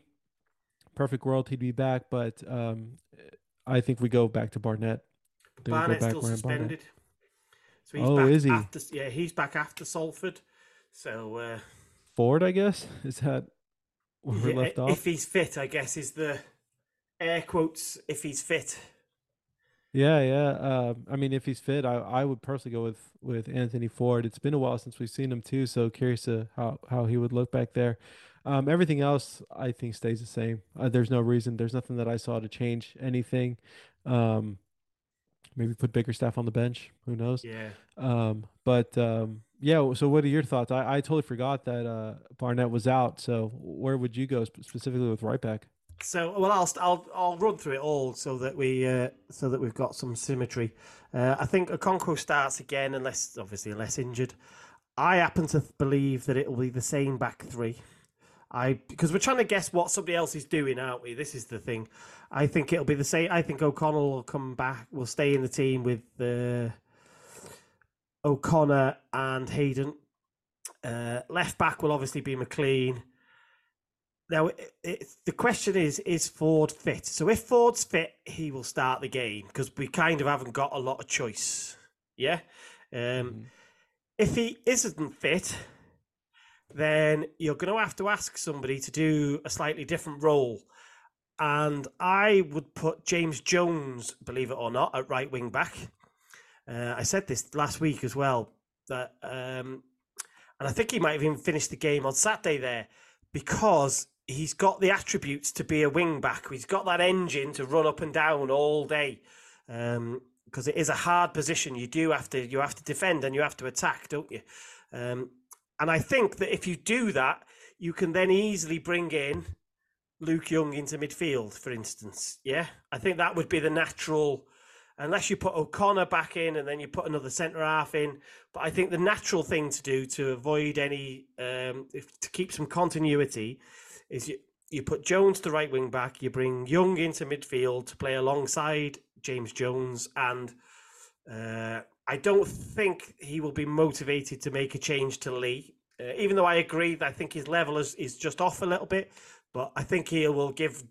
perfect world, he'd be back, but um, I think we go back to Barnett. Barnett's still Ryan Barnett. suspended. So he's Oh, back is he? After, yeah, he's back after Salford. So uh, Forde, I guess, is that where yeah, we're left if he's fit, I guess is the air quotes. If he's fit, Yeah, yeah. Um, I mean, if he's fit, I, I would personally go with with Anthony Forde. It's been a while since we've seen him too, so curious to how how he would look back there. Um, everything else, I think, stays the same. Uh, there's no reason. There's nothing that I saw to change anything. Um, maybe put Bickerstaff on the bench. Who knows? yeah. Um, but um, yeah. So, what are your thoughts? I, I totally forgot that uh, Barnett was out. So, where would you go specifically with right back? So well, I'll I'll I'll run through it all so that we uh, so that we've got some symmetry. Uh, I think Okonkwo starts again, unless obviously unless injured. I happen to believe that it will be the same back three. I because we're trying to guess what somebody else is doing, aren't we? This is the thing. I think it'll be the same. I think O'Connell will come back. Will stay in the team with uh, O'Connor and Hayden. Uh, left back will obviously be McClean. Now, it, it, the question is: Is Forde fit? So, if Forde's fit, he will start the game because we kind of haven't got a lot of choice. Yeah. Um, Mhm. If he isn't fit, then you're going to have to ask somebody to do a slightly different role. And I would put James Jones, believe it or not, at right wing back. Uh, I said this last week as well that, um, and I think he might have even finished the game on Saturday there because he's got the attributes to be a wing back. He's got that engine to run up and down all day. Um, because it is a hard position. You do have to you have to defend and you have to attack, don't you? Um, and I think that if you do that, you can then easily bring in Luke Young into midfield, for instance. Yeah, I think that would be the natural, unless you put O'Connor back in and then you put another centre half in. But I think the natural thing to do to avoid any, um, if, to keep some continuity, is you you put Jones to right wing back, you bring Young into midfield to play alongside James Jones, and uh, I don't think he will be motivated to make a change to Lee. Uh, even though I agree that I think his level is, is just off a little bit, but I think he will give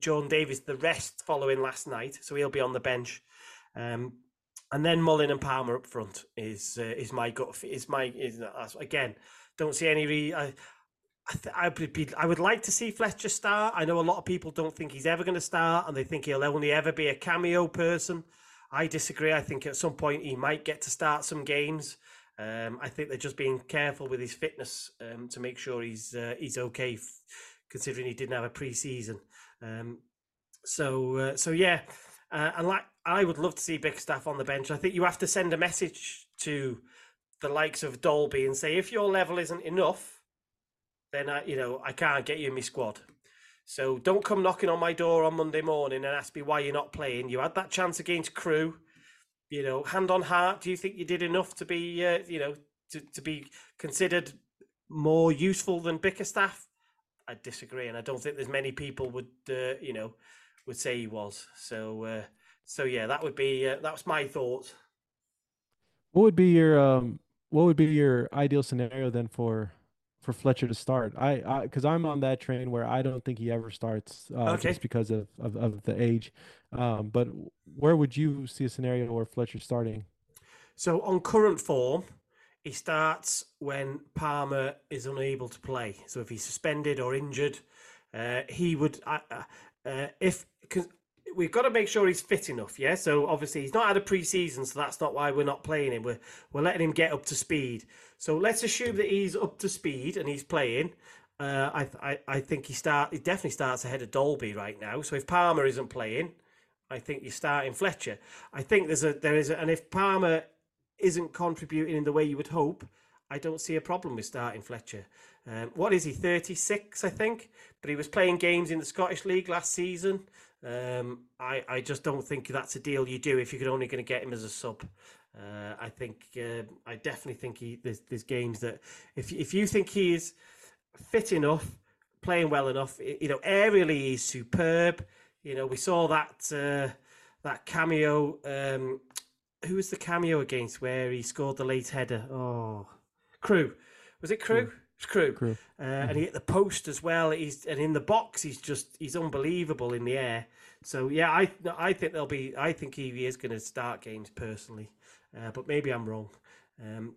John Davis the rest following last night, so he'll be on the bench. Um, and then Mullin and Palmer up front is uh, is my gut. Is my is again. Don't see any. Re- I, I, would be. I would like to see Fletcher start. I know a lot of people don't think he's ever going to start, and they think he'll only ever be a cameo person. I disagree. I think at some point he might get to start some games. Um, I think they're just being careful with his fitness um, to make sure he's uh, he's okay, f- considering he didn't have a pre-season. Um, so uh, so yeah, uh, and like I would love to see Bickerstaff on the bench. I think you have to send a message to the likes of Dalby and say if your level isn't enough, then I you know I can't get you in my squad. So don't come knocking on my door on Monday morning and ask me why you're not playing. You had that chance against Crewe. You know, hand on heart, do you think you did enough to be, uh, you know, to, to be considered more useful than Bickerstaff? I disagree, and I don't think there's many people would, uh, you know, would say he was. So, uh, so yeah, that would be uh, that was my thought. What would be your um? What would be your ideal scenario then for for Fletcher to start. I because I'm on that train where I don't think he ever starts uh, Okay. just because of, of, of the age. Um, but where would you see a scenario where Fletcher's starting? So on current form, he starts when Palmer is unable to play. So if he's suspended or injured, uh, he would. Uh, uh, uh, if cause we've got to make sure he's fit enough, yeah. So obviously he's not had a pre-season, so that's not why we're not playing him. We're we're letting him get up to speed. So let's assume that he's up to speed and he's playing. Uh, I, I I think he start he definitely starts ahead of Dalby right now. So if Palmer isn't playing, I think you're starting Fletcher. I think there's a there is a, and if Palmer isn't contributing in the way you would hope, I don't see a problem with starting Fletcher. Um, what is he? Thirty six, I think, but he was playing games in the Scottish League last season. Um, I I just don't think that's a deal you do if you're only going to get him as a sub. Uh, I think uh, I definitely think he there's there's games that if if you think he is fit enough, playing well enough, you know, aerially he's superb. You know, we saw that uh, that cameo. Um, who was the cameo against where he scored the late header? Oh, Crewe. Was it Crewe? It was Crewe. Crewe. Uh, And he hit the post as well. He's and in the box, he's just he's unbelievable in the air. So yeah, I I think there'll be. I think he is going to start games personally, uh, but maybe I'm wrong. Um,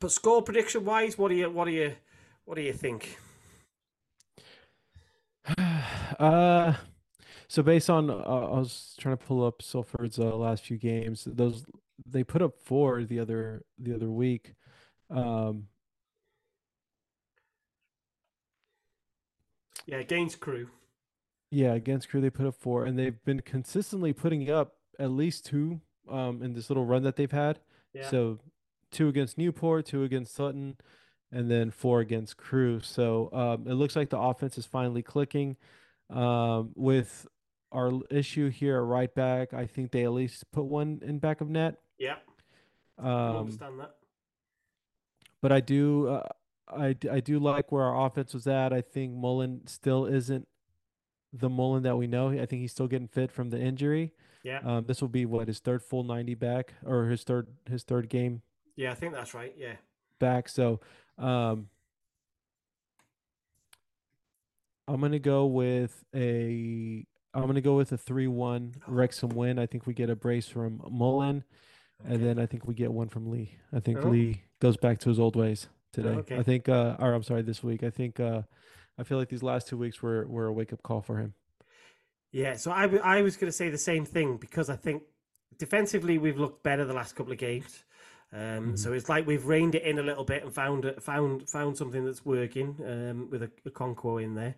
but score prediction wise, what do you what do you what do you think? *sighs* Uh, so based on uh, I was trying to pull up Salford's uh, last few games. Those they put up four the other the other week. Um, Yeah, against Crewe. yeah, against Crewe they put up four, and they've been consistently putting up at least two um in this little run that they've had. Yeah. So two against Newport, two against Sutton, and then four against Crewe. So um, it looks like the offense is finally clicking. Um, with our issue here at right back, I think they at least put one in back of net. Yeah, I Um, understand that. but I do, uh, I I do like where our offense was at. I think Mullin still isn't the Mullin that we know. I think he's still getting fit from the injury. Yeah, Um, this will be what his third full ninety back or his third his third game yeah, I think that's right. Yeah, back. So um, I'm gonna go with a I'm gonna go with a three one Wrexham win. I think we get a brace from Mullin, and then I think we get one from Lee. I think Oh. Lee goes back to his old ways today. okay. I think, uh, or I'm sorry, this week. I think uh, I feel like these last two weeks were were a wake up call for him. Yeah, so I, w- I was going to say the same thing because I think defensively we've looked better the last couple of games. Um, So it's like we've reined it in a little bit and found found found something that's working um, with a, Okonkwo in there.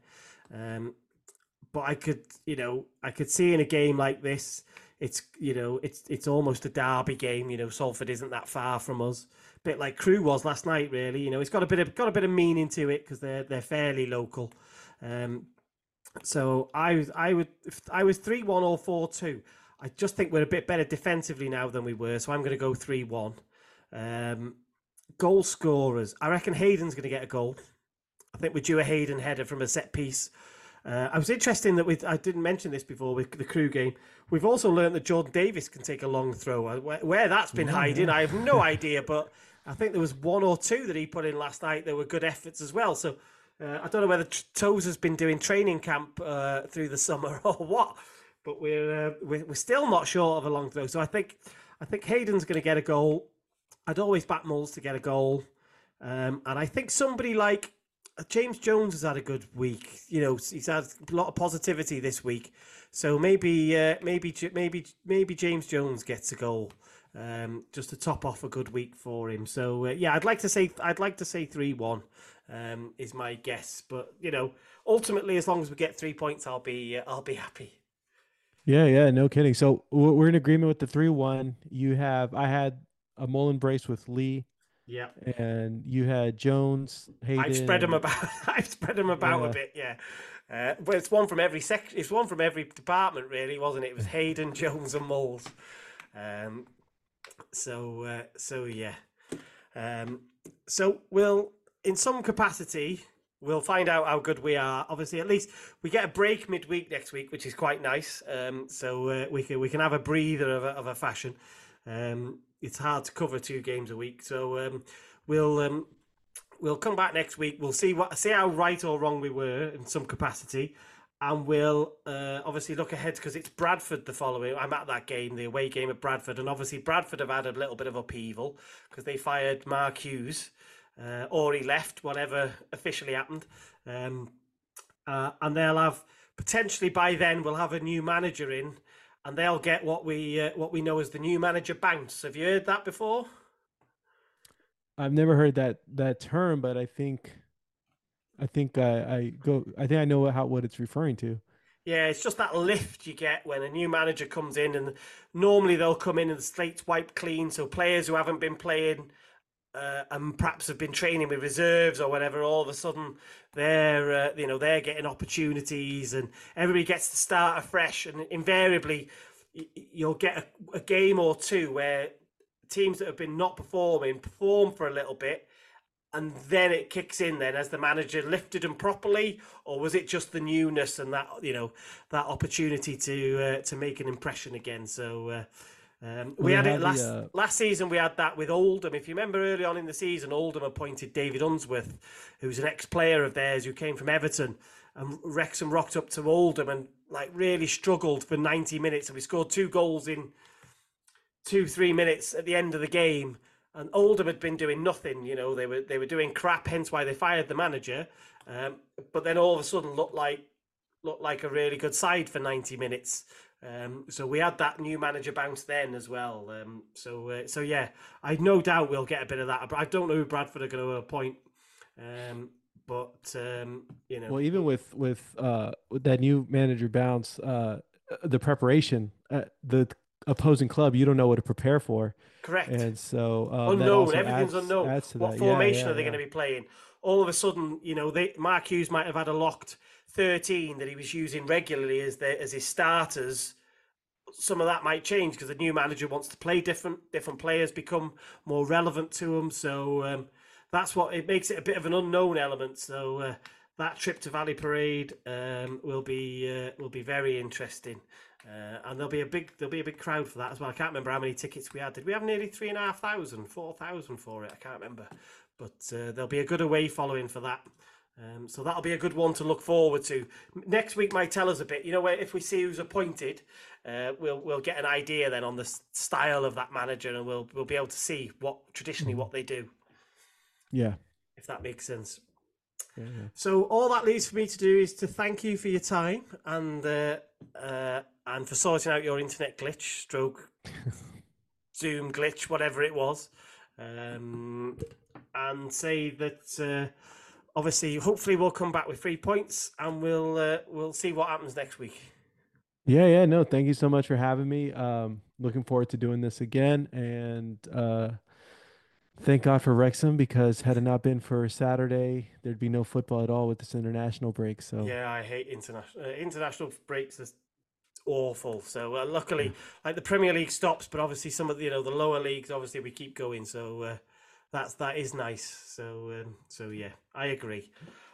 Um, but I could, you know, I could see in a game like this, it's you know, it's it's almost a derby game. You know, Salford isn't that far from us, bit like Crewe was last night. Really, you know, it's got a bit of got a bit of meaning to it because they're they're fairly local. Um, so I I would if I was three one or four two. I just think we're a bit better defensively now than we were, so I'm going to go three one. Um, goal scorers. I reckon Hayden's going to get a goal. I think we're due a Hayden header from a set piece. Uh, I was interested that with I didn't mention this before with the Crewe game. We've also learned that Jordan Davies can take a long throw. Where, where that's been yeah, hiding. I have no *laughs* idea. But I think there was one or two that he put in last night. There were good efforts as well. So uh, I don't know whether Toes has been doing training camp uh, through the *laughs* summer or what. But we're, uh, we're we're still not short of a long throw. So I think I think Hayden's going to get a goal. I'd always back Mulls to get a goal. Um, and I think somebody like uh, James Jones has had a good week. You know, he's had a lot of positivity this week. So maybe, uh, maybe, maybe, maybe James Jones gets a goal, um, just to top off a good week for him. So uh, yeah, I'd like to say, I'd like to say three one, um, is my guess. But you know, ultimately, as long as we get three points, I'll be, uh, I'll be happy. Yeah, yeah, no kidding. So we're in agreement with the three one. You have, I had a Mullin brace with Lee. Yeah. And you had Jones, Hayden. I've spread them about. *laughs* I've spread them about yeah. a bit. Yeah. Uh, but it's one from every section. It's one from every department, really, wasn't it? It was *laughs* Hayden, Jones, and Mulls. Um, so, uh, so yeah. Um, so we'll, in some capacity, we'll find out how good we are. Obviously, at least we get a break midweek next week, which is quite nice. Um, so uh, we can we can have a breather of a, of a fashion. Um, it's hard to cover two games a week. So um, we'll um, we'll come back next week. We'll see what see how right or wrong we were in some capacity, and we'll uh, obviously look ahead because it's Bradford the following. I'm at that game, the away game at Bradford, and obviously Bradford have had a little bit of upheaval because they fired Mark Hughes, uh, or he left, whatever officially happened, um, uh, and they'll have potentially by then we'll have a new manager in and they'll get what we uh, what we know as the new manager bounce. Have you heard that before? I've never heard that that term, but I think I think I, I go I think I know how what it's referring to. Yeah, it's just that lift you get when a new manager comes in, and normally they'll come in and the slate's wiped clean. So players who haven't been playing uh, and perhaps have been training with reserves or whatever, all of a sudden they're uh, you know they're getting opportunities and everybody gets to start afresh. And invariably, you'll get a, a game or two where teams that have been not performing perform for a little bit and then it kicks in then as the manager lifted them properly or was it just the newness and that you know that opportunity to uh, to make an impression again so uh, um, we, had, had, it last the, uh... last season. We had that with Oldham. If you remember early on in the season, Oldham appointed David Unsworth, who's an ex-player of theirs who came from Everton, and Wrexham rocked up to Oldham and like really struggled for ninety minutes, and we scored two goals in two three minutes at the end of the game. And Oldham had been doing nothing. You know, they were they were doing crap. Hence why they fired the manager. Um, but then all of a sudden looked like looked like a really good side for ninety minutes. Um, so we had that new manager bounce then as well. Um, so uh, so yeah, I no doubt we'll get a bit of that. I don't know who Bradford are going to appoint, um, but um, you know. Well, even with with uh, with that new manager bounce, uh, the preparation, uh, the opposing club, you don't know what to prepare for. Correct. And so um, unknown, everything's adds, unknown. Adds what formation yeah, yeah, are they yeah. going to be playing? All of a sudden, you know, they Mark Hughes might have had a locked 13 that he was using regularly as the, as his starters some of that might change because the new manager wants to play different different players become more relevant to him so um, that's what it makes it a bit of an unknown element so uh, that trip to Valley Parade um, will be uh, will be very interesting uh, and there'll be a big there'll be a big crowd for that as well I can't remember how many tickets we had did we have nearly three and a half thousand four thousand for it I can't remember but uh, there'll be a good away following for that um, so that'll be a good one to look forward to. Next week might tell us a bit. You know, if we see who's appointed, uh, we'll we'll get an idea then on the style of that manager, and we'll we'll be able to see what traditionally what they do. Yeah, if that makes sense. Yeah. So all that leaves for me to do is to thank you for your time and uh, uh, and for sorting out your internet glitch, stroke, *laughs* Zoom glitch, whatever it was, um, and say that uh, obviously, hopefully, we'll come back with three points, and we'll uh, we'll see what happens next week. Yeah, yeah, no, thank you so much for having me. Um, looking forward to doing this again, and uh, thank God for Wrexham because had it not been for Saturday, there'd be no football at all with this international break. So yeah, I hate international uh, international breaks. Is awful. So uh, luckily, like the Premier League stops, but obviously some of the, you know the lower leagues, obviously we keep going. So uh, that's that is nice. So um, so yeah, I agree.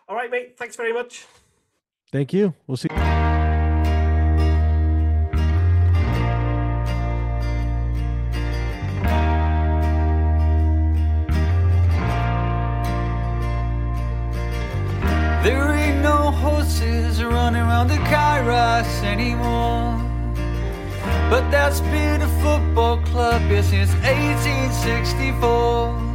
All right, mate. Thanks very much. Thank you. We'll see. The Kairos anymore. But that's been a football club since 1864.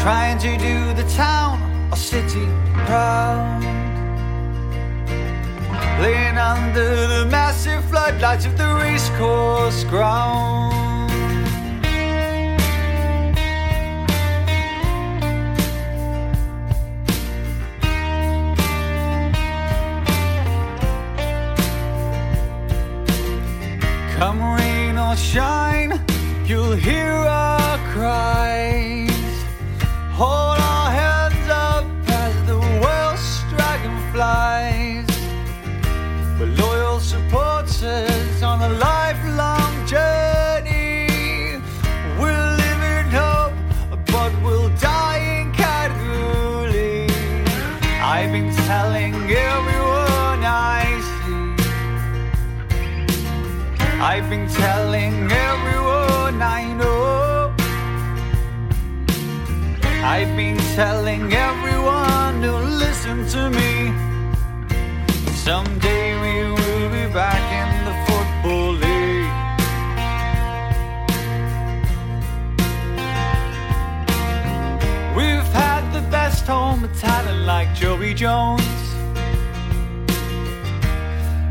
Trying to do the town or city proud. Laying under the massive floodlights of the racecourse ground. Come rain or shine, you'll hear our cries. Hold our Joey Jones.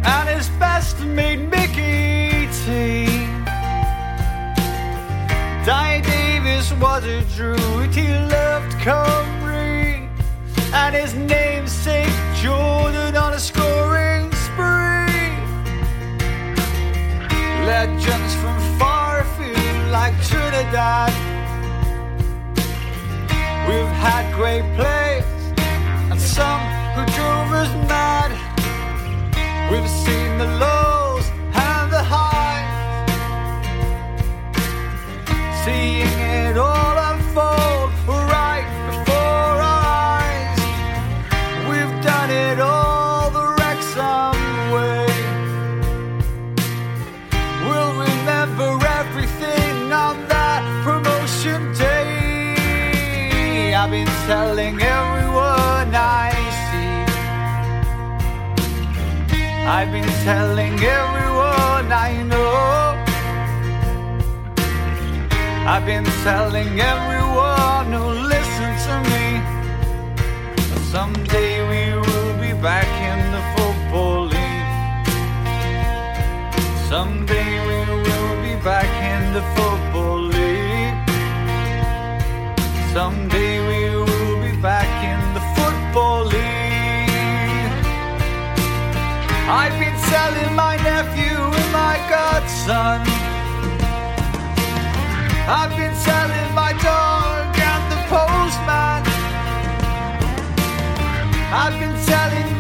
And his best mate Mickey T. Dai Davies was a druid, he loved Cymru. And his namesake Jordan on a scoring spree. Legends from far afield like Trinidad. We've had great players who mad. We've seen the lows and the highs, seeing it all telling everyone I know. I've been telling everyone who listens to me. Someday we will be back telling my nephew and my godson. I've been telling my dog and the postman. I've been telling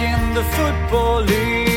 in the football league.